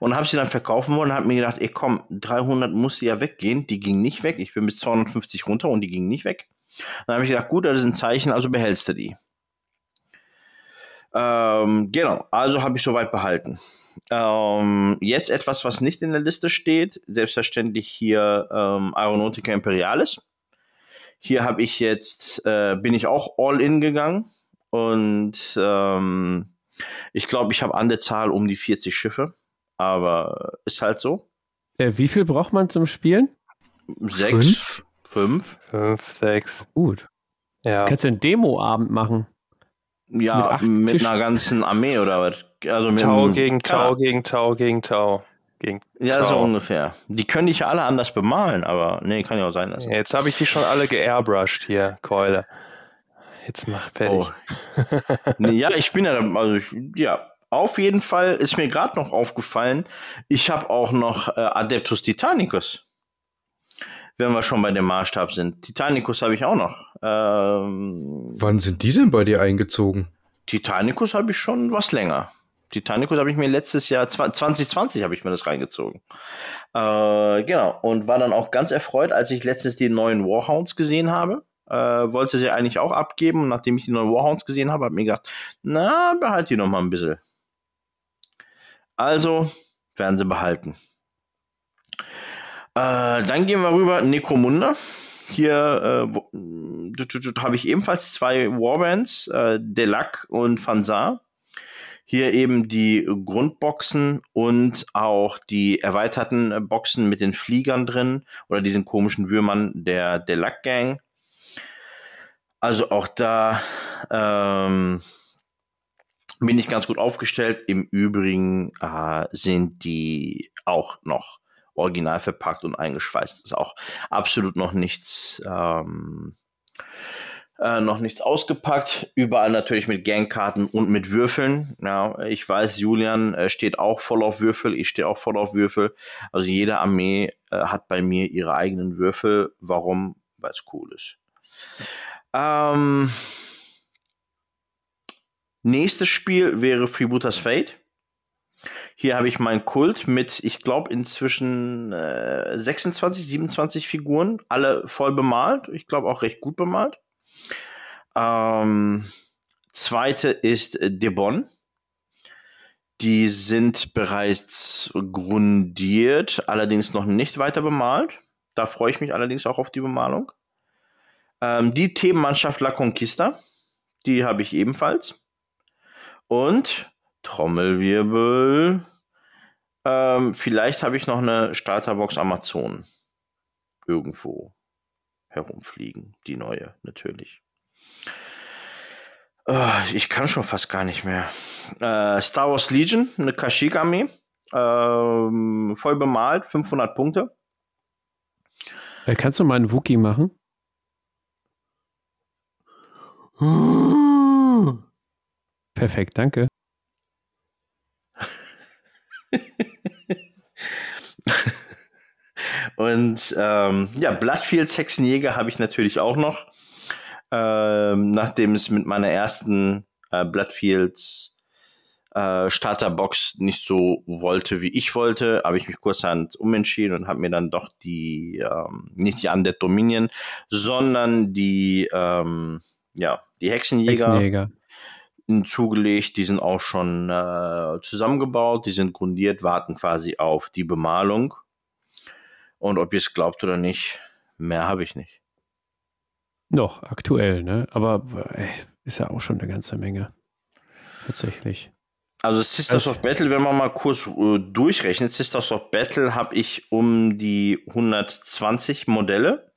[SPEAKER 3] und habe sie dann verkaufen wollen und habe mir gedacht, ey komm, 300 muss sie ja weggehen. Die ging nicht weg. Ich bin bis 250 runter und die ging nicht weg. Dann habe ich gedacht, gut, das ist ein Zeichen, also behältst du die. Ähm, genau, also habe ich soweit behalten. Ähm, jetzt etwas, was nicht in der Liste steht. Selbstverständlich hier ähm, Aeronautica Imperialis. Hier habe ich jetzt, äh, bin ich auch all in gegangen und ähm, ich glaube, ich habe an der Zahl um die 40 Schiffe, aber ist halt so.
[SPEAKER 1] Äh, wie viel braucht man zum Spielen?
[SPEAKER 3] Sechs.
[SPEAKER 4] Fünf. Fünf, Fünf sechs.
[SPEAKER 1] Gut. Ja. Kannst du einen Demo-Abend machen?
[SPEAKER 3] Ja, mit, mit einer ganzen Armee oder was?
[SPEAKER 4] Also mit Tau gegen Tau gegen Tau gegen Tau. Gegen
[SPEAKER 3] ja, Tau. so ungefähr. Die können dich ja alle anders bemalen, aber nee, kann ja auch sein lassen.
[SPEAKER 4] Jetzt habe ich die schon alle geairbrushed hier, Keule. Jetzt mach fertig.
[SPEAKER 3] Oh. nee, ja, ich bin ja, also ich, ja, auf jeden Fall ist mir gerade noch aufgefallen, ich habe auch noch äh, Adeptus Titanicus wenn wir schon bei dem Maßstab sind. Titanicus habe ich auch noch. Ähm,
[SPEAKER 2] Wann sind die denn bei dir eingezogen?
[SPEAKER 3] Titanicus habe ich schon was länger. Titanicus habe ich mir letztes Jahr, 2020 habe ich mir das reingezogen. Äh, genau. Und war dann auch ganz erfreut, als ich letztens die neuen Warhounds gesehen habe. Äh, wollte sie eigentlich auch abgeben. Und nachdem ich die neuen Warhounds gesehen habe, habe ich mir gedacht, na, behalt die noch mal ein bisschen. Also werden sie behalten. Äh, dann gehen wir rüber, Necromunda. Hier äh, habe ich ebenfalls zwei Warbands, äh, Delac und Fansar. Hier eben die Grundboxen und auch die erweiterten Boxen mit den Fliegern drin oder diesen komischen Würmern der Delac Gang. Also auch da ähm, bin ich ganz gut aufgestellt. Im Übrigen äh, sind die auch noch original verpackt und eingeschweißt. Das ist auch absolut noch nichts, ähm, äh, noch nichts ausgepackt. Überall natürlich mit Gangkarten und mit Würfeln. Ja, ich weiß, Julian äh, steht auch voll auf Würfel. Ich stehe auch voll auf Würfel. Also jede Armee äh, hat bei mir ihre eigenen Würfel. Warum? Weil es cool ist. Ähm, nächstes Spiel wäre Freebooters Fate. Hier habe ich meinen Kult mit, ich glaube, inzwischen äh, 26, 27 Figuren, alle voll bemalt. Ich glaube auch recht gut bemalt. Ähm, zweite ist Debon. Die sind bereits grundiert, allerdings noch nicht weiter bemalt. Da freue ich mich allerdings auch auf die Bemalung. Ähm, die Themenmannschaft La Conquista, die habe ich ebenfalls. Und Trommelwirbel. Ähm, vielleicht habe ich noch eine Starterbox Amazon irgendwo herumfliegen. Die neue, natürlich. Äh, ich kann schon fast gar nicht mehr. Äh, Star Wars Legion, eine Kashyyyk-Armee. Ähm, voll bemalt, 500 Punkte.
[SPEAKER 1] Äh, kannst du mal einen Wookie machen? Perfekt, danke.
[SPEAKER 3] Und ähm, ja, Bloodfields Hexenjäger habe ich natürlich auch noch. Ähm, nachdem es mit meiner ersten äh, Bloodfields äh, Starterbox nicht so wollte, wie ich wollte, habe ich mich kurzerhand umentschieden und habe mir dann doch die, ähm, nicht die Undead Dominion, sondern die, ähm, ja, die Hexenjäger, Hexenjäger zugelegt, die sind auch schon äh, zusammengebaut, die sind grundiert, warten quasi auf die Bemalung. Und ob ihr es glaubt oder nicht, mehr habe ich nicht.
[SPEAKER 1] Noch aktuell, ne? Aber ey, ist ja auch schon eine ganze Menge. Tatsächlich.
[SPEAKER 3] Also Sisters also, of Battle, wenn man mal kurz äh, durchrechnet, Sisters of Battle habe ich um die 120 Modelle.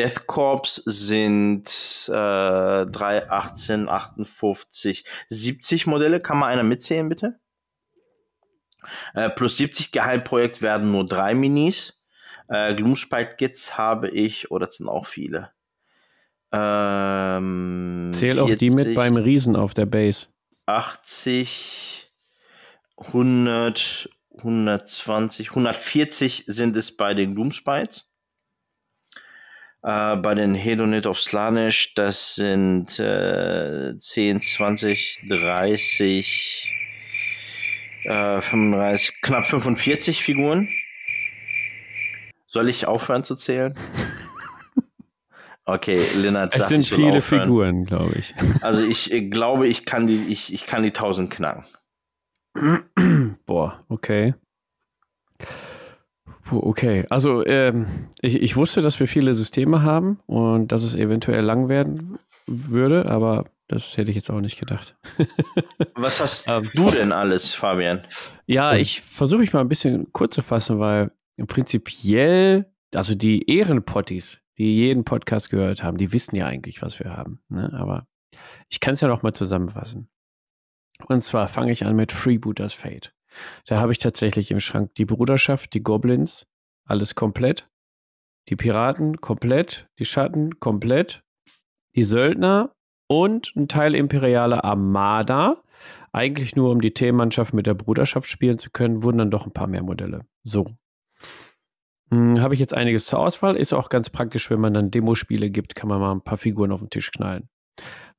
[SPEAKER 3] Death Corps sind äh, 3, 18, 58, 70 Modelle. Kann mal einer mitzählen, bitte? Äh, plus 70 Geheimprojekt werden nur drei Minis. Äh, Gloomspite Gits habe ich, oder oh, das sind auch viele.
[SPEAKER 1] Ähm, Zähl 40, auch die mit beim Riesen auf der Base.
[SPEAKER 3] 80, 100, 120, 140 sind es bei den Gloomspites. Äh, bei den Hedonit of Slanish, das sind äh, 10, 20, 30, äh, 35, knapp 45 Figuren. Soll ich aufhören zu zählen? Okay, Lennart
[SPEAKER 1] sagt, Es sind viele aufhören. Figuren, glaube ich.
[SPEAKER 3] Also ich, ich glaube, ich kann die, ich, ich kann die 1000 knacken.
[SPEAKER 1] Boah, okay. Okay, also ähm, ich, ich wusste, dass wir viele Systeme haben und dass es eventuell lang werden würde, aber das hätte ich jetzt auch nicht gedacht.
[SPEAKER 3] Was hast ähm, du denn alles, Fabian?
[SPEAKER 1] Ja, ich versuche mich mal ein bisschen kurz zu fassen, weil prinzipiell, also die Ehrenpotties, die jeden Podcast gehört haben, die wissen ja eigentlich, was wir haben. Ne? Aber ich kann es ja noch mal zusammenfassen. Und zwar fange ich an mit Freebooters Fate. Da habe ich tatsächlich im Schrank die Bruderschaft, die Goblins, alles komplett. Die Piraten komplett, die Schatten komplett, die Söldner und ein Teil imperiale Armada. Eigentlich nur, um die Themenmannschaft mit der Bruderschaft spielen zu können, wurden dann doch ein paar mehr Modelle. So. Hm, habe ich jetzt einiges zur Auswahl. Ist auch ganz praktisch, wenn man dann Demospiele gibt, kann man mal ein paar Figuren auf den Tisch knallen.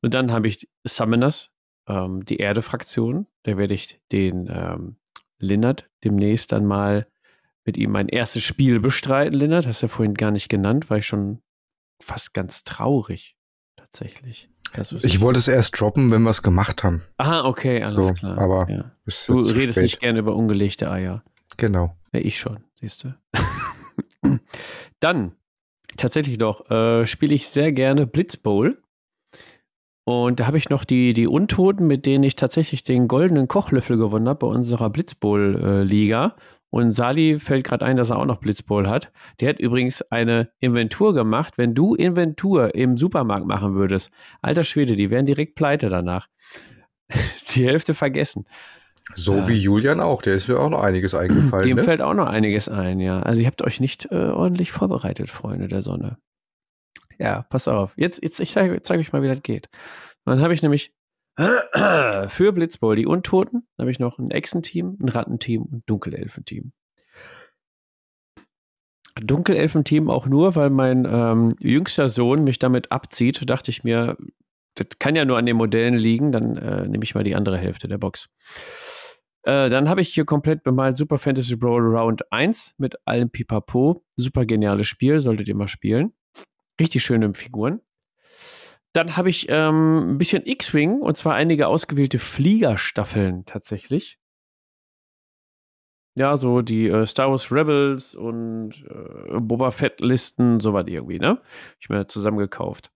[SPEAKER 1] Und dann habe ich Summoners, ähm, die Erde-Fraktion. Da werde ich den ähm, Linnert demnächst dann mal mit ihm mein erstes Spiel bestreiten. Linnert, hast du ja vorhin gar nicht genannt, war ich schon fast ganz traurig, tatsächlich.
[SPEAKER 2] ich wollte es erst droppen, wenn wir es gemacht haben.
[SPEAKER 1] Aha, okay, alles so, klar.
[SPEAKER 2] Aber
[SPEAKER 1] ja. du redest spät. nicht gerne über ungelegte Eier.
[SPEAKER 2] Genau.
[SPEAKER 1] Ja, ich schon, siehst du. Dann, tatsächlich noch, äh, spiele ich sehr gerne Blitzbowl. Und da habe ich noch die, die Untoten, mit denen ich tatsächlich den goldenen Kochlöffel gewonnen habe bei unserer Blitzbowl-Liga. Und Sali fällt gerade ein, dass er auch noch Blitzbowl hat. Der hat übrigens eine Inventur gemacht. Wenn du Inventur im Supermarkt machen würdest, alter Schwede, die wären direkt pleite danach. die Hälfte vergessen.
[SPEAKER 2] So ja. wie Julian auch, der ist mir auch noch einiges eingefallen.
[SPEAKER 1] Dem
[SPEAKER 2] ne?
[SPEAKER 1] fällt auch noch einiges ein, ja. Also ihr habt euch nicht äh, ordentlich vorbereitet, Freunde der Sonne. Ja, pass auf. Jetzt, jetzt ich zeige zeig euch mal, wie das geht. Dann habe ich nämlich für Blitzball die Untoten, habe ich noch ein Echsenteam, ein Rattenteam und ein Dunkelelfenteam. Dunkelelfenteam auch nur, weil mein ähm, jüngster Sohn mich damit abzieht, dachte ich mir, das kann ja nur an den Modellen liegen, dann äh, nehme ich mal die andere Hälfte der Box. Äh, dann habe ich hier komplett bemalt Super Fantasy Brawl Round 1 mit allem Pipapo. Super geniales Spiel, solltet ihr mal spielen. Richtig schöne Figuren. Dann habe ich ähm, ein bisschen X-Wing und zwar einige ausgewählte Fliegerstaffeln tatsächlich. Ja, so die äh, Star Wars Rebels und äh, Boba Fett-Listen, sowas irgendwie, ne? Ich mir zusammengekauft.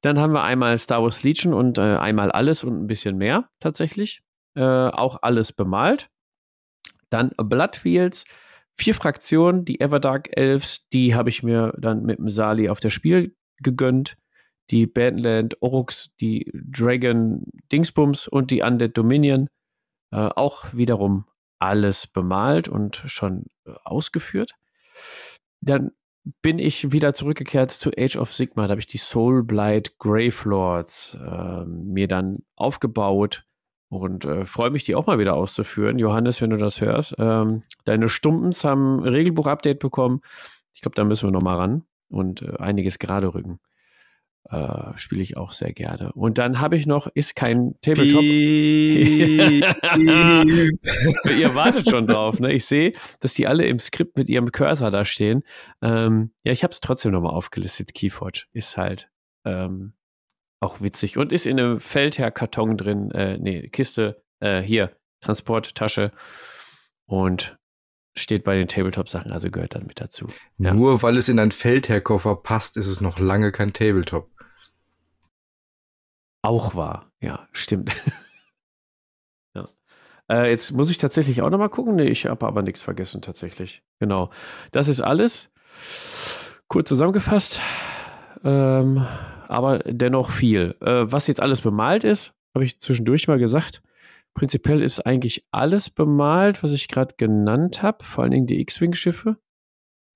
[SPEAKER 1] Dann haben wir einmal Star Wars Legion und äh, einmal alles und ein bisschen mehr tatsächlich. Äh, auch alles bemalt. Dann Blood Wheels, vier Fraktionen, die Everdark Elves, die habe ich mir dann mit dem Sali auf das Spiel gegönnt. Die Badland Orux, die Dragon Dingsbums und die Undead Dominion. Äh, auch wiederum alles bemalt und schon äh, ausgeführt. Dann bin ich wieder zurückgekehrt zu Age of Sigma. Da habe ich die Soul Blight Gravelords äh, mir dann aufgebaut und äh, freue mich, die auch mal wieder auszuführen. Johannes, wenn du das hörst. Ähm, deine Stumpens haben ein Regelbuch-Update bekommen. Ich glaube, da müssen wir nochmal ran und äh, einiges gerade rücken. Äh, Spiele ich auch sehr gerne. Und dann habe ich noch, ist kein Tabletop. Ihr wartet schon drauf, ne? Ich sehe, dass die alle im Skript mit ihrem Cursor da stehen. Ähm, ja, ich habe es trotzdem nochmal aufgelistet. Keyforge ist halt ähm, auch witzig und ist in einem Feldherr-Karton drin, äh, nee, Kiste, äh, hier, Transporttasche und steht bei den Tabletop-Sachen, also gehört dann mit dazu.
[SPEAKER 2] Ja. Nur weil es in einen Feldherr-Koffer passt, ist es noch lange kein Tabletop.
[SPEAKER 1] Auch wahr, ja, stimmt. ja. Äh, jetzt muss ich tatsächlich auch nochmal gucken. Nee, ich habe aber nichts vergessen, tatsächlich. Genau. Das ist alles. Kurz zusammengefasst. Ähm, aber dennoch viel. Äh, was jetzt alles bemalt ist, habe ich zwischendurch mal gesagt. Prinzipiell ist eigentlich alles bemalt, was ich gerade genannt habe. Vor allen Dingen die X-Wing-Schiffe.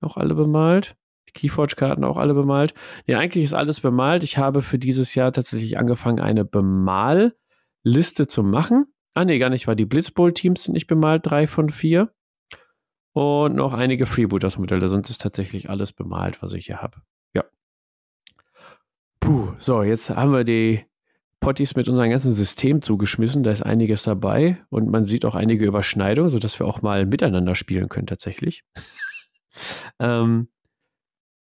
[SPEAKER 1] Auch alle bemalt. Die Keyforge-Karten auch alle bemalt. Nee, eigentlich ist alles bemalt. Ich habe für dieses Jahr tatsächlich angefangen, eine Bemalliste zu machen. Ah, nee, gar nicht, weil die Blitzbowl-Teams sind nicht bemalt, drei von vier. Und noch einige Freebooters-Modelle, sonst ist tatsächlich alles bemalt, was ich hier habe. Puh, so, jetzt haben wir die Potties mit unserem ganzen System zugeschmissen. Da ist einiges dabei und man sieht auch einige Überschneidungen, sodass wir auch mal miteinander spielen können tatsächlich. ähm,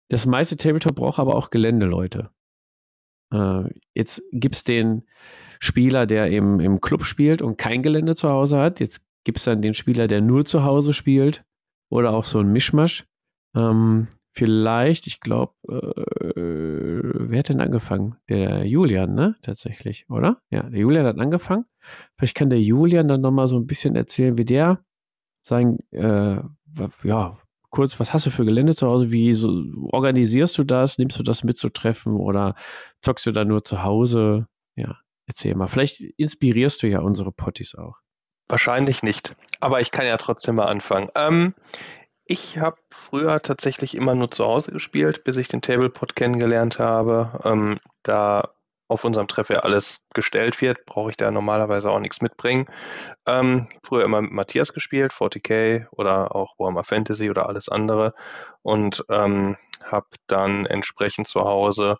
[SPEAKER 1] das meiste Tabletop braucht aber auch Gelände, Leute. Äh, jetzt gibt es den Spieler, der im, im Club spielt und kein Gelände zu Hause hat. Jetzt gibt es dann den Spieler, der nur zu Hause spielt oder auch so ein Mischmasch. Ähm, vielleicht, ich glaube, äh, wer hat denn angefangen? Der Julian, ne? Tatsächlich, oder? Ja, der Julian hat angefangen. Vielleicht kann der Julian dann nochmal so ein bisschen erzählen, wie der sagen, äh, ja, kurz, was hast du für Gelände zu Hause? Wie so, organisierst du das? Nimmst du das mitzutreffen oder zockst du da nur zu Hause? Ja, erzähl mal. Vielleicht inspirierst du ja unsere Potties auch.
[SPEAKER 4] Wahrscheinlich nicht, aber ich kann ja trotzdem mal anfangen. Ähm, ich habe früher tatsächlich immer nur zu Hause gespielt, bis ich den Tablepot kennengelernt habe. Ähm, da auf unserem Treff ja alles gestellt wird, brauche ich da normalerweise auch nichts mitbringen. Ähm, früher immer mit Matthias gespielt, 40k oder auch Warhammer Fantasy oder alles andere und ähm, habe dann entsprechend zu Hause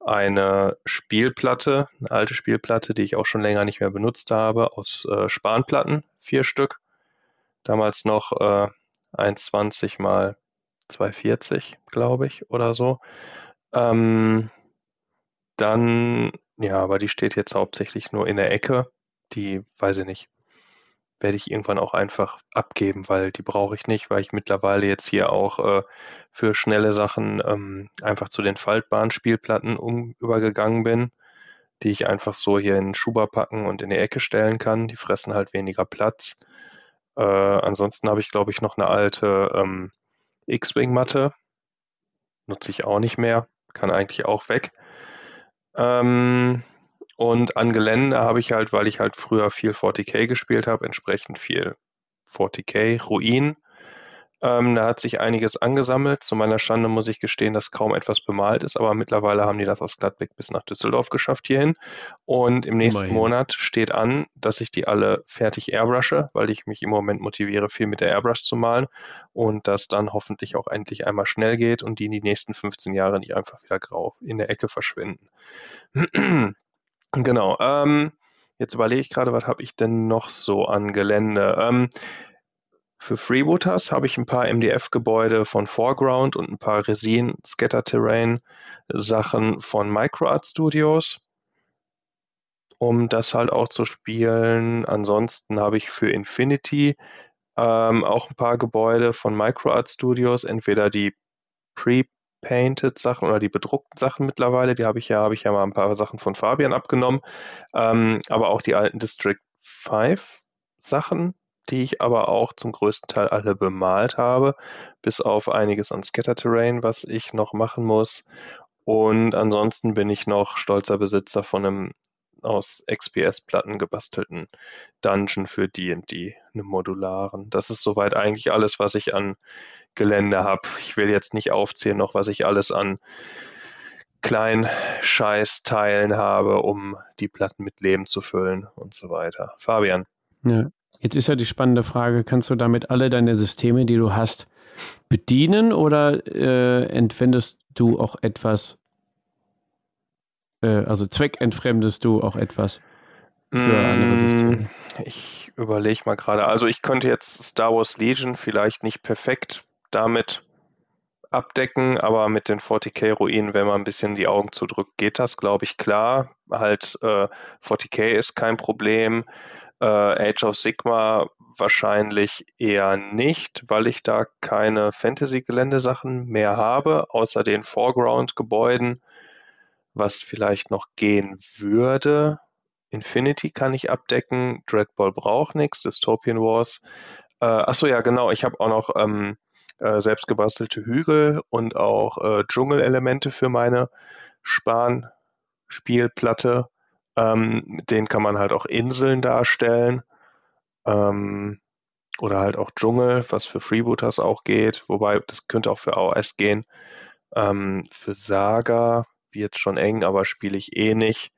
[SPEAKER 4] eine Spielplatte, eine alte Spielplatte, die ich auch schon länger nicht mehr benutzt habe, aus äh, Spanplatten, vier Stück. Damals noch äh, 1,20 mal 2,40, glaube ich, oder so. Ähm, dann, ja, aber die steht jetzt hauptsächlich nur in der Ecke. Die, weiß ich nicht, werde ich irgendwann auch einfach abgeben, weil die brauche ich nicht, weil ich mittlerweile jetzt hier auch äh, für schnelle Sachen ähm, einfach zu den faltbaren Spielplatten um, übergegangen bin, die ich einfach so hier in den Schuber packen und in die Ecke stellen kann. Die fressen halt weniger Platz. Äh, ansonsten habe ich, glaube ich, noch eine alte ähm, X-Wing-Matte. Nutze ich auch nicht mehr. Kann eigentlich auch weg. Ähm, und an Gelände habe ich halt, weil ich halt früher viel 40k gespielt habe, entsprechend viel 40k, Ruin. Ähm, da hat sich einiges angesammelt. Zu meiner Schande muss ich gestehen, dass kaum etwas bemalt ist, aber mittlerweile haben die das aus Gladbeck bis nach Düsseldorf geschafft hierhin. Und im nächsten Immerhin. Monat steht an, dass ich die alle fertig airbrushe, weil ich mich im Moment motiviere, viel mit der Airbrush zu malen und das dann hoffentlich auch endlich einmal schnell geht und die in die nächsten 15 Jahre nicht einfach wieder grau in der Ecke verschwinden. Genau. Ähm, jetzt überlege ich gerade, was habe ich denn noch so an Gelände? Ähm, für Freebooters habe ich ein paar MDF-Gebäude von Foreground und ein paar Resin Scatter Terrain Sachen von Microart Studios, um das halt auch zu spielen. Ansonsten habe ich für Infinity ähm, auch ein paar Gebäude von Microart Studios, entweder die Pre Painted Sachen oder die bedruckten Sachen mittlerweile. Die habe ich ja, habe ich ja mal ein paar Sachen von Fabian abgenommen. Ähm, aber auch die alten District 5 Sachen, die ich aber auch zum größten Teil alle bemalt habe, bis auf einiges an Scatter Terrain, was ich noch machen muss. Und ansonsten bin ich noch stolzer Besitzer von einem aus XPS-Platten gebastelten Dungeon für D&D, einem modularen. Das ist soweit eigentlich alles, was ich an Gelände habe. Ich will jetzt nicht aufzählen, noch was ich alles an kleinen Scheißteilen habe, um die Platten mit Leben zu füllen und so weiter. Fabian.
[SPEAKER 1] Ja. Jetzt ist ja die spannende Frage, kannst du damit alle deine Systeme, die du hast, bedienen oder äh, entwendest du auch etwas, äh, also zweckentfremdest du auch etwas für mm, andere Systeme?
[SPEAKER 4] Ich überlege mal gerade. Also ich könnte jetzt Star Wars Legion vielleicht nicht perfekt damit abdecken, aber mit den 40k-Ruinen, wenn man ein bisschen die Augen zudrückt, geht das, glaube ich, klar. Halt, äh, 40k ist kein Problem. Äh, Age of Sigma wahrscheinlich eher nicht, weil ich da keine Fantasy-Geländesachen mehr habe, außer den Foreground-Gebäuden, was vielleicht noch gehen würde. Infinity kann ich abdecken, Dreadball braucht nichts, Dystopian Wars. Äh, achso, ja, genau, ich habe auch noch ähm, äh, selbstgebastelte Hügel und auch äh, Dschungelelemente für meine Span-Spielplatte. Ähm, mit denen kann man halt auch Inseln darstellen. Ähm, oder halt auch Dschungel, was für Freebooters auch geht. Wobei, das könnte auch für AOS gehen. Ähm, für Saga wird schon eng, aber spiele ich eh nicht.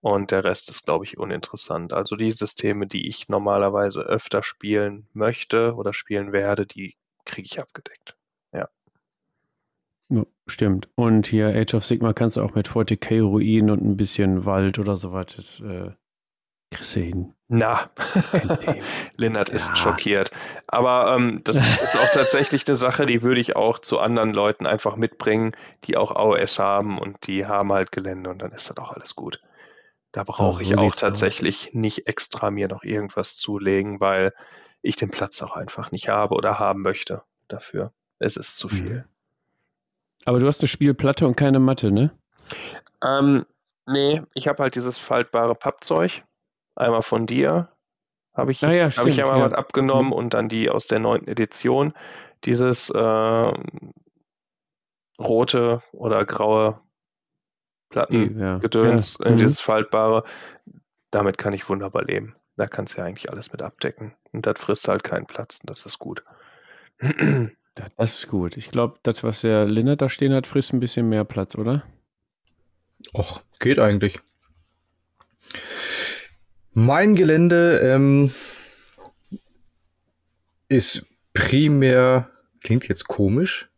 [SPEAKER 4] Und der Rest ist, glaube ich, uninteressant. Also die Systeme, die ich normalerweise öfter spielen möchte oder spielen werde, die kriege ich abgedeckt.
[SPEAKER 1] Stimmt. Und hier Age of Sigma kannst du auch mit 40k Ruinen und ein bisschen Wald oder so was äh,
[SPEAKER 4] kriegst Na, Lennart ja. ist schockiert. Aber ähm, das ist auch tatsächlich eine Sache, die würde ich auch zu anderen Leuten einfach mitbringen, die auch AOS haben und die haben halt Gelände und dann ist das auch alles gut. Da brauche ich auch tatsächlich aus. nicht extra mir noch irgendwas zulegen, weil ich den Platz auch einfach nicht habe oder haben möchte dafür. Es ist zu viel. Mhm.
[SPEAKER 1] Aber du hast eine Spielplatte und keine Matte, ne?
[SPEAKER 4] Ähm, nee, ich habe halt dieses faltbare Pappzeug. Einmal von dir habe ich, ah ja, hab ich ja mal ja. was abgenommen mhm. und dann die aus der neunten Edition. Dieses äh, rote oder graue Plattengedöns, ja. ja. Mhm. dieses faltbare. Damit kann ich wunderbar leben. Da kannst du ja eigentlich alles mit abdecken. Und das frisst halt keinen Platz und das ist gut.
[SPEAKER 1] Das ist gut. Ich glaube, das, was der Linnert da stehen hat, frisst ein bisschen mehr Platz, oder?
[SPEAKER 2] Och, geht eigentlich. Mein Gelände ähm, ist primär, klingt jetzt komisch,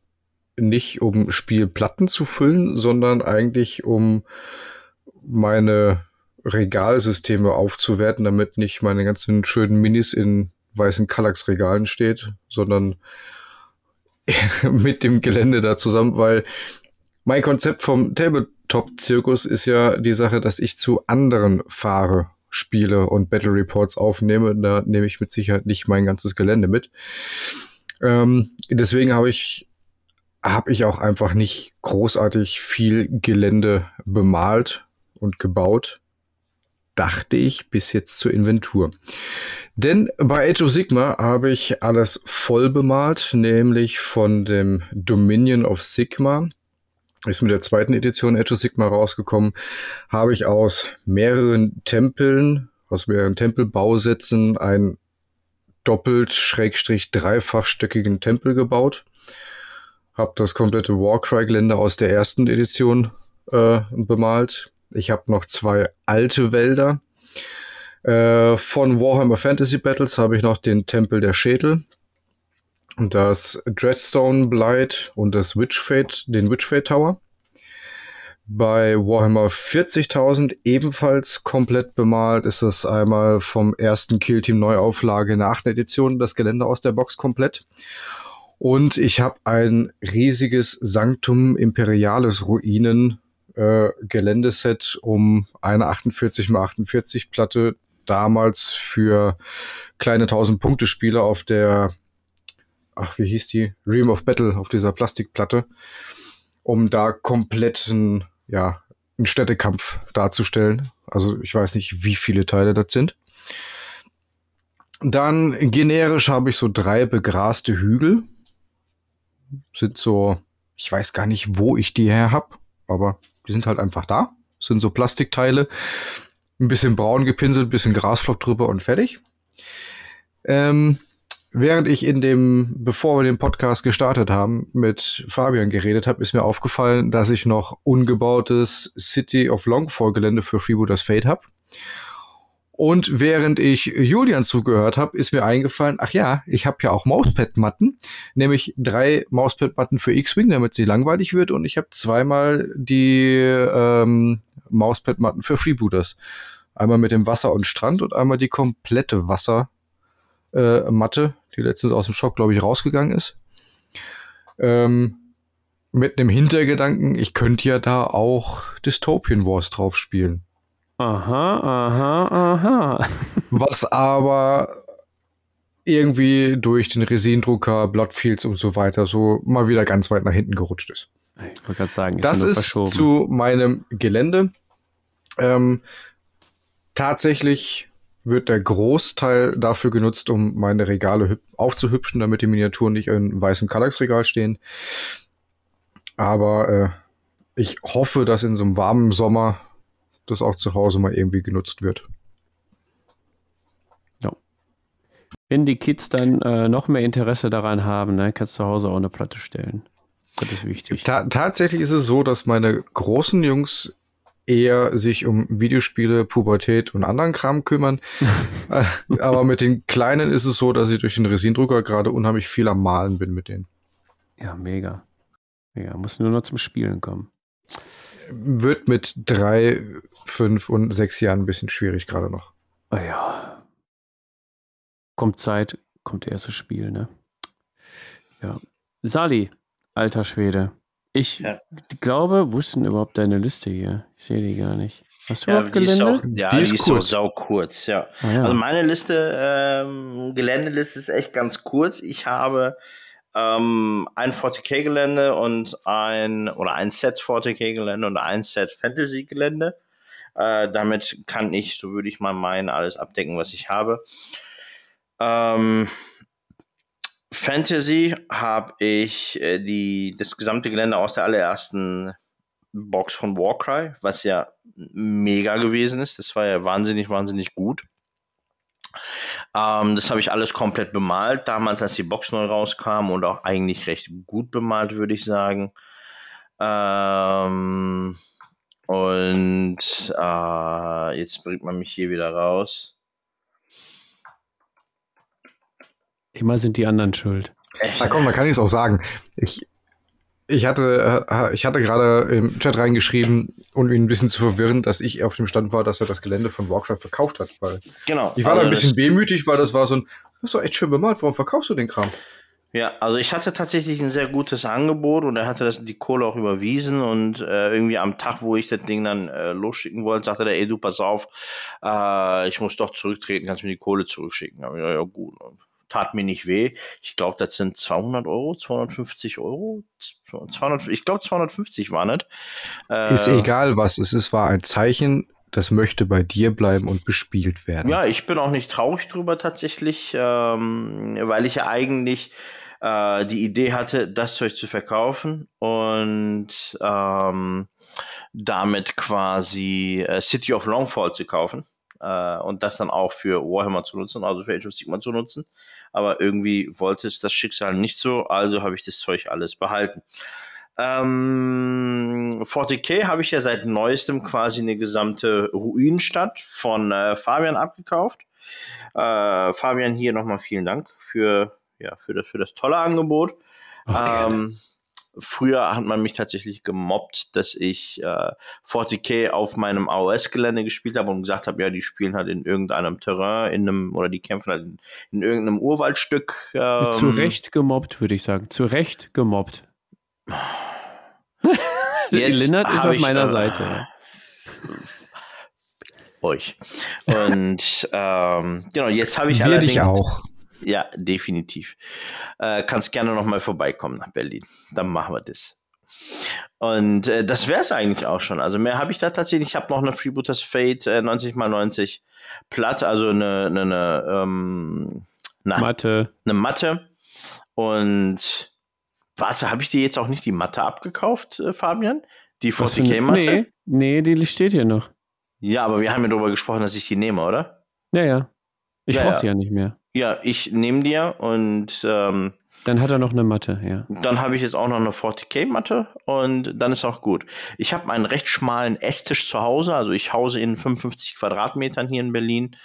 [SPEAKER 2] nicht um Spielplatten zu füllen, sondern eigentlich um meine Regalsysteme aufzuwerten, damit nicht meine ganzen schönen Minis in weißen Kallax-Regalen steht, sondern mit dem Gelände da zusammen, weil mein Konzept vom Table Top-Zirkus ist ja die Sache, dass ich zu anderen fahre, spiele und Battle Reports aufnehme. Da nehme ich mit Sicherheit nicht mein ganzes Gelände mit. Ähm, deswegen habe ich habe ich auch einfach nicht großartig viel Gelände bemalt und gebaut, dachte ich bis jetzt zur Inventur. Denn bei Age of Sigma habe ich alles voll bemalt, nämlich von dem Dominion of Sigma. Ist mit der zweiten Edition Age of Sigma rausgekommen, habe ich aus mehreren Tempeln, aus mehreren Tempelbausätzen ein doppelt schrägstrich dreifachstöckigen Tempel gebaut. Hab das komplette Warcry-Gelände aus der ersten Edition äh, bemalt. Ich habe noch zwei alte Wälder. Äh, von Warhammer Fantasy Battles habe ich noch den Tempel der Schädel, das Dreadstone Blight und das Witchfate, den Witchfate Tower. Bei Warhammer 40.000 ebenfalls komplett bemalt ist es einmal vom ersten Killteam Neuauflage in der achten Edition das Gelände aus der Box komplett. Und ich habe ein riesiges Sanctum Imperialis Ruinen äh, Geländeset um eine 48 x 48 Platte damals für kleine 1000 Punkte Spiele auf der ach wie hieß die Realm of Battle auf dieser Plastikplatte, um da kompletten ja einen Städtekampf darzustellen. Also ich weiß nicht, wie viele Teile das sind. Dann generisch habe ich so drei begraste Hügel. Sind so, ich weiß gar nicht, wo ich die her habe, aber die sind halt einfach da. Sind so Plastikteile. Ein bisschen braun gepinselt, ein bisschen Grasflock drüber und fertig. Ähm, während ich in dem, bevor wir den Podcast gestartet haben, mit Fabian geredet habe, ist mir aufgefallen, dass ich noch ungebautes City of Longfall Gelände für Freebooters Fate habe. Und während ich Julian zugehört habe, ist mir eingefallen, ach ja, ich habe ja auch Mauspad-Matten, nämlich drei Mauspad-Matten für X-Wing, damit sie langweilig wird, und ich habe zweimal die ähm, Mauspad-Matten für Freebooters. Einmal mit dem Wasser und Strand und einmal die komplette Wassermatte, äh, die letztens aus dem Shop, glaube ich, rausgegangen ist. Ähm, mit einem Hintergedanken, ich könnte ja da auch Dystopian Wars drauf spielen.
[SPEAKER 1] Aha, aha, aha.
[SPEAKER 2] Was aber irgendwie durch den Resindrucker, Bloodfields und so weiter so mal wieder ganz weit nach hinten gerutscht ist.
[SPEAKER 1] Ich wollte gerade sagen,
[SPEAKER 2] ist das ist zu meinem Gelände. Ähm, tatsächlich wird der Großteil dafür genutzt, um meine Regale aufzuhübschen, damit die Miniaturen nicht in weißem Kallax-Regal stehen. Aber äh, ich hoffe, dass in so einem warmen Sommer das auch zu Hause mal irgendwie genutzt wird.
[SPEAKER 1] Ja. Wenn die Kids dann äh, noch mehr Interesse daran haben, dann kannst du zu Hause auch eine Platte stellen. Das ist wichtig.
[SPEAKER 2] Ta tatsächlich ist es so, dass meine großen Jungs eher sich um Videospiele, Pubertät und anderen Kram kümmern. Äh, aber mit den Kleinen ist es so, dass ich durch den Resindrucker gerade unheimlich viel am Malen bin mit denen.
[SPEAKER 1] Ja, mega. Ja, muss nur noch zum Spielen kommen.
[SPEAKER 2] Wird mit drei, fünf und sechs Jahren ein bisschen schwierig gerade noch.
[SPEAKER 1] Oh ja. Kommt Zeit, kommt erstes Spiel, ne? Ja. Sali, alter Schwede. Ich ja. glaube, wo ist denn überhaupt deine Liste hier? Ich sehe die gar nicht. Hast du ja, überhaupt Gelände?
[SPEAKER 3] Auch, ja, die ist, die ist kurz. so sau kurz, ja. Ah, ja. Also meine Liste, ähm, Geländeliste ist echt ganz kurz. Ich habe ähm, ein 40k-Gelände und ein, oder ein Set 40k-Gelände und ein Set Fantasy-Gelände. Äh, damit kann ich, so würde ich mal meinen, alles abdecken, was ich habe. Ähm, Fantasy habe ich äh, die, das gesamte Gelände aus der allerersten Box von Warcry, was ja mega gewesen ist. Das war ja wahnsinnig, wahnsinnig gut. Ähm, das habe ich alles komplett bemalt, damals, als die Box neu rauskam und auch eigentlich recht gut bemalt, würde ich sagen. Ähm, und äh, jetzt bringt man mich hier wieder raus.
[SPEAKER 1] Immer sind die anderen schuld.
[SPEAKER 2] Na komm, man kann ich es auch sagen. Ich, ich hatte, äh, ich hatte gerade im Chat reingeschrieben, um ihn ein bisschen zu verwirren, dass ich auf dem Stand war, dass er das Gelände von Warcraft verkauft hat. Weil
[SPEAKER 3] genau.
[SPEAKER 2] Ich war also da ein bisschen wehmütig, weil das war so ein, das ist doch echt schön bemalt, warum verkaufst du den Kram?
[SPEAKER 3] Ja, also ich hatte tatsächlich ein sehr gutes Angebot und er hatte das, die Kohle auch überwiesen und äh, irgendwie am Tag, wo ich das Ding dann äh, losschicken wollte, sagte der, ey du, pass auf, äh, ich muss doch zurücktreten, kannst mir die Kohle zurückschicken. Ja, ja, gut, tat mir nicht weh. Ich glaube, das sind 200 Euro, 250 Euro, 200, ich glaube 250 waren es.
[SPEAKER 2] Äh, ist egal was es ist, war ein Zeichen, das möchte bei dir bleiben und bespielt werden.
[SPEAKER 3] Ja, ich bin auch nicht traurig drüber tatsächlich, ähm, weil ich ja eigentlich äh, die Idee hatte, das Zeug zu verkaufen und ähm, damit quasi äh, City of Longfall zu kaufen äh, und das dann auch für Warhammer zu nutzen, also für Age of Sigmar zu nutzen. Aber irgendwie wollte es das Schicksal nicht so, also habe ich das Zeug alles behalten. Ähm, 40k habe ich ja seit neuestem quasi eine gesamte Ruinenstadt von äh, Fabian abgekauft. Äh, Fabian, hier nochmal vielen Dank für ja, für das, für das tolle Angebot. Ach, ähm, früher hat man mich tatsächlich gemobbt, dass ich äh, 40k auf meinem AOS-Gelände gespielt habe und gesagt habe, ja, die spielen halt in irgendeinem Terrain, in einem, oder die kämpfen halt in, in irgendeinem Urwaldstück.
[SPEAKER 1] Ähm, Zu Recht gemobbt, würde ich sagen. Zu Recht gemobbt. Lindert ist auf meiner ich, äh, Seite.
[SPEAKER 3] Euch. Und ähm, genau, jetzt habe ich
[SPEAKER 2] Wir allerdings. Dich auch.
[SPEAKER 3] Ja, definitiv. Äh, kannst gerne noch mal vorbeikommen nach Berlin. Dann machen wir das. Und äh, das wäre es eigentlich auch schon. Also mehr habe ich da tatsächlich. Ich habe noch eine Freebooters Fate äh, 90x90 Platte, also eine, eine, eine, ähm,
[SPEAKER 1] na, Matte.
[SPEAKER 3] Eine Matte. Und warte, habe ich dir jetzt auch nicht die Matte abgekauft, äh, Fabian? Die 40k-Matte?
[SPEAKER 1] Nee, nee, die steht hier noch.
[SPEAKER 3] Ja, aber wir haben ja darüber gesprochen, dass ich die nehme, oder?
[SPEAKER 1] Ja, ja. Ich ja, brauche die ja nicht mehr.
[SPEAKER 3] Ja, ich nehme dir und ähm,
[SPEAKER 1] dann hat er noch eine Matte, ja.
[SPEAKER 3] Dann habe ich jetzt auch noch eine 40k-Matte und dann ist auch gut. Ich habe einen recht schmalen Esstisch zu Hause, also ich hause in 55 Quadratmetern hier in Berlin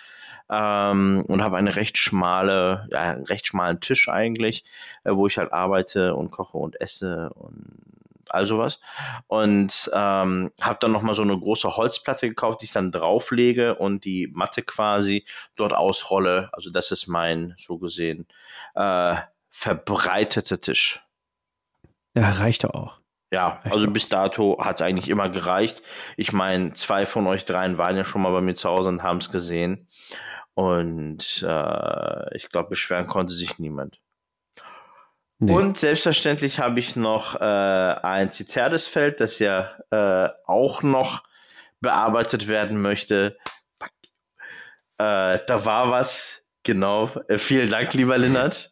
[SPEAKER 3] ähm, und habe eine recht schmale, ja, einen recht schmalen Tisch eigentlich, äh, wo ich halt arbeite und koche und esse und all sowas. Und ähm, habe dann nochmal so eine große Holzplatte gekauft, die ich dann drauflege und die Matte quasi dort ausrolle. Also das ist mein, so gesehen, äh, verbreiteter Tisch.
[SPEAKER 1] Ja, reicht auch.
[SPEAKER 3] Ja, also bis dato hat es eigentlich immer gereicht. Ich meine, zwei von euch dreien waren ja schon mal bei mir zu Hause und haben es gesehen. Und äh, ich glaube, beschweren konnte sich niemand. Nee. Und selbstverständlich habe ich noch äh, ein Ziterdesfeld, das ja äh, auch noch bearbeitet werden möchte. Äh, da war was, genau. Äh, vielen Dank, lieber Linnert.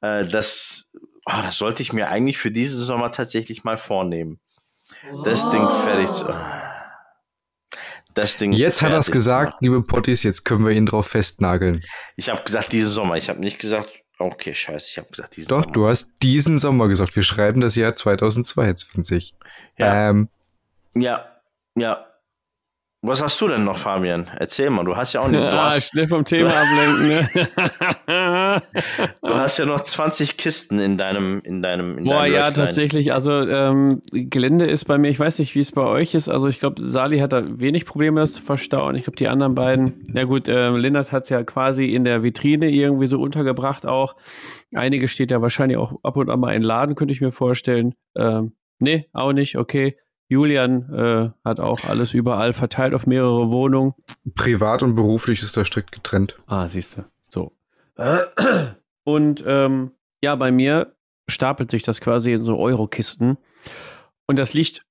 [SPEAKER 3] Äh, das, oh, das sollte ich mir eigentlich für diesen Sommer tatsächlich mal vornehmen. Das oh. Ding fertig zu.
[SPEAKER 2] Das Ding jetzt hat er es gesagt, liebe Potties, jetzt können wir ihn drauf festnageln.
[SPEAKER 3] Ich habe gesagt diesen Sommer. Ich habe nicht gesagt Okay, scheiße, ich habe gesagt
[SPEAKER 2] diesen Doch, Sommer. du hast diesen Sommer gesagt. Wir schreiben das Jahr 2022.
[SPEAKER 3] Ja. Ähm, ja, ja. Was hast du denn noch, Fabian? Erzähl mal, du hast ja auch nicht.
[SPEAKER 1] Ah,
[SPEAKER 3] hast,
[SPEAKER 1] schnell vom Thema ablenken.
[SPEAKER 3] Ne? du hast ja noch 20 Kisten in deinem, in deinem, in
[SPEAKER 1] Boah, deinem ja, tatsächlich. Also ähm, Gelände ist bei mir, ich weiß nicht, wie es bei euch ist. Also ich glaube, Sali hat da wenig Probleme, das zu verstauen. Ich glaube, die anderen beiden, ja gut, äh, Lindert hat es ja quasi in der Vitrine irgendwie so untergebracht auch. Einige steht ja wahrscheinlich auch ab und an mal in Laden, könnte ich mir vorstellen. Ähm, nee, auch nicht, okay. Julian äh, hat auch alles überall verteilt auf mehrere Wohnungen.
[SPEAKER 2] Privat und beruflich ist da strikt getrennt.
[SPEAKER 1] Ah, siehst du. So. Und ähm, ja, bei mir stapelt sich das quasi in so Eurokisten. Und das liegt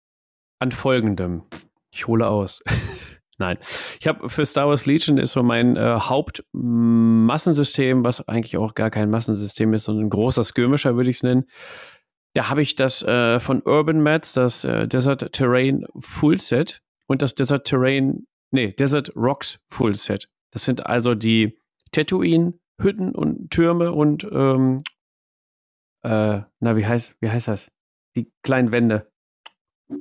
[SPEAKER 1] an folgendem. Ich hole aus. Nein. Ich habe für Star Wars Legion ist so mein äh, Hauptmassensystem, was eigentlich auch gar kein Massensystem ist, sondern ein großer Skirmisher, würde ich es nennen. Da habe ich das äh, von Urban Mats, das äh, Desert Terrain Full Set und das Desert Terrain, nee, Desert Rocks Full Set. Das sind also die Tatooine, Hütten und Türme und ähm, äh, na, wie heißt, wie heißt das? Die kleinen Wände.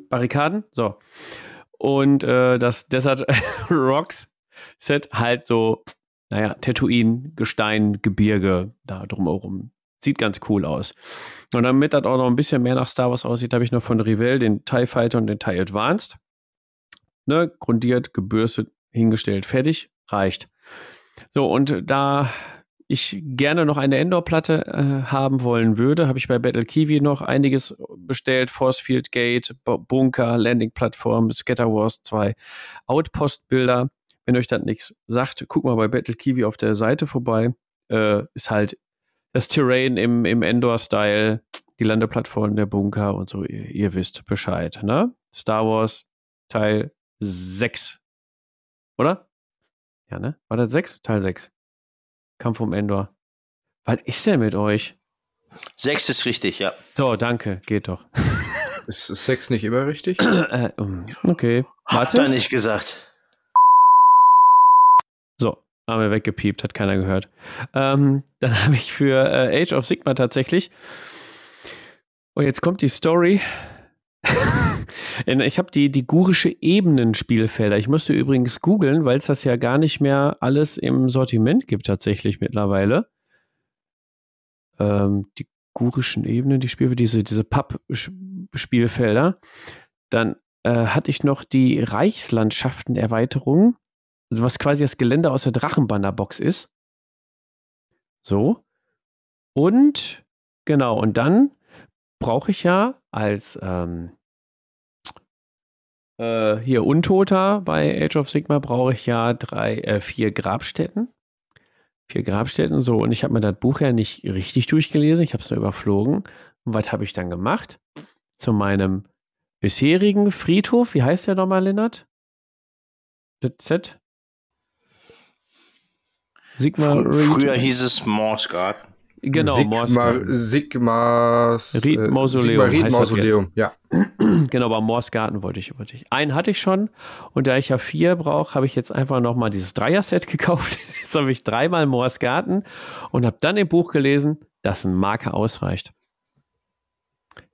[SPEAKER 1] Barrikaden? So. Und äh, das Desert Rocks Set halt so, naja, Tatooine, Gestein, Gebirge da drumherum. Sieht ganz cool aus. Und damit das auch noch ein bisschen mehr nach Star Wars aussieht, habe ich noch von Revell den TIE Fighter und den TIE Advanced. Ne, grundiert, gebürstet, hingestellt, fertig, reicht. So, und da ich gerne noch eine Endor-Platte äh, haben wollen würde, habe ich bei Battle Kiwi noch einiges bestellt. Force Field Gate, Bunker, Landing-Plattform, Scatter Wars 2, Outpost-Bilder. Wenn euch das nichts sagt, guckt mal bei Battle Kiwi auf der Seite vorbei. Äh, ist halt das Terrain im, im Endor-Style, die Landeplattform, der Bunker und so. Ihr, ihr wisst Bescheid, ne? Star Wars Teil 6. Oder? Ja, ne? War das 6? Teil 6. Kampf um Endor. Was ist denn mit euch?
[SPEAKER 3] 6 ist richtig, ja.
[SPEAKER 1] So, danke. Geht doch.
[SPEAKER 2] Ist 6 nicht immer richtig?
[SPEAKER 1] äh, okay.
[SPEAKER 3] Warte. Hat er nicht gesagt.
[SPEAKER 1] Haben wir weggepiept, hat keiner gehört. Ähm, dann habe ich für äh, Age of Sigma tatsächlich. Und oh, jetzt kommt die Story. ich habe die, die gurische Ebenen-Spielfelder. Ich musste übrigens googeln, weil es das ja gar nicht mehr alles im Sortiment gibt, tatsächlich mittlerweile. Ähm, die gurischen Ebenen, die Spielfelder, diese, diese Papp-Spielfelder. Dann äh, hatte ich noch die Reichslandschaften-Erweiterung, also was quasi das Gelände aus der Drachenbannerbox ist. So. Und genau, und dann brauche ich ja als ähm, äh, hier Untoter bei Age of Sigma brauche ich ja drei, äh, vier Grabstätten. Vier Grabstätten, so. Und ich habe mir das Buch ja nicht richtig durchgelesen. Ich habe es nur überflogen. Und was habe ich dann gemacht? Zu meinem bisherigen Friedhof, wie heißt der nochmal, Lennart? Das Z?
[SPEAKER 3] Sigma. Früher hieß es Morse Garden.
[SPEAKER 1] Genau,
[SPEAKER 2] Sigma, Sigmas
[SPEAKER 1] Ried äh, Mausoleum.
[SPEAKER 2] Sigma Ried Mausoleum, ja.
[SPEAKER 1] genau, aber Morsgarten wollte ich, wollte ich. Einen hatte ich schon und da ich ja vier brauche, habe ich jetzt einfach nochmal dieses Dreier-Set gekauft. Jetzt habe ich dreimal Morsgarten und habe dann im Buch gelesen, dass ein Marker ausreicht.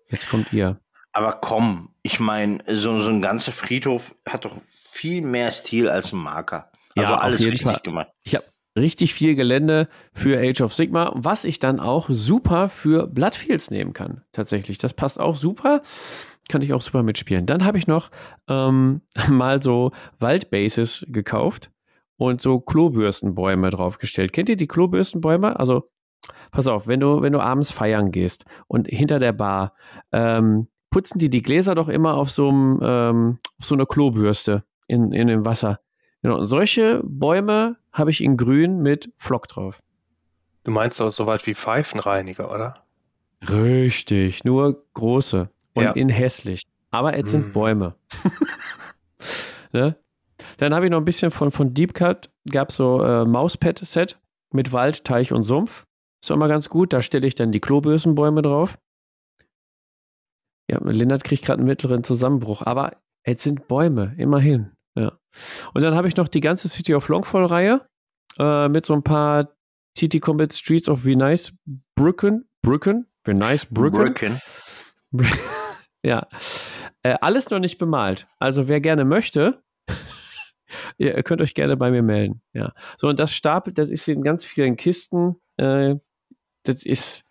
[SPEAKER 1] Jetzt kommt ihr.
[SPEAKER 3] Aber komm, ich meine, so, so ein ganzer Friedhof hat doch viel mehr Stil als ein Marker. Also ja, alles richtig Fall. gemacht.
[SPEAKER 1] Ich habe richtig viel Gelände für Age of Sigma, was ich dann auch super für Bloodfields nehmen kann. Tatsächlich, das passt auch super. Kann ich auch super mitspielen. Dann habe ich noch ähm, mal so Waldbases gekauft und so Klobürstenbäume draufgestellt. Kennt ihr die Klobürstenbäume? Also, pass auf, wenn du, wenn du abends feiern gehst und hinter der Bar ähm, putzen die die Gläser doch immer auf so, einem, ähm, auf so einer Klobürste in, in dem Wasser. Genau, und solche Bäume habe ich in grün mit Flock drauf.
[SPEAKER 4] Du meinst doch so weit wie Pfeifenreiniger, oder?
[SPEAKER 1] Richtig, nur große und ja. in hässlich. Aber es sind hm. Bäume. ne? Dann habe ich noch ein bisschen von, von Deep Cut, gab so äh, Mauspad-Set mit Wald, Teich und Sumpf. Ist auch mal ganz gut. Da stelle ich dann die Klobösenbäume drauf. Ja, Lindert kriegt gerade einen mittleren Zusammenbruch, aber es sind Bäume, immerhin. Und dann habe ich noch die ganze City of Longfall-Reihe äh, mit so ein paar TT Combat Streets of Nice Brücken. Brücken? Nice Brücken. Brücken. ja. Äh, alles noch nicht bemalt. Also wer gerne möchte, ihr könnt euch gerne bei mir melden. Ja. So, und das stapelt, das ist in ganz vielen Kisten. Äh, das ist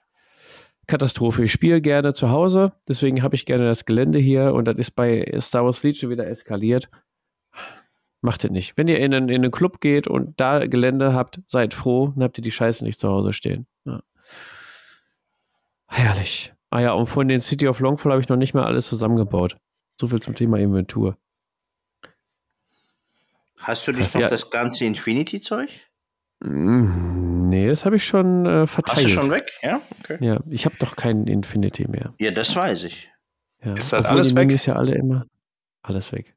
[SPEAKER 1] Katastrophe. Ich spiele gerne zu Hause, deswegen habe ich gerne das Gelände hier und das ist bei Star Wars Fleet schon wieder eskaliert. Macht ihr nicht. Wenn ihr in einen, in einen Club geht und da Gelände habt, seid froh, dann habt ihr die Scheiße nicht zu Hause stehen. Ja. Herrlich. Ah ja, und von den City of Longfall habe ich noch nicht mal alles zusammengebaut. So viel zum Thema Inventur.
[SPEAKER 3] Hast du nicht noch ja. das ganze Infinity-Zeug?
[SPEAKER 1] Mm, nee, das habe ich schon äh, verteilt.
[SPEAKER 3] Hast du schon weg? Ja,
[SPEAKER 1] okay. Ja, ich habe doch keinen Infinity mehr.
[SPEAKER 3] Ja, das weiß ich.
[SPEAKER 1] Ja. Ist das alles weg? Ist ja alle immer alles weg.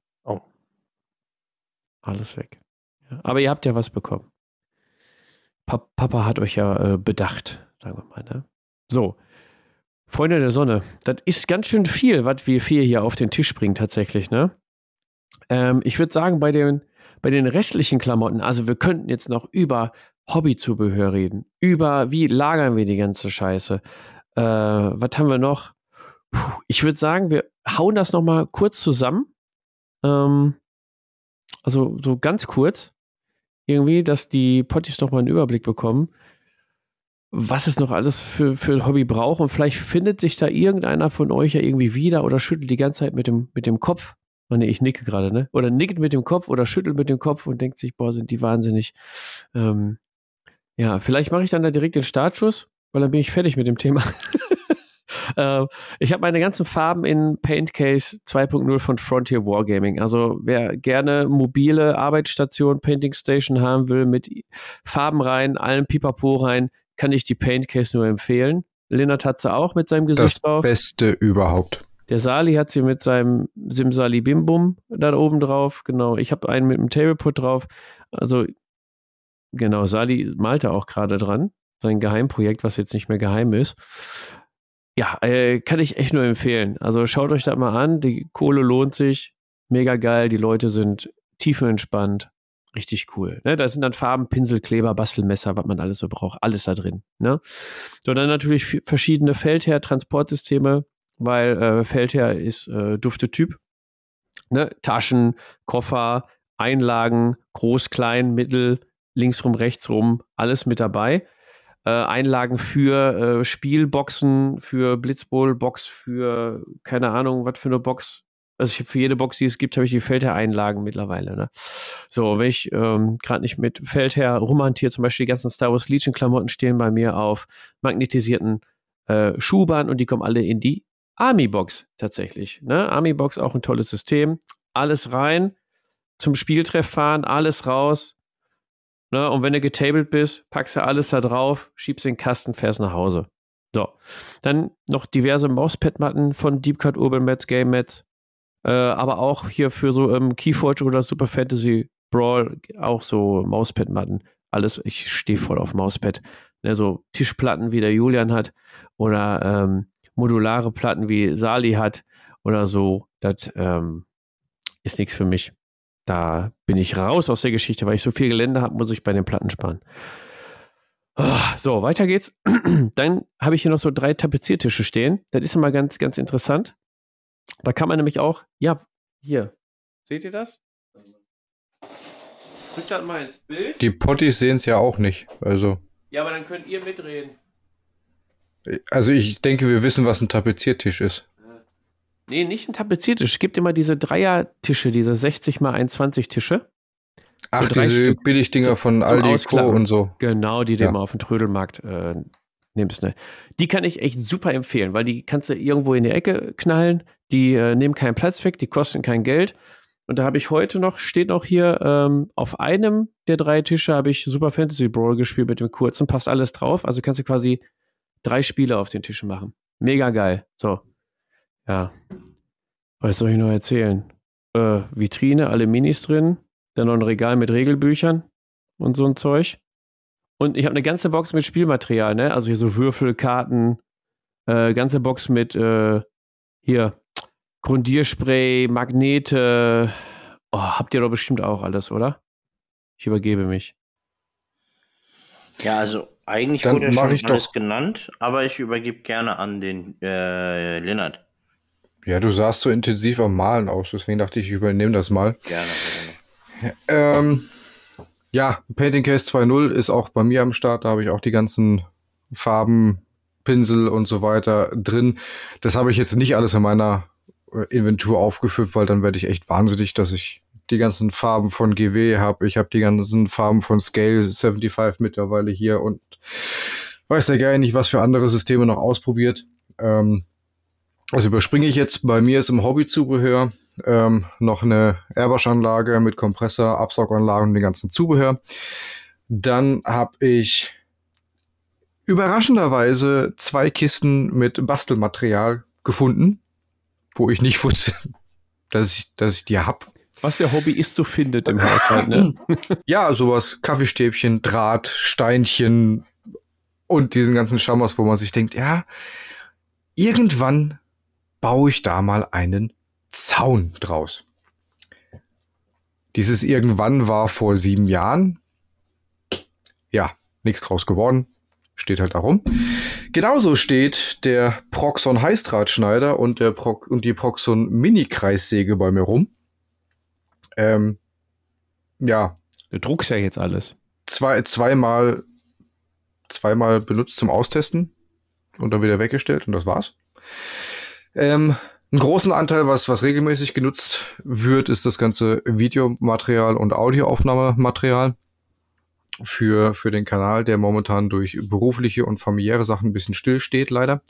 [SPEAKER 1] Alles weg. Ja. Aber ihr habt ja was bekommen. Pa Papa hat euch ja äh, bedacht, sagen wir mal. Ne? So, Freunde der Sonne, das ist ganz schön viel, was wir vier hier auf den Tisch bringen tatsächlich. Ne? Ähm, ich würde sagen, bei den, bei den restlichen Klamotten, also wir könnten jetzt noch über Hobbyzubehör reden, über wie lagern wir die ganze Scheiße. Äh, was haben wir noch? Puh, ich würde sagen, wir hauen das noch mal kurz zusammen. Ähm, also so ganz kurz, irgendwie, dass die Potties noch mal einen Überblick bekommen, was es noch alles für, für ein Hobby braucht. Und vielleicht findet sich da irgendeiner von euch ja irgendwie wieder oder schüttelt die ganze Zeit mit dem, mit dem Kopf. Oh nee, ich nicke gerade, ne? Oder nickt mit dem Kopf oder schüttelt mit dem Kopf und denkt sich, boah, sind die wahnsinnig. Ähm, Ja, vielleicht mache ich dann da direkt den Startschuss, weil dann bin ich fertig mit dem Thema. äh, ich habe meine ganzen Farben in Paintcase 2.0 von Frontier Wargaming. Also wer gerne mobile Arbeitsstation, Painting Station haben will mit Farben rein, allen Pipapo rein, kann ich die Paintcase nur empfehlen. Lennart hat sie auch mit seinem Gesichtsbau.
[SPEAKER 2] Das Beste überhaupt.
[SPEAKER 1] Der Sali hat sie mit seinem Simsali Bimbum da oben drauf. Genau, ich habe einen mit dem Tableput drauf. Also, genau, Sali malte auch gerade dran. Sein Geheimprojekt, was jetzt nicht mehr geheim ist. Ja, äh, kann ich echt nur empfehlen. Also schaut euch das mal an. Die Kohle lohnt sich. Mega geil. Die Leute sind tiefenentspannt. Richtig cool. Ne? Da sind dann Farben, Pinsel, Kleber, Bastelmesser, was man alles so braucht. Alles da drin. Ne? So, dann natürlich verschiedene Feldherr-Transportsysteme, weil äh, Feldherr ist äh, Dufte-Typ. Ne? Taschen, Koffer, Einlagen, groß, klein, mittel, linksrum, rechtsrum, alles mit dabei. Äh, Einlagen für äh, Spielboxen, für Blitzbowl-Box, für keine Ahnung, was für eine Box. Also ich für jede Box, die es gibt, habe ich die Feldherr-Einlagen mittlerweile. Ne? So, wenn ich ähm, gerade nicht mit Feldherr rumhantiere, zum Beispiel die ganzen Star Wars Legion-Klamotten stehen bei mir auf magnetisierten äh, Schuhbahn und die kommen alle in die Army-Box tatsächlich. Ne? Army-Box auch ein tolles System. Alles rein, zum Spieltreff fahren, alles raus, Ne? Und wenn du getabelt bist, packst du alles da drauf, schiebst den Kasten, fährst nach Hause. So. Dann noch diverse Mauspad-Matten von Deep Cut Urban Mats, Game Mats. Äh, aber auch hier für so ähm, Keyforge oder Super Fantasy Brawl auch so Mauspad-Matten. Alles, ich stehe voll auf Mauspad. Ne, so Tischplatten wie der Julian hat oder ähm, modulare Platten wie Sali hat oder so. Das ähm, ist nichts für mich. Da bin ich raus aus der Geschichte, weil ich so viel Gelände habe, muss ich bei den Platten sparen. Oh, so, weiter geht's. Dann habe ich hier noch so drei Tapeziertische stehen. Das ist immer ganz, ganz interessant. Da kann man nämlich auch, ja, hier. Seht ihr das?
[SPEAKER 2] Drückt das mal ins Bild. Die Potties sehen es ja auch nicht. Also.
[SPEAKER 1] Ja, aber dann könnt ihr mitreden.
[SPEAKER 2] Also ich denke, wir wissen, was ein Tapeziertisch ist.
[SPEAKER 1] Nee, nicht ein Tapeziertisch. Es gibt immer diese Dreiertische, diese 60 x 21 Tische.
[SPEAKER 2] Ach, so diese. Billigdinger so, von Aldi Co. und so.
[SPEAKER 1] Genau, die du ja. immer auf dem Trödelmarkt äh, nimmst. Ne? Die kann ich echt super empfehlen, weil die kannst du irgendwo in die Ecke knallen. Die äh, nehmen keinen Platz weg, die kosten kein Geld. Und da habe ich heute noch, steht noch hier, ähm, auf einem der drei Tische habe ich Super Fantasy Brawl gespielt mit dem kurzen, passt alles drauf. Also kannst du quasi drei Spiele auf den Tischen machen. Mega geil. So, ja. Was soll ich noch erzählen? Äh, Vitrine, alle Minis drin. Dann noch ein Regal mit Regelbüchern und so ein Zeug. Und ich habe eine ganze Box mit Spielmaterial, ne? Also hier so Würfel, Karten, äh, ganze Box mit äh, hier Grundierspray, Magnete. Oh, habt ihr doch bestimmt auch alles, oder? Ich übergebe mich.
[SPEAKER 3] Ja, also eigentlich Dann wurde schon alles doch. genannt, aber ich übergebe gerne an den äh, Lennart.
[SPEAKER 2] Ja, du sahst so intensiv am Malen aus, deswegen dachte ich, ich übernehme das mal. Gerne. gerne. Ähm, ja, Painting Case 2.0 ist auch bei mir am Start. Da habe ich auch die ganzen Farben, Pinsel und so weiter drin. Das habe ich jetzt nicht alles in meiner äh, Inventur aufgeführt, weil dann werde ich echt wahnsinnig, dass ich die ganzen Farben von GW habe. Ich habe die ganzen Farben von Scale 75 mittlerweile hier und weiß ja gar nicht, was für andere Systeme noch ausprobiert. Ähm, also überspringe ich jetzt, bei mir ist im Hobbyzubehör ähm, noch eine Airwash-Anlage mit Kompressor, Absauganlage und dem ganzen Zubehör. Dann habe ich überraschenderweise zwei Kisten mit Bastelmaterial gefunden, wo ich nicht wusste, dass ich, dass ich die hab.
[SPEAKER 1] Was der Hobbyist so findet im Haushalt, ne?
[SPEAKER 2] ja, sowas, Kaffeestäbchen, Draht, Steinchen und diesen ganzen Schammers, wo man sich denkt, ja, irgendwann baue ich da mal einen Zaun draus. Dieses irgendwann war vor sieben Jahren. Ja, nichts draus geworden. Steht halt darum. Genauso steht der Proxon Heißdrahtschneider und, der Pro und die Proxon Mini-Kreissäge bei mir rum. Ähm, ja.
[SPEAKER 1] Du druckst ja jetzt alles.
[SPEAKER 2] Zwei, zweimal, zweimal benutzt zum Austesten und dann wieder weggestellt und das war's. Ähm, einen großen Anteil, was, was regelmäßig genutzt wird, ist das ganze Videomaterial und Audioaufnahmematerial. für, für den Kanal, der momentan durch berufliche und familiäre Sachen ein bisschen still steht, leider.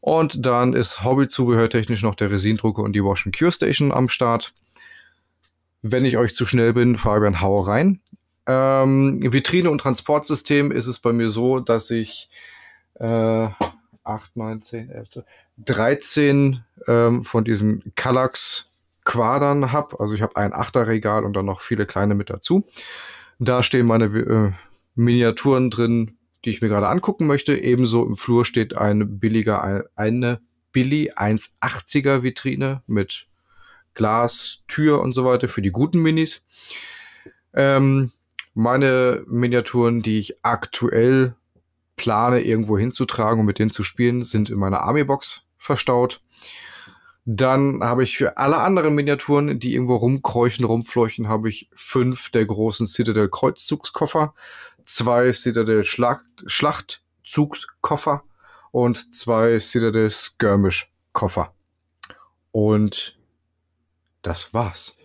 [SPEAKER 2] Und dann ist Hobbyzubehörtechnisch noch der Resindrucker und die Wash and Cure Station am Start. Wenn ich euch zu schnell bin, Fabian, hau rein. Ähm, Vitrine und Transportsystem ist es bei mir so, dass ich äh, 8, 9, 10, 11, 12, 13 ähm, von diesen Kallax Quadern habe. Also ich habe ein Achterregal und dann noch viele kleine mit dazu. Da stehen meine äh, Miniaturen drin, die ich mir gerade angucken möchte. Ebenso im Flur steht eine billiger, eine Billy 180er Vitrine mit Glas, Tür und so weiter für die guten Minis. Ähm, meine Miniaturen, die ich aktuell plane, irgendwo hinzutragen und mit denen zu spielen, sind in meiner Army-Box verstaut. Dann habe ich für alle anderen Miniaturen, die irgendwo rumkräuchen, rumfleuchen, habe ich fünf der großen Citadel Kreuzzugskoffer, zwei Citadel Schlacht Schlachtzugskoffer und zwei Citadel Skirmish Koffer. Und das war's.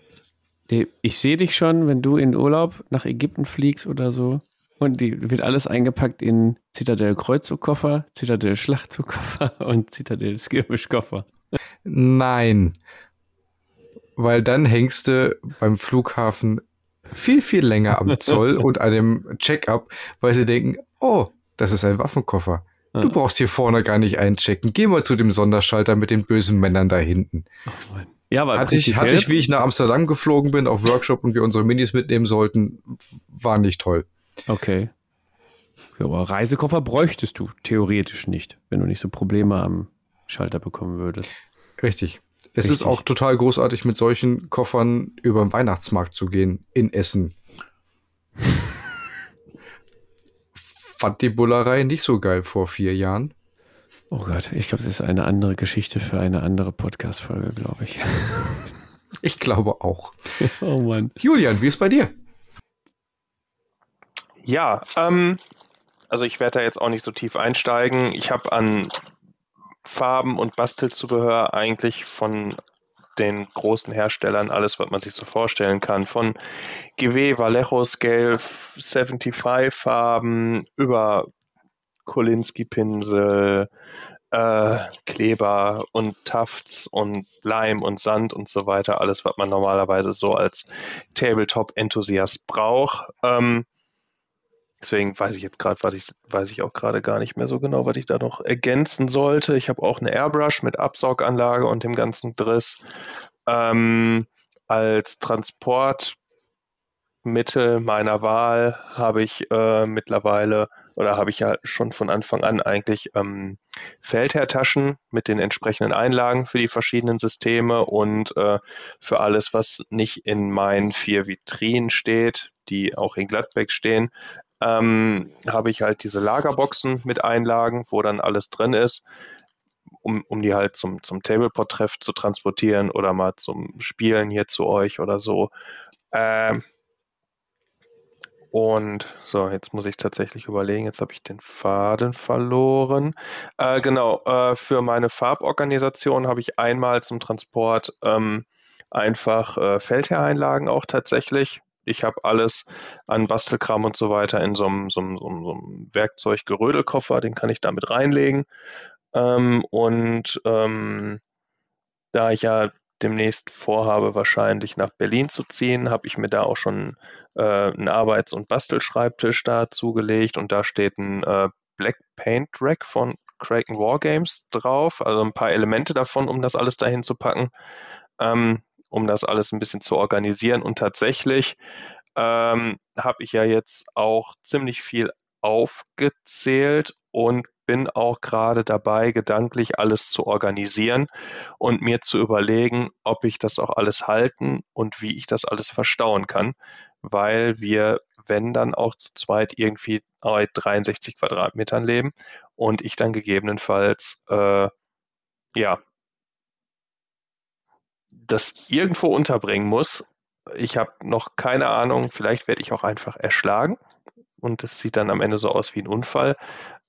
[SPEAKER 1] Ich sehe dich schon, wenn du in Urlaub nach Ägypten fliegst oder so. Und die wird alles eingepackt in Citadel Kreuzzugkoffer, Citadel Schlachtzugkoffer und Citadel Skirmish-Koffer.
[SPEAKER 2] Nein. Weil dann hängst du beim Flughafen viel, viel länger am Zoll und an dem Check-up, weil sie denken, oh, das ist ein Waffenkoffer. Du brauchst hier vorne gar nicht einchecken. Geh mal zu dem Sonderschalter mit den bösen Männern da hinten. Oh ja, aber hatte ich, hatte ich, wie ich nach Amsterdam geflogen bin, auf Workshop und wir unsere Minis mitnehmen sollten, war nicht toll.
[SPEAKER 1] Okay. Ja, aber Reisekoffer bräuchtest du theoretisch nicht, wenn du nicht so Probleme am Schalter bekommen würdest.
[SPEAKER 2] Richtig. Es Richtig. ist auch total großartig, mit solchen Koffern über den Weihnachtsmarkt zu gehen in Essen. Fand die Bullerei nicht so geil vor vier Jahren.
[SPEAKER 1] Oh Gott, ich glaube, das ist eine andere Geschichte für eine andere Podcast-Folge, glaube ich.
[SPEAKER 2] Ich glaube auch. Oh Mann. Julian, wie ist bei dir?
[SPEAKER 4] Ja, ähm, also ich werde da jetzt auch nicht so tief einsteigen. Ich habe an Farben und Bastelzubehör eigentlich von den großen Herstellern alles, was man sich so vorstellen kann. Von GW, Vallejo Scale, 75 Farben über Kolinski-Pinsel, äh, Kleber und Tafts und Leim und Sand und so weiter. Alles, was man normalerweise so als Tabletop-Enthusiast braucht. Ähm, Deswegen weiß ich jetzt gerade, was ich, weiß ich auch gerade gar nicht mehr so genau, was ich da noch ergänzen sollte. Ich habe auch eine Airbrush mit Absauganlage und dem ganzen Driss. Ähm, als Transportmittel meiner Wahl habe ich äh, mittlerweile oder habe ich ja schon von Anfang an eigentlich ähm, Feldherrtaschen mit den entsprechenden Einlagen für die verschiedenen Systeme und äh, für alles, was nicht in meinen vier Vitrinen steht, die auch in Gladbeck stehen, ähm, habe ich halt diese Lagerboxen mit Einlagen, wo dann alles drin ist, um, um die halt zum, zum Tableport-Treff zu transportieren oder mal zum Spielen hier zu euch oder so. Ähm, und so, jetzt muss ich tatsächlich überlegen, jetzt habe ich den Faden verloren. Äh, genau, äh, für meine Farborganisation habe ich einmal zum Transport ähm, einfach äh, Feldherreinlagen auch tatsächlich ich habe alles an Bastelkram und so weiter in so einem, so einem, so einem Werkzeuggerödelkoffer, den kann ich damit reinlegen. Ähm, und ähm, da ich ja demnächst vorhabe, wahrscheinlich nach Berlin zu ziehen, habe ich mir da auch schon äh, einen Arbeits- und Bastelschreibtisch da zugelegt und da steht ein äh, Black Paint Rack von Kraken Wargames drauf, also ein paar Elemente davon, um das alles dahin zu packen. Ähm, um das alles ein bisschen zu organisieren. Und tatsächlich ähm, habe ich ja jetzt auch ziemlich viel aufgezählt und bin auch gerade dabei, gedanklich alles zu organisieren und mir zu überlegen, ob ich das auch alles halten und wie ich das alles verstauen kann, weil wir, wenn dann auch zu zweit irgendwie bei 63 Quadratmetern leben und ich dann gegebenenfalls äh, ja das irgendwo unterbringen muss. Ich habe noch keine Ahnung, vielleicht werde ich auch einfach erschlagen und es sieht dann am Ende so aus wie ein Unfall.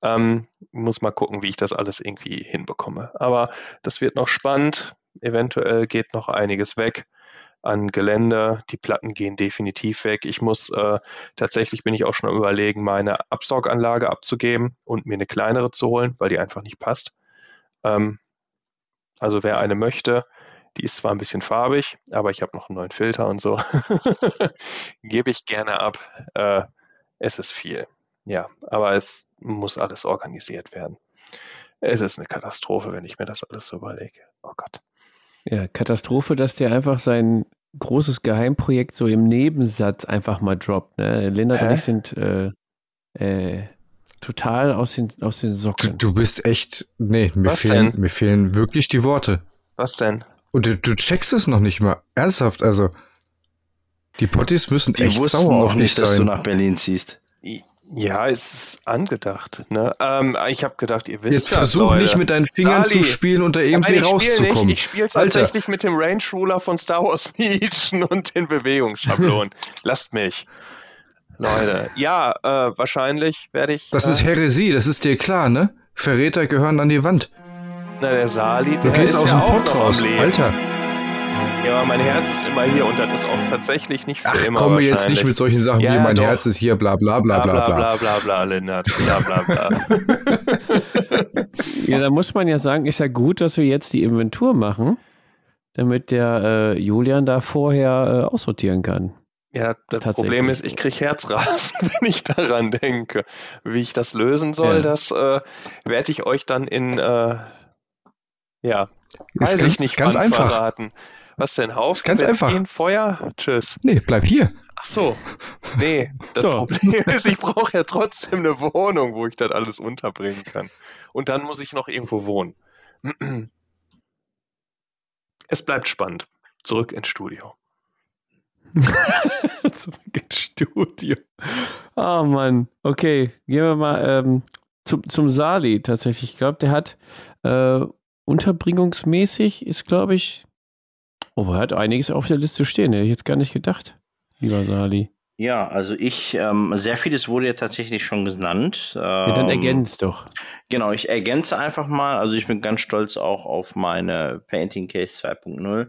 [SPEAKER 4] Ähm, muss mal gucken, wie ich das alles irgendwie hinbekomme. Aber das wird noch spannend. Eventuell geht noch einiges weg. an Gelände. Die Platten gehen definitiv weg. Ich muss äh, tatsächlich bin ich auch schon überlegen, meine Absauganlage abzugeben und mir eine kleinere zu holen, weil die einfach nicht passt. Ähm, also wer eine möchte, die ist zwar ein bisschen farbig, aber ich habe noch einen neuen Filter und so. Gebe ich gerne ab. Äh, es ist viel. Ja, aber es muss alles organisiert werden. Es ist eine Katastrophe, wenn ich mir das alles so überlege. Oh Gott.
[SPEAKER 1] Ja, Katastrophe, dass der einfach sein großes Geheimprojekt so im Nebensatz einfach mal droppt. Ne? Lennart und ich sind äh, äh, total aus den, aus den Socken.
[SPEAKER 2] Du, du bist echt. Nee, mir fehlen, mir fehlen wirklich die Worte.
[SPEAKER 4] Was denn?
[SPEAKER 2] Und du, du checkst es noch nicht mal. Ernsthaft, also. Die Potties müssen
[SPEAKER 3] die
[SPEAKER 2] echt
[SPEAKER 3] wussten sauer noch nicht, sein. dass du nach Berlin ziehst.
[SPEAKER 4] Ja, es ist angedacht. Ne? Ähm, ich habe gedacht, ihr wisst
[SPEAKER 2] Jetzt das, versuch Leute. nicht mit deinen Fingern Dali. zu spielen und da irgendwie Nein, ich rauszukommen.
[SPEAKER 4] Nicht. Ich spiele tatsächlich mit dem Range Ruler von Star Wars Legion und den Bewegungsschablonen. Lasst mich. Leute, ja, äh, wahrscheinlich werde ich.
[SPEAKER 2] Das äh, ist Häresie, das ist dir klar, ne? Verräter gehören an die Wand.
[SPEAKER 4] Na, der Sali, der
[SPEAKER 2] du gehst aus
[SPEAKER 4] ja
[SPEAKER 2] dem Pott raus, Alter.
[SPEAKER 4] Ja, mein Herz ist immer hier und das ist auch tatsächlich nicht für
[SPEAKER 2] Ach,
[SPEAKER 4] immer.
[SPEAKER 2] Komm mir jetzt nicht mit solchen Sachen ja, wie mein doch. Herz ist hier, bla bla bla bla
[SPEAKER 4] bla. Bla bla bla, Lennart. Bla bla bla.
[SPEAKER 1] ja, da muss man ja sagen, ist ja gut, dass wir jetzt die Inventur machen, damit der äh, Julian da vorher äh, aussortieren kann.
[SPEAKER 4] Ja, das Problem ist, ich kriege Herzrasen, wenn ich daran denke. Wie ich das lösen soll, ja. das äh, werde ich euch dann in, ja, weiß
[SPEAKER 2] ganz,
[SPEAKER 4] ich nicht,
[SPEAKER 2] ganz einfach.
[SPEAKER 4] verraten. Was denn, Haufen? Ist
[SPEAKER 2] ganz einfach.
[SPEAKER 4] Feuer? Tschüss.
[SPEAKER 2] Nee, bleib hier.
[SPEAKER 4] Ach so. Nee, das so. Problem ist, ich brauche ja trotzdem eine Wohnung, wo ich das alles unterbringen kann. Und dann muss ich noch irgendwo wohnen. Es bleibt spannend. Zurück ins Studio.
[SPEAKER 1] Zurück ins Studio. Oh Mann. Okay, gehen wir mal ähm, zum, zum Sali tatsächlich. Ich glaube, der hat äh, unterbringungsmäßig, ist glaube ich, oh, er hat einiges auf der Liste stehen. Hätte ich jetzt gar nicht gedacht, lieber Sali.
[SPEAKER 3] Ja, also ich, ähm, sehr vieles wurde ja tatsächlich schon genannt. Ähm, ja,
[SPEAKER 1] dann ähm, ergänzt doch.
[SPEAKER 3] Genau, ich ergänze einfach mal. Also ich bin ganz stolz auch auf meine Painting Case 2.0.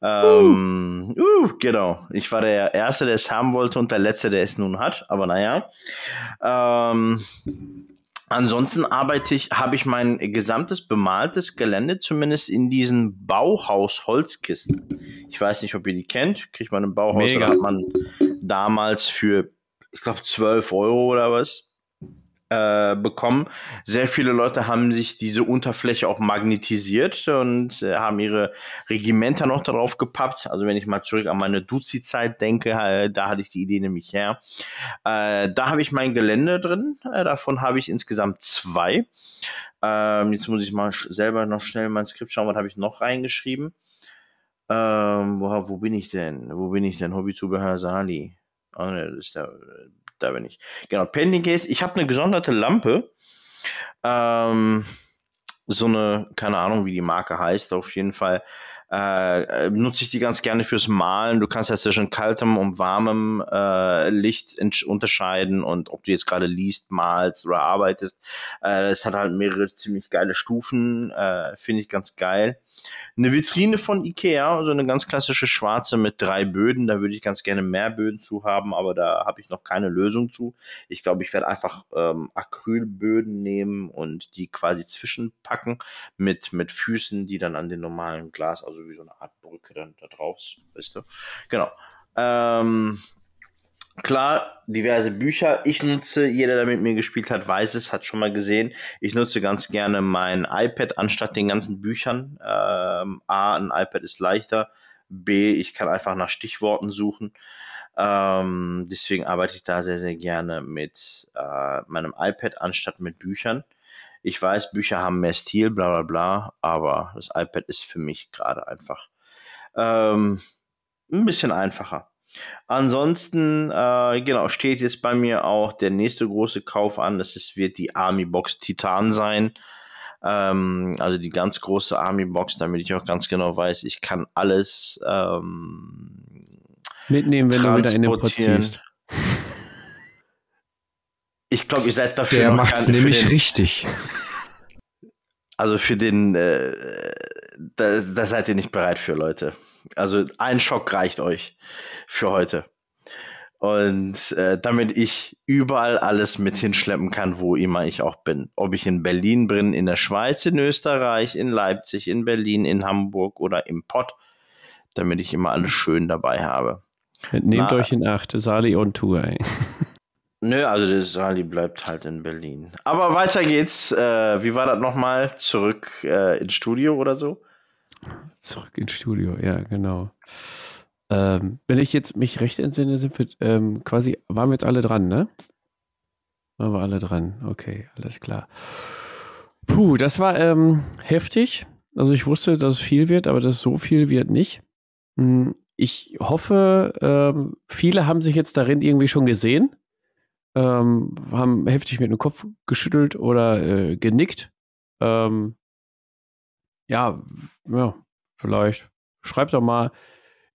[SPEAKER 3] Ähm, uh. Uh, genau. Ich war der Erste, der es haben wollte und der Letzte, der es nun hat. Aber naja. Ähm, ansonsten arbeite ich, habe ich mein gesamtes bemaltes Gelände zumindest in diesen Bauhaus-Holzkisten. Ich weiß nicht, ob ihr die kennt. Kriegt man im Bauhaus Mega. hat man damals für, ich glaube, 12 Euro oder was äh, bekommen. Sehr viele Leute haben sich diese Unterfläche auch magnetisiert und äh, haben ihre Regimenter noch darauf gepappt. Also wenn ich mal zurück an meine Duzi-Zeit denke, äh, da hatte ich die Idee nämlich her. Äh, da habe ich mein Gelände drin. Äh, davon habe ich insgesamt zwei. Ähm, jetzt muss ich mal selber noch schnell mein Skript schauen, was habe ich noch reingeschrieben. Ähm, wo, wo bin ich denn? Wo bin ich denn? Hobbyzubehör Sali. Oh, ne, das ist der da bin ich. Genau, Pending Case. Ich habe eine gesonderte Lampe. Ähm, so eine, keine Ahnung, wie die Marke heißt, auf jeden Fall. Äh, nutze ich die ganz gerne fürs Malen. Du kannst ja zwischen kaltem und warmem äh, Licht unterscheiden und ob du jetzt gerade liest, malst oder arbeitest. Äh, es hat halt mehrere ziemlich geile Stufen, äh, finde ich ganz geil. Eine Vitrine von Ikea, so eine ganz klassische schwarze mit drei Böden. Da würde ich ganz gerne mehr Böden zu haben, aber da habe ich noch keine Lösung zu. Ich glaube, ich werde einfach ähm, Acrylböden nehmen und die quasi zwischenpacken mit, mit Füßen, die dann an den normalen Glas, also wie so eine Art Brücke dann da drauf, weißt du. Genau. Ähm, Klar, diverse Bücher. Ich nutze, jeder, der mit mir gespielt hat, weiß es, hat schon mal gesehen. Ich nutze ganz gerne mein iPad anstatt den ganzen Büchern. Ähm, A, ein iPad ist leichter. B, ich kann einfach nach Stichworten suchen. Ähm, deswegen arbeite ich da sehr, sehr gerne mit äh, meinem iPad anstatt mit Büchern. Ich weiß, Bücher haben mehr Stil, bla bla bla, aber das iPad ist für mich gerade einfach ähm, ein bisschen einfacher. Ansonsten, äh, genau, steht jetzt bei mir auch der nächste große Kauf an. Das ist, wird die Army Box Titan sein. Ähm, also die ganz große Army Box, damit ich auch ganz genau weiß, ich kann alles ähm,
[SPEAKER 1] mitnehmen, wenn du wieder in den Pott ziehst.
[SPEAKER 3] Ich glaube, ihr seid dafür.
[SPEAKER 2] Der macht es nämlich den, richtig.
[SPEAKER 3] Also für den, äh, da, da seid ihr nicht bereit für, Leute. Also ein Schock reicht euch für heute. Und äh, damit ich überall alles mit hinschleppen kann, wo immer ich auch bin. Ob ich in Berlin bin, in der Schweiz, in Österreich, in Leipzig, in Berlin, in Hamburg oder im Pott, damit ich immer alles schön dabei habe.
[SPEAKER 1] Nehmt Na, euch in Acht, Sali on Tour, ey.
[SPEAKER 3] Nö, also der Sali bleibt halt in Berlin. Aber weiter geht's. Äh, wie war das nochmal? Zurück äh, ins Studio oder so?
[SPEAKER 1] Zurück ins Studio, ja, genau. Ähm, wenn ich jetzt mich recht entsinne, sind wir ähm, quasi, waren wir jetzt alle dran, ne? Waren wir alle dran. Okay, alles klar. Puh, das war ähm, heftig. Also ich wusste, dass es viel wird, aber dass so viel wird nicht. Hm, ich hoffe, ähm, viele haben sich jetzt darin irgendwie schon gesehen, ähm, haben heftig mit dem Kopf geschüttelt oder äh, genickt. Ähm, ja, ja, vielleicht. Schreibt doch mal,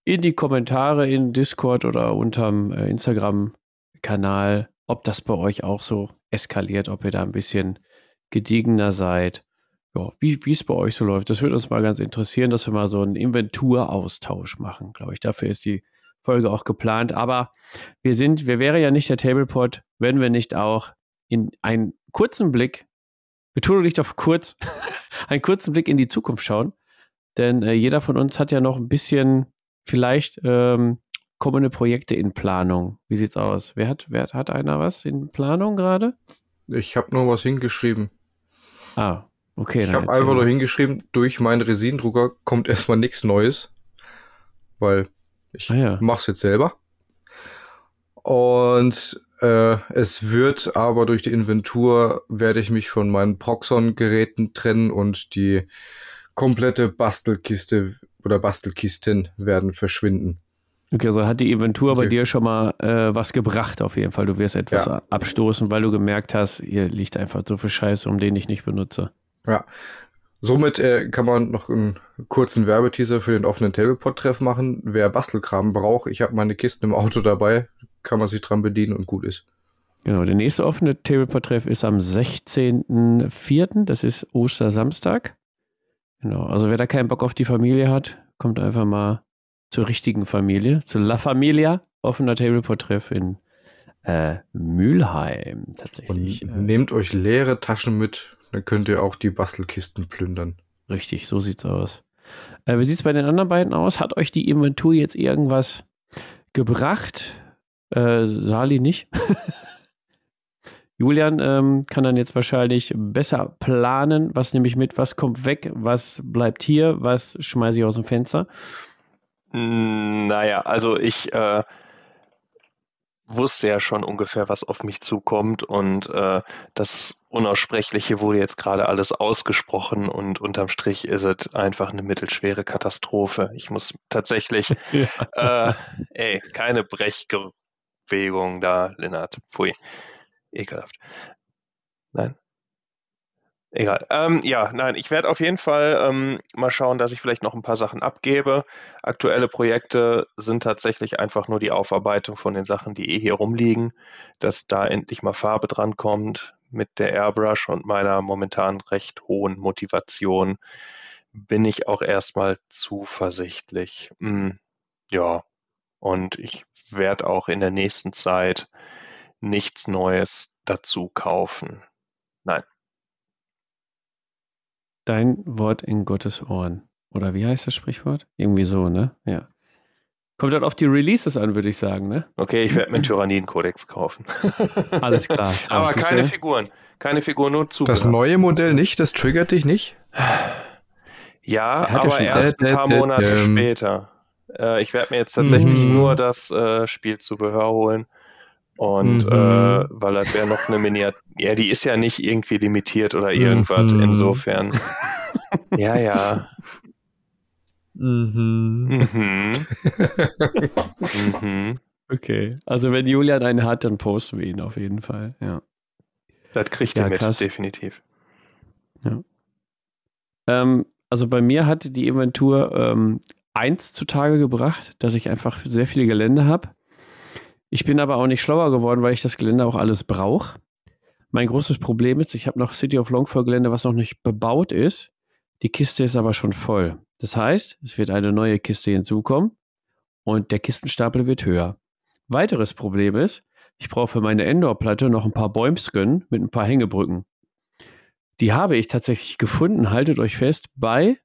[SPEAKER 1] in die Kommentare in Discord oder unterm äh, Instagram-Kanal, ob das bei euch auch so eskaliert, ob ihr da ein bisschen gediegener seid. Ja, wie es bei euch so läuft. Das würde uns mal ganz interessieren, dass wir mal so einen Inventuraustausch machen, glaube ich. Dafür ist die Folge auch geplant. Aber wir sind, wir wären ja nicht der Tablepot, wenn wir nicht auch in einen kurzen Blick, betone dich auf kurz, einen kurzen Blick in die Zukunft schauen. Denn äh, jeder von uns hat ja noch ein bisschen vielleicht ähm, kommende Projekte in Planung. Wie sieht's aus? Wer hat, wer hat einer was in Planung gerade?
[SPEAKER 2] Ich habe noch was hingeschrieben.
[SPEAKER 1] Ah, okay.
[SPEAKER 2] Ich habe einfach nur hingeschrieben, durch meinen Resinendrucker kommt erstmal nichts Neues, weil ich ah, ja. mach's jetzt selber. Und äh, es wird aber durch die Inventur werde ich mich von meinen Proxon-Geräten trennen und die komplette Bastelkiste oder Bastelkisten werden verschwinden.
[SPEAKER 1] Okay, also hat die Inventur okay. bei dir schon mal äh, was gebracht auf jeden Fall. Du wirst etwas ja. abstoßen, weil du gemerkt hast, hier liegt einfach so viel Scheiße, um den ich nicht benutze.
[SPEAKER 2] Ja. Somit äh, kann man noch einen kurzen Werbeteaser für den offenen Tablepot-Treff machen. Wer Bastelkram braucht, ich habe meine Kisten im Auto dabei, kann man sich dran bedienen und gut ist.
[SPEAKER 1] Genau, der nächste offene Tablepot-Treff ist am 16.04., das ist Ostersamstag. Genau, also wer da keinen Bock auf die Familie hat, kommt einfach mal zur richtigen Familie, zu La Familia, offener Tableport-Treff in äh, Mülheim tatsächlich.
[SPEAKER 2] Und nehmt euch leere Taschen mit, dann könnt ihr auch die Bastelkisten plündern.
[SPEAKER 1] Richtig, so sieht's aus. Äh, wie sieht's bei den anderen beiden aus? Hat euch die Inventur jetzt irgendwas gebracht? Äh, Sali nicht. Julian ähm, kann dann jetzt wahrscheinlich besser planen, was nehme ich mit, was kommt weg, was bleibt hier, was schmeiße ich aus dem Fenster.
[SPEAKER 4] Hm, naja, also ich äh, wusste ja schon ungefähr, was auf mich zukommt und äh, das Unaussprechliche wurde jetzt gerade alles ausgesprochen und unterm Strich ist es einfach eine mittelschwere Katastrophe. Ich muss tatsächlich, ja. äh, ey, keine Brechbewegung da, Lennart. Pfui ekelhaft. Nein. Egal. Ähm, ja, nein, ich werde auf jeden Fall ähm, mal schauen, dass ich vielleicht noch ein paar Sachen abgebe. Aktuelle Projekte sind tatsächlich einfach nur die Aufarbeitung von den Sachen, die eh hier rumliegen, dass da endlich mal Farbe dran kommt mit der Airbrush und meiner momentan recht hohen Motivation bin ich auch erstmal zuversichtlich. Hm, ja, und ich werde auch in der nächsten Zeit nichts Neues dazu kaufen. Nein.
[SPEAKER 1] Dein Wort in Gottes Ohren. Oder wie heißt das Sprichwort? Irgendwie so, ne? Ja. Kommt dann auf die Releases an, würde ich sagen, ne?
[SPEAKER 4] Okay, ich werde mir einen Tyranniden-Kodex kaufen.
[SPEAKER 1] Alles klar.
[SPEAKER 4] Aber keine Figuren. Keine Figuren, nur zu.
[SPEAKER 2] Das neue Modell nicht? Das triggert dich nicht?
[SPEAKER 4] Ja, aber ja erst ein paar Monate später. Äh, ich werde mir jetzt tatsächlich mhm. nur das äh, Spielzubehör holen. Und mhm. äh, weil das wäre noch eine Miniatur. Ja, die ist ja nicht irgendwie limitiert oder irgendwas. Mhm. Insofern. ja, ja.
[SPEAKER 1] Mhm. Mhm. mhm. Okay. Also wenn Julian einen hat, dann posten wir ihn auf jeden Fall. Ja.
[SPEAKER 4] Das kriegt ja, er mit, krass. definitiv.
[SPEAKER 1] Ja. Ähm, also bei mir hat die Inventur ähm, eins zutage gebracht, dass ich einfach sehr viele Gelände habe. Ich bin aber auch nicht schlauer geworden, weil ich das Gelände auch alles brauche. Mein großes Problem ist, ich habe noch City of Longfall Gelände, was noch nicht bebaut ist. Die Kiste ist aber schon voll. Das heißt, es wird eine neue Kiste hinzukommen und der Kistenstapel wird höher. Weiteres Problem ist, ich brauche für meine Endor-Platte noch ein paar Bäumsken mit ein paar Hängebrücken. Die habe ich tatsächlich gefunden, haltet euch fest, bei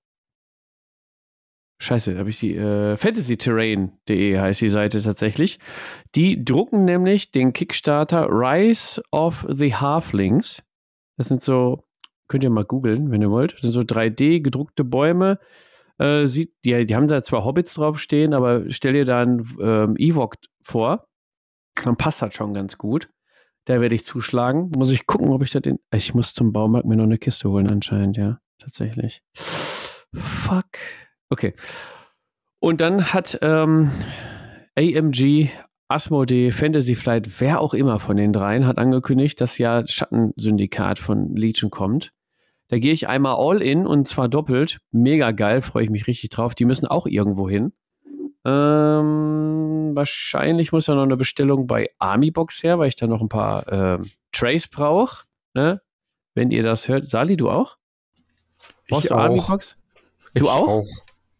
[SPEAKER 1] Scheiße, habe ich die äh, fantasyterrain.de heißt die Seite tatsächlich. Die drucken nämlich den Kickstarter Rise of the Halflings. Das sind so, könnt ihr mal googeln, wenn ihr wollt. Das sind so 3D gedruckte Bäume. Äh, sieht, die, die haben da zwar Hobbits draufstehen, aber stell dir da einen ähm, Ewok vor. Dann passt das schon ganz gut. Da werde ich zuschlagen. Muss ich gucken, ob ich da den. Ich muss zum Baumarkt mir noch eine Kiste holen, anscheinend, ja. Tatsächlich. Fuck. Okay. Und dann hat ähm, AMG, Asmodee, Fantasy Flight, wer auch immer von den dreien, hat angekündigt, dass ja Schattensyndikat von Legion kommt. Da gehe ich einmal all in und zwar doppelt. Mega geil, freue ich mich richtig drauf. Die müssen auch irgendwo hin. Ähm, wahrscheinlich muss ja noch eine Bestellung bei Armybox her, weil ich da noch ein paar ähm, Trays brauche. Ne? Wenn ihr das hört. Sali, du auch?
[SPEAKER 2] Brauchst ich du Armybox?
[SPEAKER 1] Du
[SPEAKER 2] ich
[SPEAKER 1] auch? auch?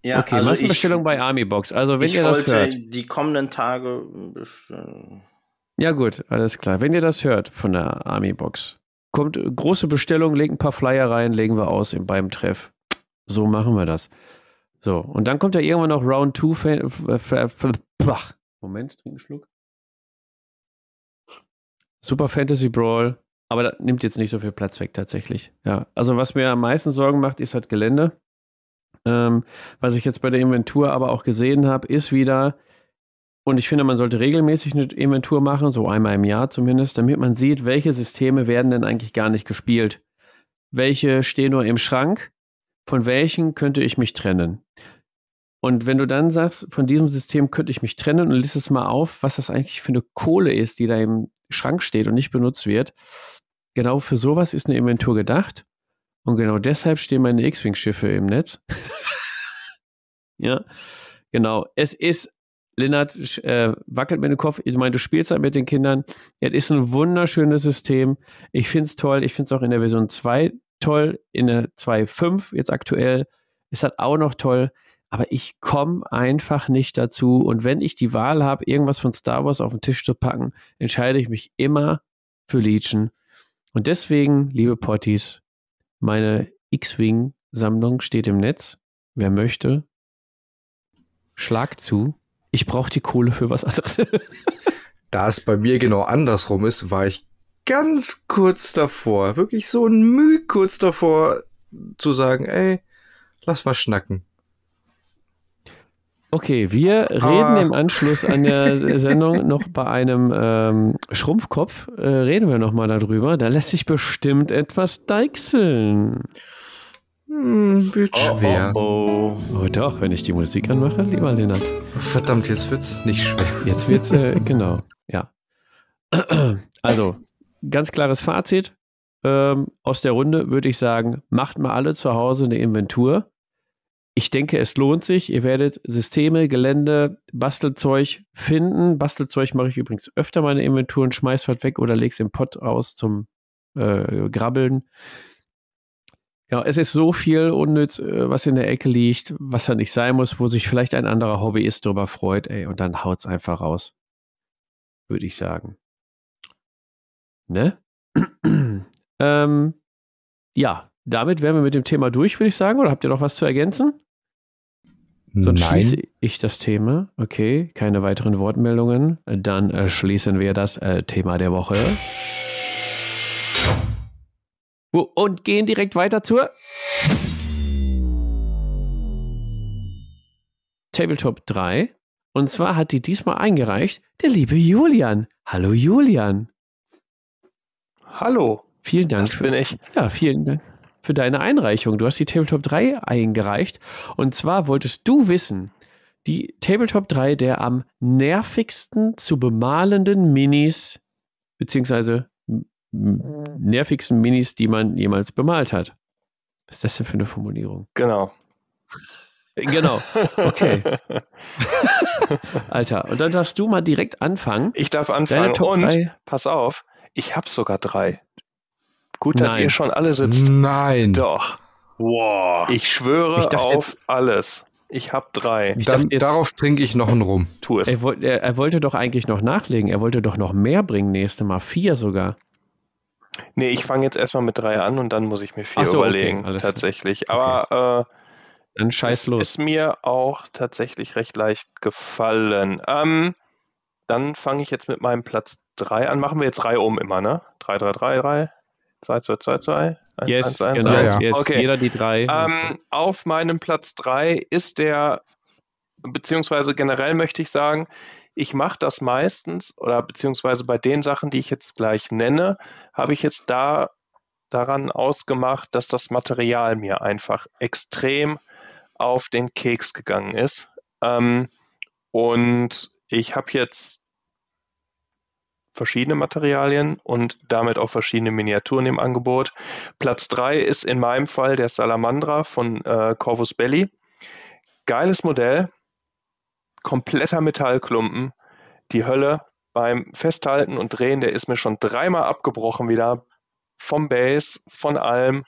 [SPEAKER 1] Ja, okay, also Massenbestellung bei Armybox. Also wenn ihr das hört.
[SPEAKER 3] die kommenden Tage bestellen.
[SPEAKER 1] Ja gut, alles klar. Wenn ihr das hört von der Armybox, kommt große Bestellung, legt ein paar Flyer rein, legen wir aus beim Treff. So machen wir das. So, und dann kommt ja irgendwann noch Round 2. Moment, trink einen Schluck. Super Fantasy Brawl, aber das nimmt jetzt nicht so viel Platz weg tatsächlich. Ja, also was mir am meisten Sorgen macht, ist halt Gelände. Ähm, was ich jetzt bei der Inventur aber auch gesehen habe, ist wieder, und ich finde, man sollte regelmäßig eine Inventur machen, so einmal im Jahr zumindest, damit man sieht, welche Systeme werden denn eigentlich gar nicht gespielt. Welche stehen nur im Schrank, von welchen könnte ich mich trennen. Und wenn du dann sagst, von diesem System könnte ich mich trennen und liest es mal auf, was das eigentlich für eine Kohle ist, die da im Schrank steht und nicht benutzt wird, genau für sowas ist eine Inventur gedacht. Und genau deshalb stehen meine X-Wing-Schiffe im Netz. ja, genau. Es ist, Lennart äh, wackelt mit dem Kopf. Ich meine, du spielst halt mit den Kindern. Es ist ein wunderschönes System. Ich finde es toll. Ich finde es auch in der Version 2 toll. In der 2.5 jetzt aktuell ist das auch noch toll. Aber ich komme einfach nicht dazu. Und wenn ich die Wahl habe, irgendwas von Star Wars auf den Tisch zu packen, entscheide ich mich immer für Legion. Und deswegen, liebe Potties, meine X-Wing-Sammlung steht im Netz. Wer möchte, schlag zu. Ich brauche die Kohle für was anderes.
[SPEAKER 2] da es bei mir genau andersrum ist, war ich ganz kurz davor, wirklich so ein Mühe kurz davor zu sagen, ey, lass mal schnacken.
[SPEAKER 1] Okay, wir reden ah. im Anschluss an der Sendung noch bei einem ähm, Schrumpfkopf, äh, reden wir nochmal darüber. Da lässt sich bestimmt etwas deichseln.
[SPEAKER 2] Hm, wird oh, schwer.
[SPEAKER 1] Oh, oh. oh, doch, wenn ich die Musik anmache, lieber Lennart.
[SPEAKER 2] Verdammt, jetzt wird's nicht schwer.
[SPEAKER 1] Jetzt wird's, äh, genau, ja. Also, ganz klares Fazit. Ähm, aus der Runde würde ich sagen, macht mal alle zu Hause eine Inventur ich denke, es lohnt sich. Ihr werdet Systeme, Gelände, Bastelzeug finden. Bastelzeug mache ich übrigens öfter meine Inventuren, schmeiß was weg oder leg's im Pott aus zum äh, Grabbeln. Ja, es ist so viel unnütz, äh, was in der Ecke liegt, was da nicht sein muss, wo sich vielleicht ein anderer Hobbyist drüber freut, ey, und dann haut's einfach raus. Würde ich sagen. Ne? ähm, ja, damit wären wir mit dem Thema durch, würde ich sagen. Oder habt ihr noch was zu ergänzen? Sonst Nein. schließe ich das Thema. Okay, keine weiteren Wortmeldungen. Dann äh, schließen wir das äh, Thema der Woche. Und gehen direkt weiter zur Tabletop 3. Und zwar hat die diesmal eingereicht der liebe Julian. Hallo Julian.
[SPEAKER 4] Hallo.
[SPEAKER 1] Vielen Dank. Das
[SPEAKER 4] bin ich.
[SPEAKER 1] Ja, vielen Dank für deine Einreichung. Du hast die Tabletop 3 eingereicht. Und zwar wolltest du wissen, die Tabletop 3 der am nervigsten zu bemalenden Minis, beziehungsweise nervigsten Minis, die man jemals bemalt hat. Was ist das denn für eine Formulierung?
[SPEAKER 4] Genau.
[SPEAKER 1] Genau. Okay. Alter, und dann darfst du mal direkt anfangen.
[SPEAKER 4] Ich darf anfangen. und 3. pass auf, ich habe sogar drei. Gut, dass Nein. ihr schon alle sitzt.
[SPEAKER 2] Nein.
[SPEAKER 4] Doch. Wow. Ich schwöre ich auf alles. Ich habe drei.
[SPEAKER 2] Ich Dann, jetzt, darauf trinke ich noch einen Rum.
[SPEAKER 1] Tu es. Er, er, er, wollte doch eigentlich noch nachlegen. Er wollte doch noch mehr bringen nächste Mal. Vier sogar.
[SPEAKER 4] Nee, ich fange jetzt erstmal mit drei an und dann muss ich mir vier so, überlegen. Okay, tatsächlich. Aber okay.
[SPEAKER 1] äh, dann scheiß los.
[SPEAKER 4] Ist mir auch tatsächlich recht leicht gefallen. Ähm, dann fange ich jetzt mit meinem Platz drei an. Machen wir jetzt drei um immer, ne? Drei, drei, drei, drei. 2, 2, 2, 2. 1,
[SPEAKER 1] yes, 1, 1, genau, 1. Yes, okay. Jeder die drei.
[SPEAKER 4] Ähm, auf meinem Platz 3 ist der, beziehungsweise generell möchte ich sagen, ich mache das meistens oder beziehungsweise bei den Sachen, die ich jetzt gleich nenne, habe ich jetzt da daran ausgemacht, dass das Material mir einfach extrem auf den Keks gegangen ist. Ähm, und ich habe jetzt verschiedene Materialien und damit auch verschiedene Miniaturen im Angebot. Platz 3 ist in meinem Fall der Salamandra von äh, Corvus Belli. Geiles Modell, kompletter Metallklumpen. Die Hölle beim Festhalten und Drehen, der ist mir schon dreimal abgebrochen wieder. Vom Base, von allem.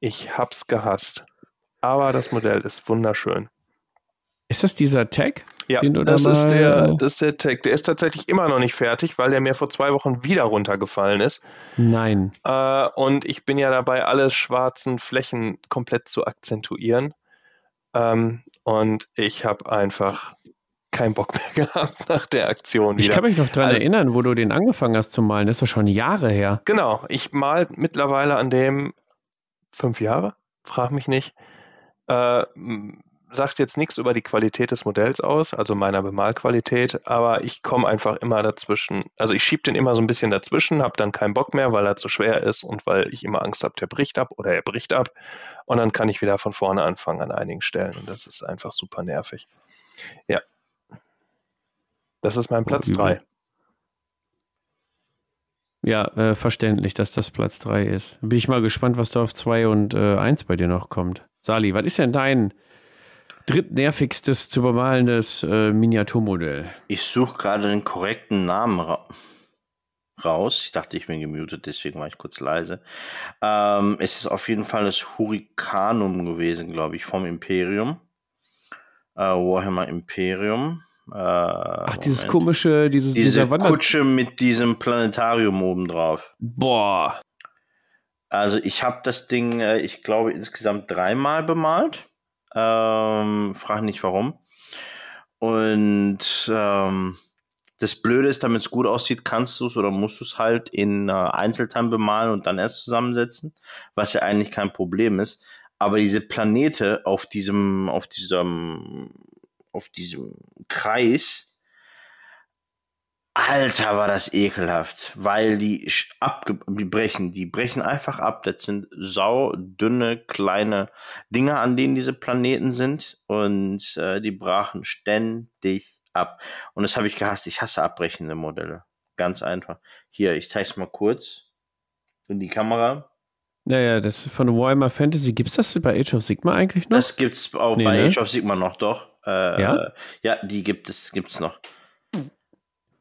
[SPEAKER 4] Ich hab's gehasst. Aber das Modell ist wunderschön.
[SPEAKER 1] Ist das dieser Tag?
[SPEAKER 4] Ja, das ist, der, das ist der Tag. Der ist tatsächlich immer noch nicht fertig, weil der mir vor zwei Wochen wieder runtergefallen ist.
[SPEAKER 1] Nein.
[SPEAKER 4] Äh, und ich bin ja dabei, alle schwarzen Flächen komplett zu akzentuieren. Ähm, und ich habe einfach keinen Bock mehr gehabt nach der Aktion.
[SPEAKER 1] Wieder. Ich kann mich noch daran also, erinnern, wo du den angefangen hast zu malen. Das ist doch schon Jahre her.
[SPEAKER 4] Genau. Ich mal mittlerweile an dem fünf Jahre. Frag mich nicht. Äh, sagt jetzt nichts über die Qualität des Modells aus, also meiner Bemalqualität, aber ich komme einfach immer dazwischen. Also ich schiebe den immer so ein bisschen dazwischen, habe dann keinen Bock mehr, weil er zu schwer ist und weil ich immer Angst habe, der bricht ab oder er bricht ab. Und dann kann ich wieder von vorne anfangen an einigen Stellen und das ist einfach super nervig. Ja. Das ist mein Platz 3.
[SPEAKER 1] Ja, äh, verständlich, dass das Platz 3 ist. Bin ich mal gespannt, was da auf 2 und 1 äh, bei dir noch kommt. Sali, was ist denn dein drittnervigstes zu bemalendes äh, Miniaturmodell?
[SPEAKER 3] Ich suche gerade den korrekten Namen ra raus. Ich dachte, ich bin gemutet, deswegen war ich kurz leise. Ähm, es ist auf jeden Fall das Hurrikanum gewesen, glaube ich, vom Imperium. Äh, Warhammer Imperium.
[SPEAKER 1] Äh, Ach, Moment. dieses komische, dieses,
[SPEAKER 3] diese Kutsche mit diesem Planetarium oben drauf.
[SPEAKER 1] Boah.
[SPEAKER 3] Also ich habe das Ding, äh, ich glaube, insgesamt dreimal bemalt. Ähm, frag nicht warum. Und ähm, das Blöde ist, damit es gut aussieht, kannst du es oder musst du es halt in äh, Einzelteilen bemalen und dann erst zusammensetzen, was ja eigentlich kein Problem ist. Aber diese Planete auf diesem, auf diesem, auf diesem Kreis, Alter, war das ekelhaft, weil die abbrechen, die brechen einfach ab. Das sind sau dünne kleine Dinge, an denen diese Planeten sind und äh, die brachen ständig ab. Und das habe ich gehasst. Ich hasse abbrechende Modelle. Ganz einfach. Hier, ich zeige es mal kurz in die Kamera.
[SPEAKER 1] Naja, das von Warhammer Fantasy. Gibt es das bei Age of Sigma eigentlich noch?
[SPEAKER 3] Das gibt es auch nee, bei ne? Age of Sigma noch, doch. Äh, ja? ja, die gibt es gibt's noch.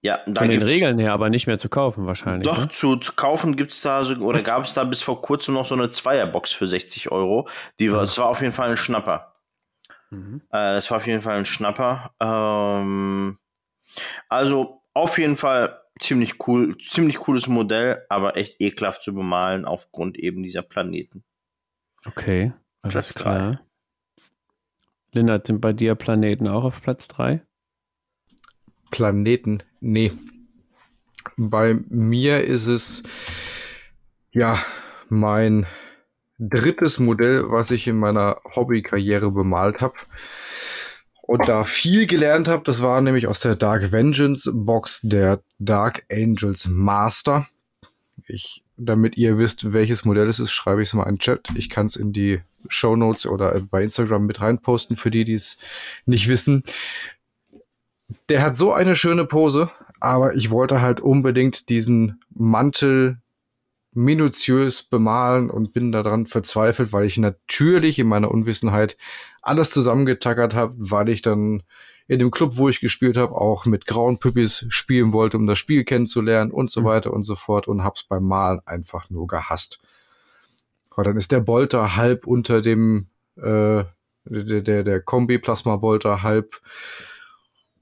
[SPEAKER 1] Ja, da Von den Regeln her aber nicht mehr zu kaufen wahrscheinlich.
[SPEAKER 3] Doch, ne? zu, zu, kaufen gibt es da so, oder gab es da bis vor kurzem noch so eine Zweierbox für 60 Euro. Die war, das war auf jeden Fall ein Schnapper. Mhm. Äh, das war auf jeden Fall ein Schnapper. Ähm, also auf jeden Fall ziemlich cool, ziemlich cooles Modell, aber echt ekelhaft zu bemalen aufgrund eben dieser Planeten.
[SPEAKER 1] Okay, alles Platz klar. Drei. Lindert, sind bei dir Planeten auch auf Platz 3?
[SPEAKER 2] Planeten. Nee. Bei mir ist es ja mein drittes Modell, was ich in meiner Hobbykarriere bemalt habe. Und da viel gelernt habe, das war nämlich aus der Dark Vengeance Box der Dark Angels Master. Ich, damit ihr wisst, welches Modell es ist, schreibe ich es mal in den Chat. Ich kann es in die Show Notes oder bei Instagram mit reinposten für die, die es nicht wissen. Der hat so eine schöne Pose, aber ich wollte halt unbedingt diesen Mantel minutiös bemalen und bin daran verzweifelt, weil ich natürlich in meiner Unwissenheit alles zusammengetackert habe, weil ich dann in dem Club, wo ich gespielt habe, auch mit grauen Püppis spielen wollte, um das Spiel kennenzulernen und so mhm. weiter und so fort und hab's beim Malen einfach nur gehasst. Oh, dann ist der Bolter halb unter dem, äh, der, der, der Kombi-Plasma-Bolter halb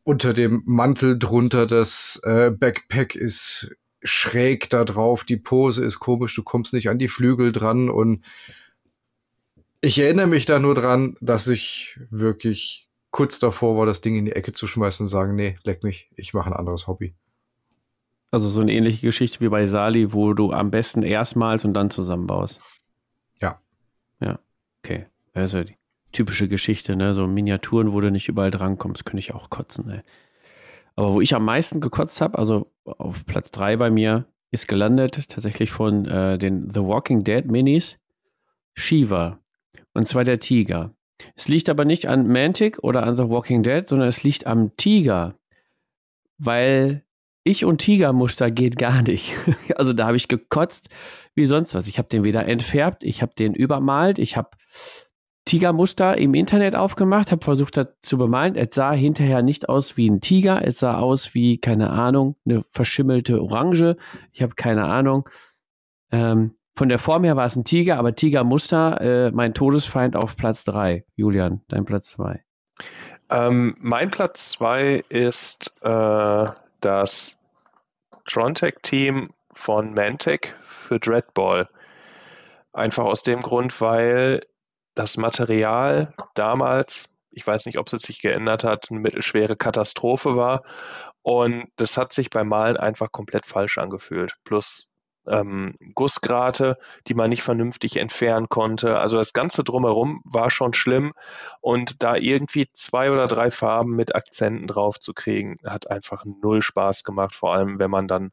[SPEAKER 2] unter dem Mantel drunter. Das äh, Backpack ist schräg da drauf. Die Pose ist komisch. Du kommst nicht an die Flügel dran. Und ich erinnere mich da nur dran, dass ich wirklich kurz davor war, das Ding in die Ecke zu schmeißen und sagen, nee, leck mich, ich mache ein anderes Hobby.
[SPEAKER 1] Also so eine ähnliche Geschichte wie bei Sali, wo du am besten erstmals und dann zusammenbaust.
[SPEAKER 2] Ja.
[SPEAKER 1] Ja, okay. Also die typische Geschichte, ne? So Miniaturen, wo du nicht überall drankommst, könnte ich auch kotzen, ey. Aber wo ich am meisten gekotzt habe, also auf Platz 3 bei mir, ist gelandet tatsächlich von äh, den The Walking Dead Minis Shiva. Und zwar der Tiger. Es liegt aber nicht an Mantic oder an The Walking Dead, sondern es liegt am Tiger. Weil ich und Tigermuster geht gar nicht. Also da habe ich gekotzt wie sonst was. Ich habe den wieder entfärbt, ich habe den übermalt, ich habe Tigermuster im Internet aufgemacht, habe versucht, das zu bemalen. Es sah hinterher nicht aus wie ein Tiger, es sah aus wie, keine Ahnung, eine verschimmelte Orange. Ich habe keine Ahnung. Ähm, von der Form her war es ein Tiger, aber Tigermuster, äh, mein Todesfeind auf Platz 3. Julian, dein Platz 2.
[SPEAKER 4] Ähm, mein Platz 2 ist äh, das Trontech-Team von Mantech für Dreadball. Einfach aus dem Grund, weil das Material damals, ich weiß nicht, ob es sich geändert hat, eine mittelschwere Katastrophe war. Und das hat sich beim Malen einfach komplett falsch angefühlt. Plus ähm, Gussgrate, die man nicht vernünftig entfernen konnte. Also das Ganze drumherum war schon schlimm und da irgendwie zwei oder drei Farben mit Akzenten drauf zu kriegen, hat einfach null Spaß gemacht, vor allem wenn man dann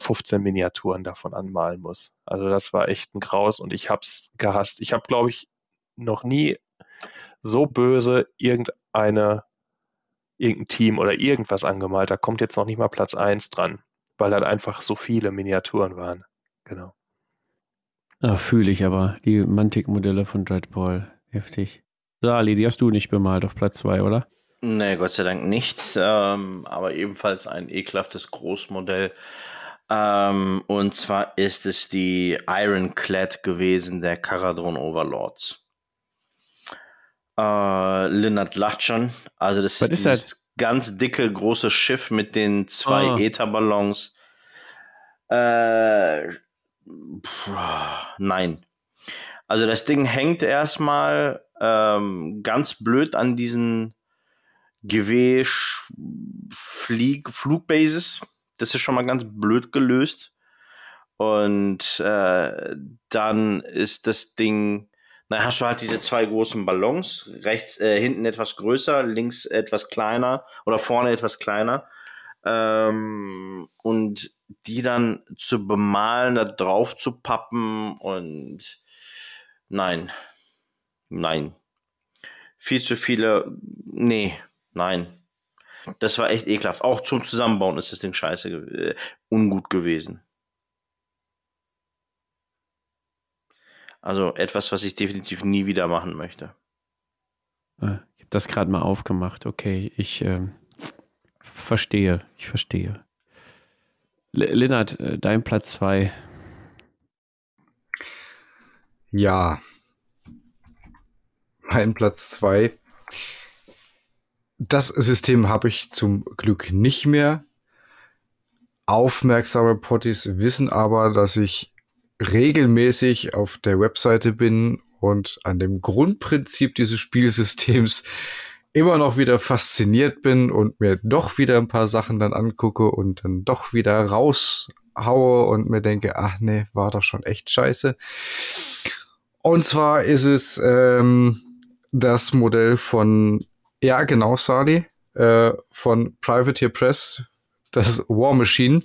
[SPEAKER 4] 15 Miniaturen davon anmalen muss. Also das war echt ein Graus und ich hab's gehasst. Ich habe, glaube ich, noch nie so böse irgendeine irgendein Team oder irgendwas angemalt. Da kommt jetzt noch nicht mal Platz 1 dran weil halt einfach so viele Miniaturen waren. Genau.
[SPEAKER 1] Ah, fühle ich aber. Die Mantic-Modelle von Dreadball. Heftig. Sali, die hast du nicht bemalt auf Platz 2, oder?
[SPEAKER 3] Nee, Gott sei Dank nicht. Ähm, aber ebenfalls ein ekelhaftes Großmodell. Ähm, und zwar ist es die Ironclad gewesen, der Caradron Overlords. Äh, Lennart lacht schon. Also das Was ist, ist dieses das? ganz dicke, große Schiff mit den zwei ah. Ätherballons. Äh, nein. Also das Ding hängt erstmal ähm, ganz blöd an diesen GW Flieg Flugbases. Das ist schon mal ganz blöd gelöst. Und äh, dann ist das Ding dann hast du halt diese zwei großen Ballons, rechts, äh, hinten etwas größer, links etwas kleiner oder vorne etwas kleiner. Ähm, und die dann zu bemalen, da drauf zu pappen und nein, nein. Viel zu viele, nee, nein. Das war echt ekelhaft. Auch zum Zusammenbauen ist das Ding scheiße, äh, ungut gewesen. Also etwas, was ich definitiv nie wieder machen möchte.
[SPEAKER 1] Ah, ich habe das gerade mal aufgemacht. Okay, ich äh, verstehe. Ich verstehe. Lennart, äh, dein Platz 2.
[SPEAKER 2] Ja. Mein Platz 2. Das System habe ich zum Glück nicht mehr. Aufmerksame Potties wissen aber, dass ich regelmäßig auf der Webseite bin und an dem Grundprinzip dieses Spielsystems immer noch wieder fasziniert bin und mir doch wieder ein paar Sachen dann angucke und dann doch wieder raushaue und mir denke, ach nee, war doch schon echt scheiße. Und zwar ist es ähm, das Modell von, ja genau, Sadi, äh, von Privateer Press, das War Machine.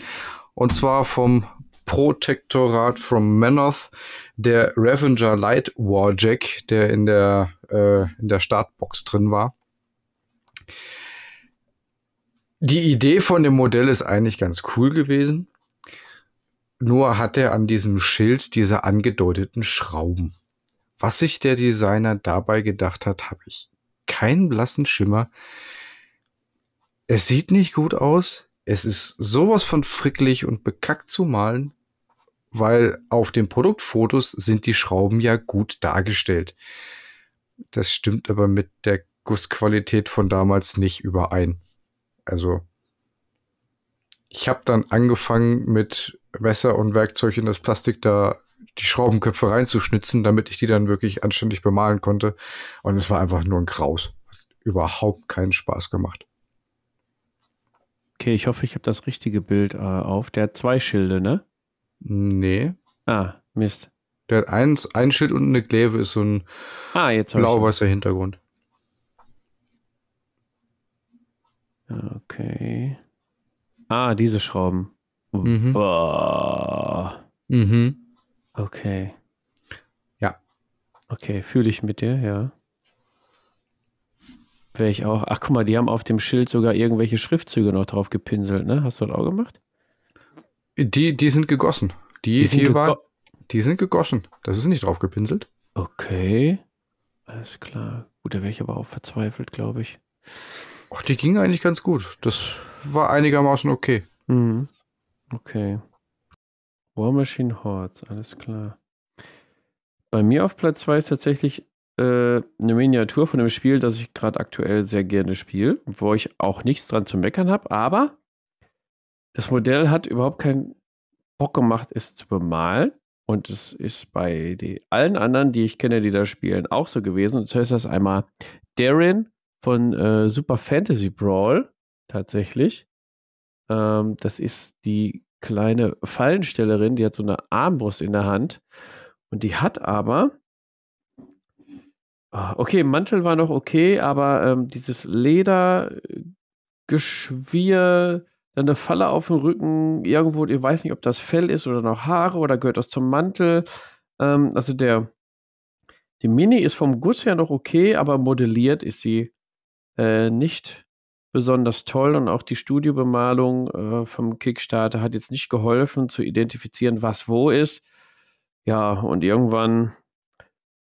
[SPEAKER 2] Und zwar vom Protektorat from Manoth, der Revenger Light Warjack, der in der, äh, in der Startbox drin war. Die Idee von dem Modell ist eigentlich ganz cool gewesen. Nur hat er an diesem Schild diese angedeuteten Schrauben. Was sich der Designer dabei gedacht hat, habe ich keinen blassen Schimmer. Es sieht nicht gut aus. Es ist sowas von fricklich und bekackt zu malen weil auf den Produktfotos sind die Schrauben ja gut dargestellt. Das stimmt aber mit der Gussqualität von damals nicht überein. Also ich habe dann angefangen mit Messer und Werkzeug in das Plastik da die Schraubenköpfe reinzuschnitzen, damit ich die dann wirklich anständig bemalen konnte. Und es war einfach nur ein Graus. Hat überhaupt keinen Spaß gemacht.
[SPEAKER 1] Okay, ich hoffe, ich habe das richtige Bild äh, auf. Der hat zwei Schilde, ne?
[SPEAKER 2] Nee.
[SPEAKER 1] Ah, Mist.
[SPEAKER 2] Der hat eins, ein Schild und eine Kleve ist so ein
[SPEAKER 1] ah,
[SPEAKER 2] blau-weißer Hintergrund.
[SPEAKER 1] Okay. Ah, diese Schrauben.
[SPEAKER 2] Mhm.
[SPEAKER 1] Boah.
[SPEAKER 2] Mhm.
[SPEAKER 1] Okay.
[SPEAKER 2] Ja.
[SPEAKER 1] Okay, fühle ich mit dir, ja. Wäre ich auch. Ach, guck mal, die haben auf dem Schild sogar irgendwelche Schriftzüge noch drauf gepinselt, ne? Hast du das auch gemacht?
[SPEAKER 2] Die, die sind gegossen. Die, die, sind, die, war, die sind gegossen. Das ist nicht drauf gepinselt.
[SPEAKER 1] Okay. Alles klar. Gut, da wäre ich aber auch verzweifelt, glaube ich.
[SPEAKER 2] Ach, die ging eigentlich ganz gut. Das war einigermaßen okay.
[SPEAKER 1] Mhm. Okay. War Machine Hordes, alles klar. Bei mir auf Platz 2 ist tatsächlich äh, eine Miniatur von einem Spiel, das ich gerade aktuell sehr gerne spiele, wo ich auch nichts dran zu meckern habe, aber das Modell hat überhaupt keinen Bock gemacht, es zu bemalen. Und es ist bei die, allen anderen, die ich kenne, die da spielen, auch so gewesen. Und zwar ist das einmal Darren von äh, Super Fantasy Brawl, tatsächlich. Ähm, das ist die kleine Fallenstellerin, die hat so eine Armbrust in der Hand. Und die hat aber. Ah, okay, Mantel war noch okay, aber ähm, dieses Ledergeschwirr, dann eine Falle auf dem Rücken, irgendwo, ich weiß nicht, ob das Fell ist oder noch Haare oder gehört das zum Mantel. Ähm, also der, die Mini ist vom Guss her noch okay, aber modelliert ist sie äh, nicht besonders toll und auch die Studiobemalung äh, vom Kickstarter hat jetzt nicht geholfen zu identifizieren, was wo ist. Ja, und irgendwann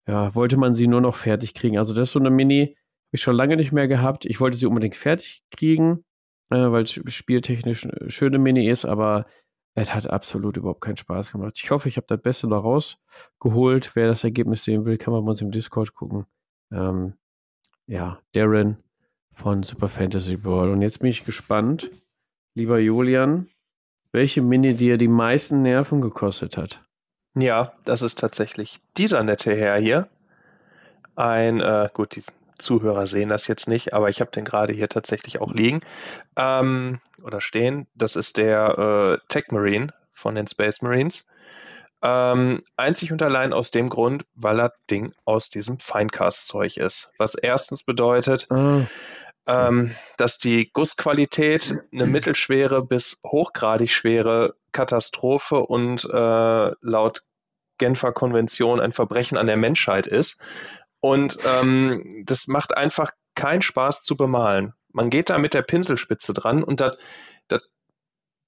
[SPEAKER 1] ja, wollte man sie nur noch fertig kriegen. Also das ist so eine Mini, habe ich schon lange nicht mehr gehabt. Ich wollte sie unbedingt fertig kriegen, äh, weil es spieltechnisch eine schöne Mini ist, aber es hat absolut überhaupt keinen Spaß gemacht. Ich hoffe, ich habe das Beste noch rausgeholt. Wer das Ergebnis sehen will, kann man bei uns im Discord gucken. Ähm, ja, Darren, von Super Fantasy Brawl. Und jetzt bin ich gespannt, lieber Julian, welche Mini dir die meisten Nerven gekostet hat.
[SPEAKER 4] Ja, das ist tatsächlich dieser nette Herr hier. Ein, äh, gut, die Zuhörer sehen das jetzt nicht, aber ich habe den gerade hier tatsächlich auch liegen ähm, oder stehen. Das ist der äh, Tech Marine von den Space Marines. Ähm, einzig und allein aus dem Grund, weil das Ding aus diesem Finecast-Zeug ist. Was erstens bedeutet, mhm ähm, dass die Gussqualität eine mittelschwere bis hochgradig schwere Katastrophe und äh, laut Genfer Konvention ein Verbrechen an der Menschheit ist. Und ähm, das macht einfach keinen Spaß zu bemalen. Man geht da mit der Pinselspitze dran und das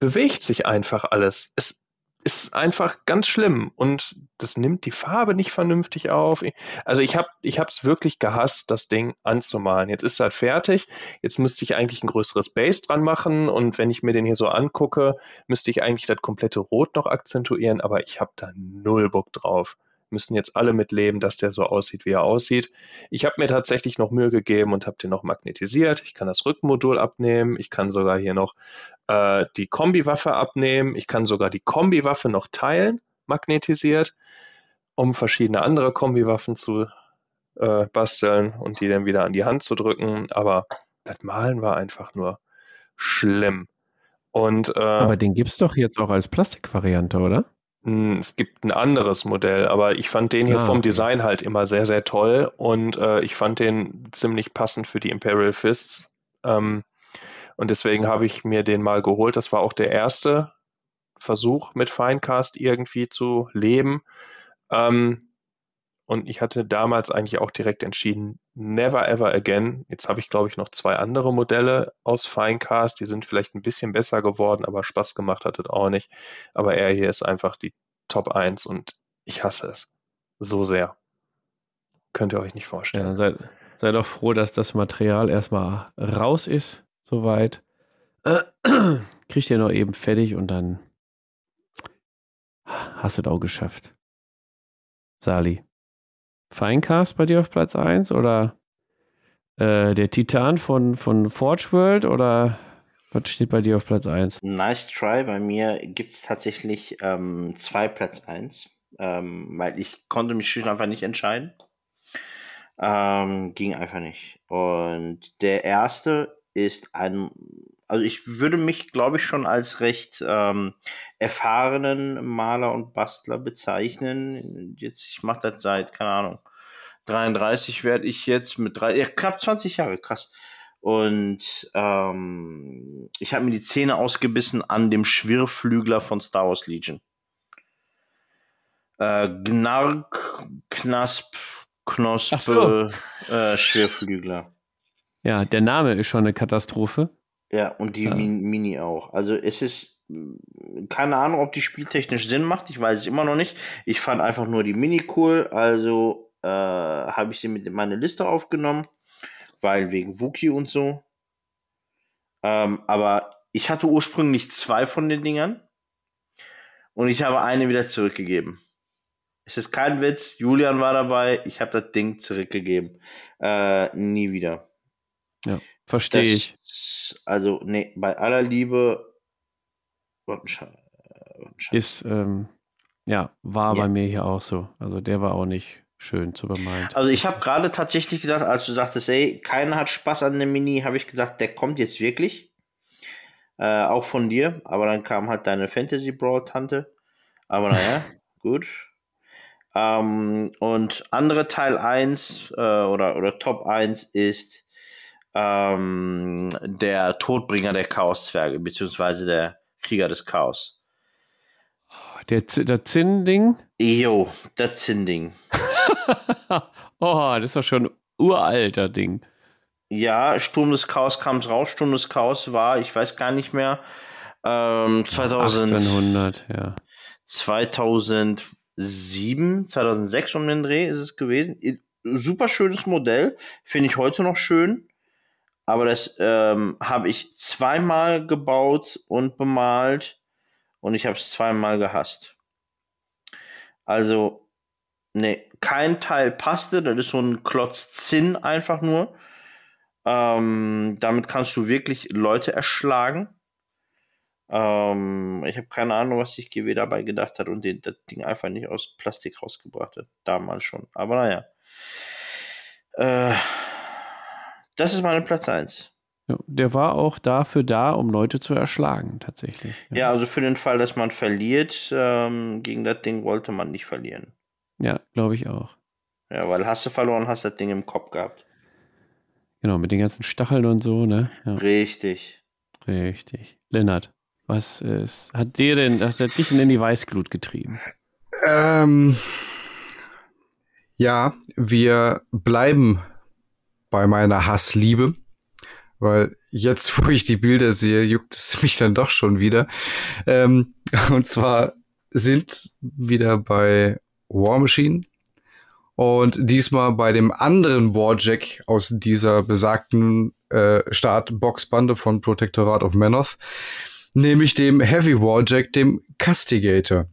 [SPEAKER 4] bewegt sich einfach alles. Es ist einfach ganz schlimm und das nimmt die Farbe nicht vernünftig auf. Also ich habe ich habe wirklich gehasst, das Ding anzumalen. Jetzt ist es halt fertig. Jetzt müsste ich eigentlich ein größeres Base dran machen und wenn ich mir den hier so angucke, müsste ich eigentlich das komplette Rot noch akzentuieren, aber ich habe da null Bock drauf müssen jetzt alle mitleben, dass der so aussieht, wie er aussieht. Ich habe mir tatsächlich noch Mühe gegeben und habe den noch magnetisiert. Ich kann das Rückenmodul abnehmen. Ich kann sogar hier noch äh, die Kombiwaffe abnehmen. Ich kann sogar die Kombiwaffe noch teilen, magnetisiert, um verschiedene andere Kombiwaffen zu äh, basteln und die dann wieder an die Hand zu drücken. Aber das Malen war einfach nur schlimm. Und, äh,
[SPEAKER 1] Aber den gibt es doch jetzt auch als Plastikvariante, oder?
[SPEAKER 4] Hm, es gibt ein anderes Modell, aber ich fand den hier ah, vom Design halt immer sehr, sehr toll und äh, ich fand den ziemlich passend für die Imperial Fists. Ähm, und deswegen habe ich mir den mal geholt. Das war auch der erste Versuch mit Finecast irgendwie zu leben. Ähm, und ich hatte damals eigentlich auch direkt entschieden, never ever again. Jetzt habe ich, glaube ich, noch zwei andere Modelle aus Finecast. Die sind vielleicht ein bisschen besser geworden, aber Spaß gemacht hat es auch nicht. Aber er hier ist einfach die Top 1 und ich hasse es. So sehr. Könnt ihr euch nicht vorstellen. Ja,
[SPEAKER 1] seid, seid doch froh, dass das Material erstmal raus ist, soweit. Äh, kriegt ihr noch eben fertig und dann hast du es auch geschafft. Sali. Feincast bei dir auf Platz 1 oder äh, der Titan von, von Forge World oder was steht bei dir auf Platz 1?
[SPEAKER 3] Nice try. Bei mir gibt es tatsächlich ähm, zwei Platz 1, ähm, weil ich konnte mich schlicht einfach nicht entscheiden. Ähm, ging einfach nicht. Und der erste ist ein, also ich würde mich, glaube ich, schon als recht ähm, erfahrenen Maler und Bastler bezeichnen. Jetzt, ich mache das seit, keine Ahnung, 33 werde ich jetzt mit drei, ja, knapp 20 Jahre, krass. Und ähm, ich habe mir die Zähne ausgebissen an dem Schwirrflügler von Star Wars Legion. Äh, Gnark, Knasp, Knospe, so. äh, Schwerflügler.
[SPEAKER 1] Ja, der Name ist schon eine Katastrophe.
[SPEAKER 3] Ja, und die ja. Mini auch. Also es ist keine Ahnung, ob die spieltechnisch Sinn macht. Ich weiß es immer noch nicht. Ich fand einfach nur die Mini cool. Also äh, habe ich sie mit in meine Liste aufgenommen, weil wegen Wookie und so. Ähm, aber ich hatte ursprünglich zwei von den Dingern und ich habe eine wieder zurückgegeben. Es ist kein Witz. Julian war dabei. Ich habe das Ding zurückgegeben. Äh, nie wieder.
[SPEAKER 1] Ja, verstehe ich.
[SPEAKER 3] Also, nee, bei aller Liebe.
[SPEAKER 1] Ist, ähm, ja, war ja. bei mir hier auch so. Also, der war auch nicht schön zu bemalen.
[SPEAKER 3] Also, ich habe gerade tatsächlich gedacht, als du sagtest, ey, keiner hat Spaß an der Mini, habe ich gedacht, der kommt jetzt wirklich. Äh, auch von dir. Aber dann kam halt deine Fantasy Brawl Tante. Aber naja, gut. Ähm, und andere Teil 1 äh, oder, oder Top 1 ist ähm, der Todbringer der Chaoszwerge, beziehungsweise der Krieger des Chaos.
[SPEAKER 1] Der, der Zinn-Ding?
[SPEAKER 3] Jo, der Zinn-Ding.
[SPEAKER 1] oh, das ist doch schon ein uralter Ding.
[SPEAKER 3] Ja, Sturm des Chaos kam raus. Sturm des Chaos war, ich weiß gar nicht mehr, ähm, 2000,
[SPEAKER 1] 1800, ja.
[SPEAKER 3] 2000 2007, 2006 um den Dreh ist es gewesen. Super schönes Modell, finde ich heute noch schön. Aber das ähm, habe ich zweimal gebaut und bemalt und ich habe es zweimal gehasst. Also, ne, kein Teil passte. Das ist so ein Klotz Zinn einfach nur. Ähm, damit kannst du wirklich Leute erschlagen. Ähm, ich habe keine Ahnung, was sich GW dabei gedacht hat und den, das Ding einfach nicht aus Plastik rausgebracht hat. Damals schon. Aber naja. Äh, das ist meine Platz 1.
[SPEAKER 1] Ja, der war auch dafür da, um Leute zu erschlagen, tatsächlich.
[SPEAKER 3] Ja, ja also für den Fall, dass man verliert, ähm, gegen das Ding wollte man nicht verlieren.
[SPEAKER 1] Ja, glaube ich auch.
[SPEAKER 3] Ja, weil hast du verloren, hast das Ding im Kopf gehabt.
[SPEAKER 1] Genau, mit den ganzen Stacheln und so, ne?
[SPEAKER 3] Ja. Richtig.
[SPEAKER 1] Richtig. Lennart. Was ist, hat dir denn, hat dich denn in die Weißglut getrieben?
[SPEAKER 2] Ähm, ja, wir bleiben bei meiner Hassliebe, weil jetzt, wo ich die Bilder sehe, juckt es mich dann doch schon wieder. Ähm, und zwar sind wieder bei War Machine und diesmal bei dem anderen Warjack aus dieser besagten äh, Startbox-Bande von Protectorate of Manoth nämlich dem Heavy Warjack, dem Castigator.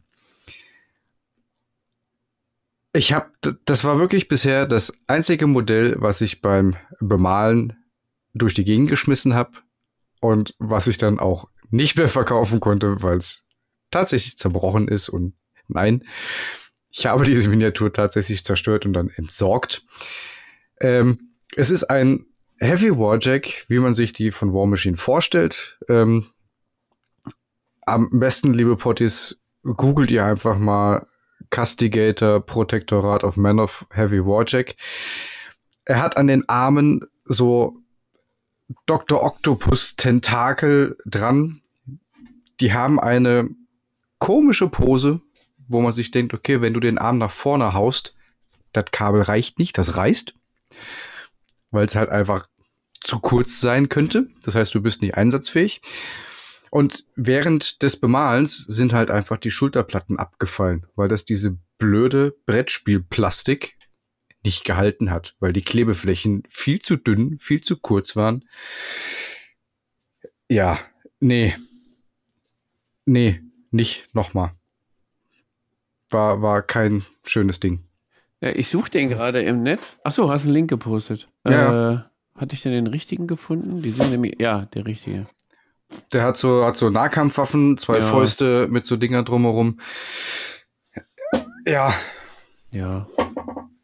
[SPEAKER 2] Ich habe, das war wirklich bisher das einzige Modell, was ich beim Bemalen durch die Gegend geschmissen habe und was ich dann auch nicht mehr verkaufen konnte, weil es tatsächlich zerbrochen ist und nein, ich habe diese Miniatur tatsächlich zerstört und dann entsorgt. Ähm, es ist ein Heavy Warjack, wie man sich die von War Machine vorstellt. Ähm, am besten, liebe Potties, googelt ihr einfach mal Castigator Protectorate of Men of Heavy Warjack. Er hat an den Armen so Dr. Octopus Tentakel dran. Die haben eine komische Pose, wo man sich denkt, okay, wenn du den Arm nach vorne haust, das Kabel reicht nicht, das reißt, weil es halt einfach zu kurz sein könnte. Das heißt, du bist nicht einsatzfähig. Und während des Bemalens sind halt einfach die Schulterplatten abgefallen, weil das diese blöde Brettspielplastik nicht gehalten hat, weil die Klebeflächen viel zu dünn, viel zu kurz waren. Ja, nee. Nee, nicht nochmal. war, war kein schönes Ding.
[SPEAKER 1] Ja, ich suche den gerade im Netz. Achso, hast einen Link gepostet. Ja. Äh, hatte ich denn den richtigen gefunden? Die sind nämlich, ja, der richtige.
[SPEAKER 2] Der hat so, hat so Nahkampfwaffen, zwei ja. Fäuste mit so Dinger drumherum. Ja.
[SPEAKER 1] Ja.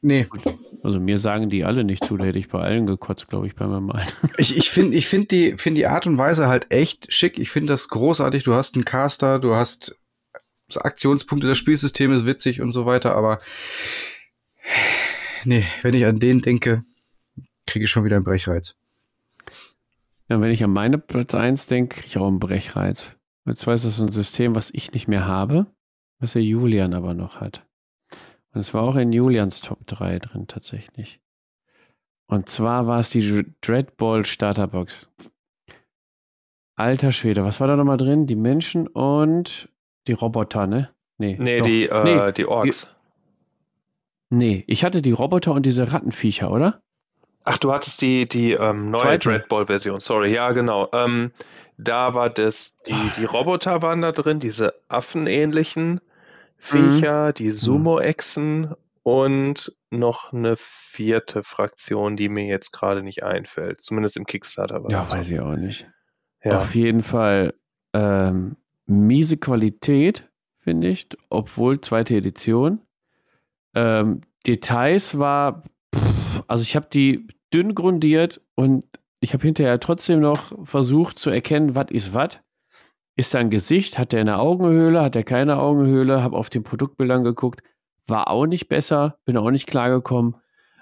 [SPEAKER 2] Nee.
[SPEAKER 1] Also mir sagen die alle nicht zu, da hätte ich bei allen gekotzt, glaube ich, beim Malen.
[SPEAKER 2] Ich, ich finde ich find die, find die Art und Weise halt echt schick. Ich finde das großartig. Du hast einen Caster, du hast Aktionspunkte, das Spielsystem ist witzig und so weiter, aber nee, wenn ich an den denke, kriege ich schon wieder einen Brechreiz.
[SPEAKER 1] Ja, wenn ich an meine Platz 1 denke, kriege ich auch einen Brechreiz. Und zwar ist das ein System, was ich nicht mehr habe, was der Julian aber noch hat. Und es war auch in Julians Top 3 drin tatsächlich. Und zwar war es die Dreadball Starterbox. Alter Schwede, was war da nochmal drin? Die Menschen und die Roboter, ne?
[SPEAKER 4] Nee, nee, die, äh, nee die Orks.
[SPEAKER 1] Nee, ich hatte die Roboter und diese Rattenviecher, oder?
[SPEAKER 4] Ach, du hattest die, die ähm, neue Dreadball-Version, sorry, ja, genau. Ähm, da war das, die, die Roboter waren da drin, diese affenähnlichen Viecher, mhm. die Sumo-Echsen und noch eine vierte Fraktion, die mir jetzt gerade nicht einfällt. Zumindest im Kickstarter
[SPEAKER 1] war Ja, weiß ich auch nicht. Ja. Auf jeden Fall ähm, miese Qualität, finde ich, obwohl zweite Edition. Ähm, Details war, also ich habe die dünn grundiert und ich habe hinterher trotzdem noch versucht zu erkennen, was ist was. Ist da ein Gesicht? Hat der eine Augenhöhle? Hat der keine Augenhöhle? Habe auf den Produktbildern geguckt. War auch nicht besser. Bin auch nicht klargekommen.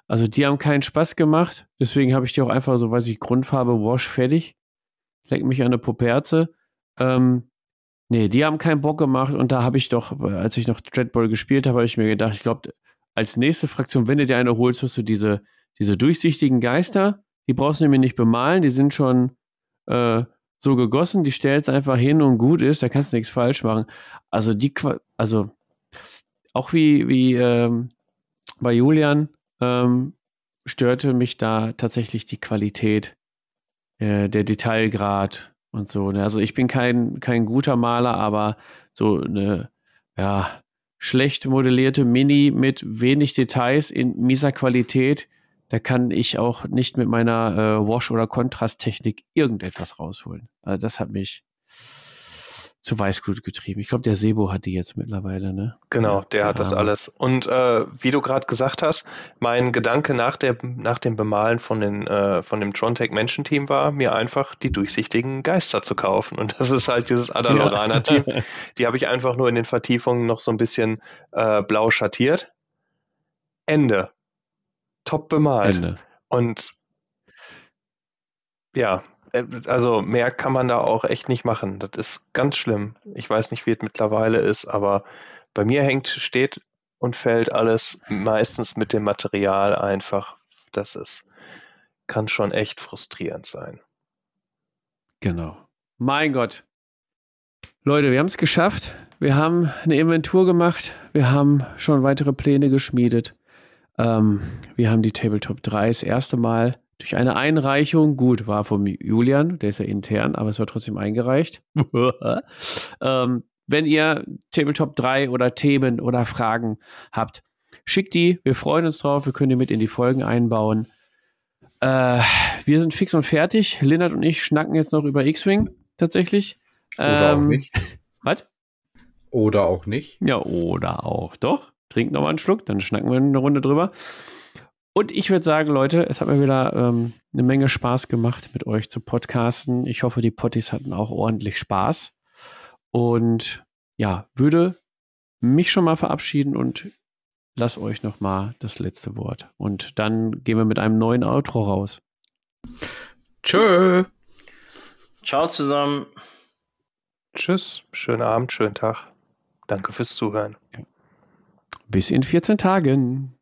[SPEAKER 1] Also die haben keinen Spaß gemacht. Deswegen habe ich die auch einfach so, weiß ich, Grundfarbe Wash fertig. Leck mich an eine Puperze. Ähm, nee, die haben keinen Bock gemacht. Und da habe ich doch, als ich noch Dreadball gespielt habe, habe ich mir gedacht, ich glaube, als nächste Fraktion, wenn du dir eine holst, hast du diese, diese durchsichtigen Geister. Die brauchst du nämlich nicht bemalen. Die sind schon äh, so gegossen, die stellst einfach hin und gut ist, da kannst du nichts falsch machen. Also die, also auch wie, wie ähm, bei Julian ähm, störte mich da tatsächlich die Qualität, äh, der Detailgrad und so. Ne? Also ich bin kein, kein guter Maler, aber so eine, ja, schlecht modellierte Mini mit wenig Details in mieser Qualität, da kann ich auch nicht mit meiner äh, Wash- oder Kontrasttechnik irgendetwas rausholen. Also das hat mich zu Weißglut getrieben. Ich glaube, der Sebo hat die jetzt mittlerweile, ne?
[SPEAKER 4] Genau, der hat das alles. Und äh, wie du gerade gesagt hast, mein Gedanke nach, der, nach dem Bemalen von, den, äh, von dem Trontech Menschen Team war, mir einfach die durchsichtigen Geister zu kaufen. Und das ist halt dieses Adalorana Team. Ja. Die habe ich einfach nur in den Vertiefungen noch so ein bisschen äh, blau schattiert. Ende top bemalt. Ende. Und ja, äh, also mehr kann man da auch echt nicht machen. Das ist ganz schlimm. Ich weiß nicht, wie es mittlerweile ist, aber bei mir hängt, steht und fällt alles meistens mit dem Material einfach. Das ist, kann schon echt frustrierend sein.
[SPEAKER 1] Genau. Mein Gott. Leute, wir haben es geschafft. Wir haben eine Inventur gemacht. Wir haben schon weitere Pläne geschmiedet. Ähm, wir haben die Tabletop 3 das erste Mal durch eine Einreichung, gut, war vom Julian, der ist ja intern, aber es war trotzdem eingereicht. ähm, wenn ihr Tabletop 3 oder Themen oder Fragen habt, schickt die. Wir freuen uns drauf. Wir können die mit in die Folgen einbauen. Äh, wir sind fix und fertig. Lennart und ich schnacken jetzt noch über X-Wing tatsächlich.
[SPEAKER 2] Oder ähm, auch nicht.
[SPEAKER 1] Was?
[SPEAKER 2] Oder auch nicht.
[SPEAKER 1] Ja, oder auch. Doch. Trink noch mal einen Schluck, dann schnacken wir eine Runde drüber. Und ich würde sagen, Leute, es hat mir wieder ähm, eine Menge Spaß gemacht, mit euch zu podcasten. Ich hoffe, die Potties hatten auch ordentlich Spaß. Und ja, würde mich schon mal verabschieden und lass euch noch mal das letzte Wort. Und dann gehen wir mit einem neuen Outro raus.
[SPEAKER 2] Tschö.
[SPEAKER 3] Ciao zusammen.
[SPEAKER 4] Tschüss. Schönen Abend, schönen Tag. Danke fürs Zuhören. Ja.
[SPEAKER 1] Bis in 14 Tagen.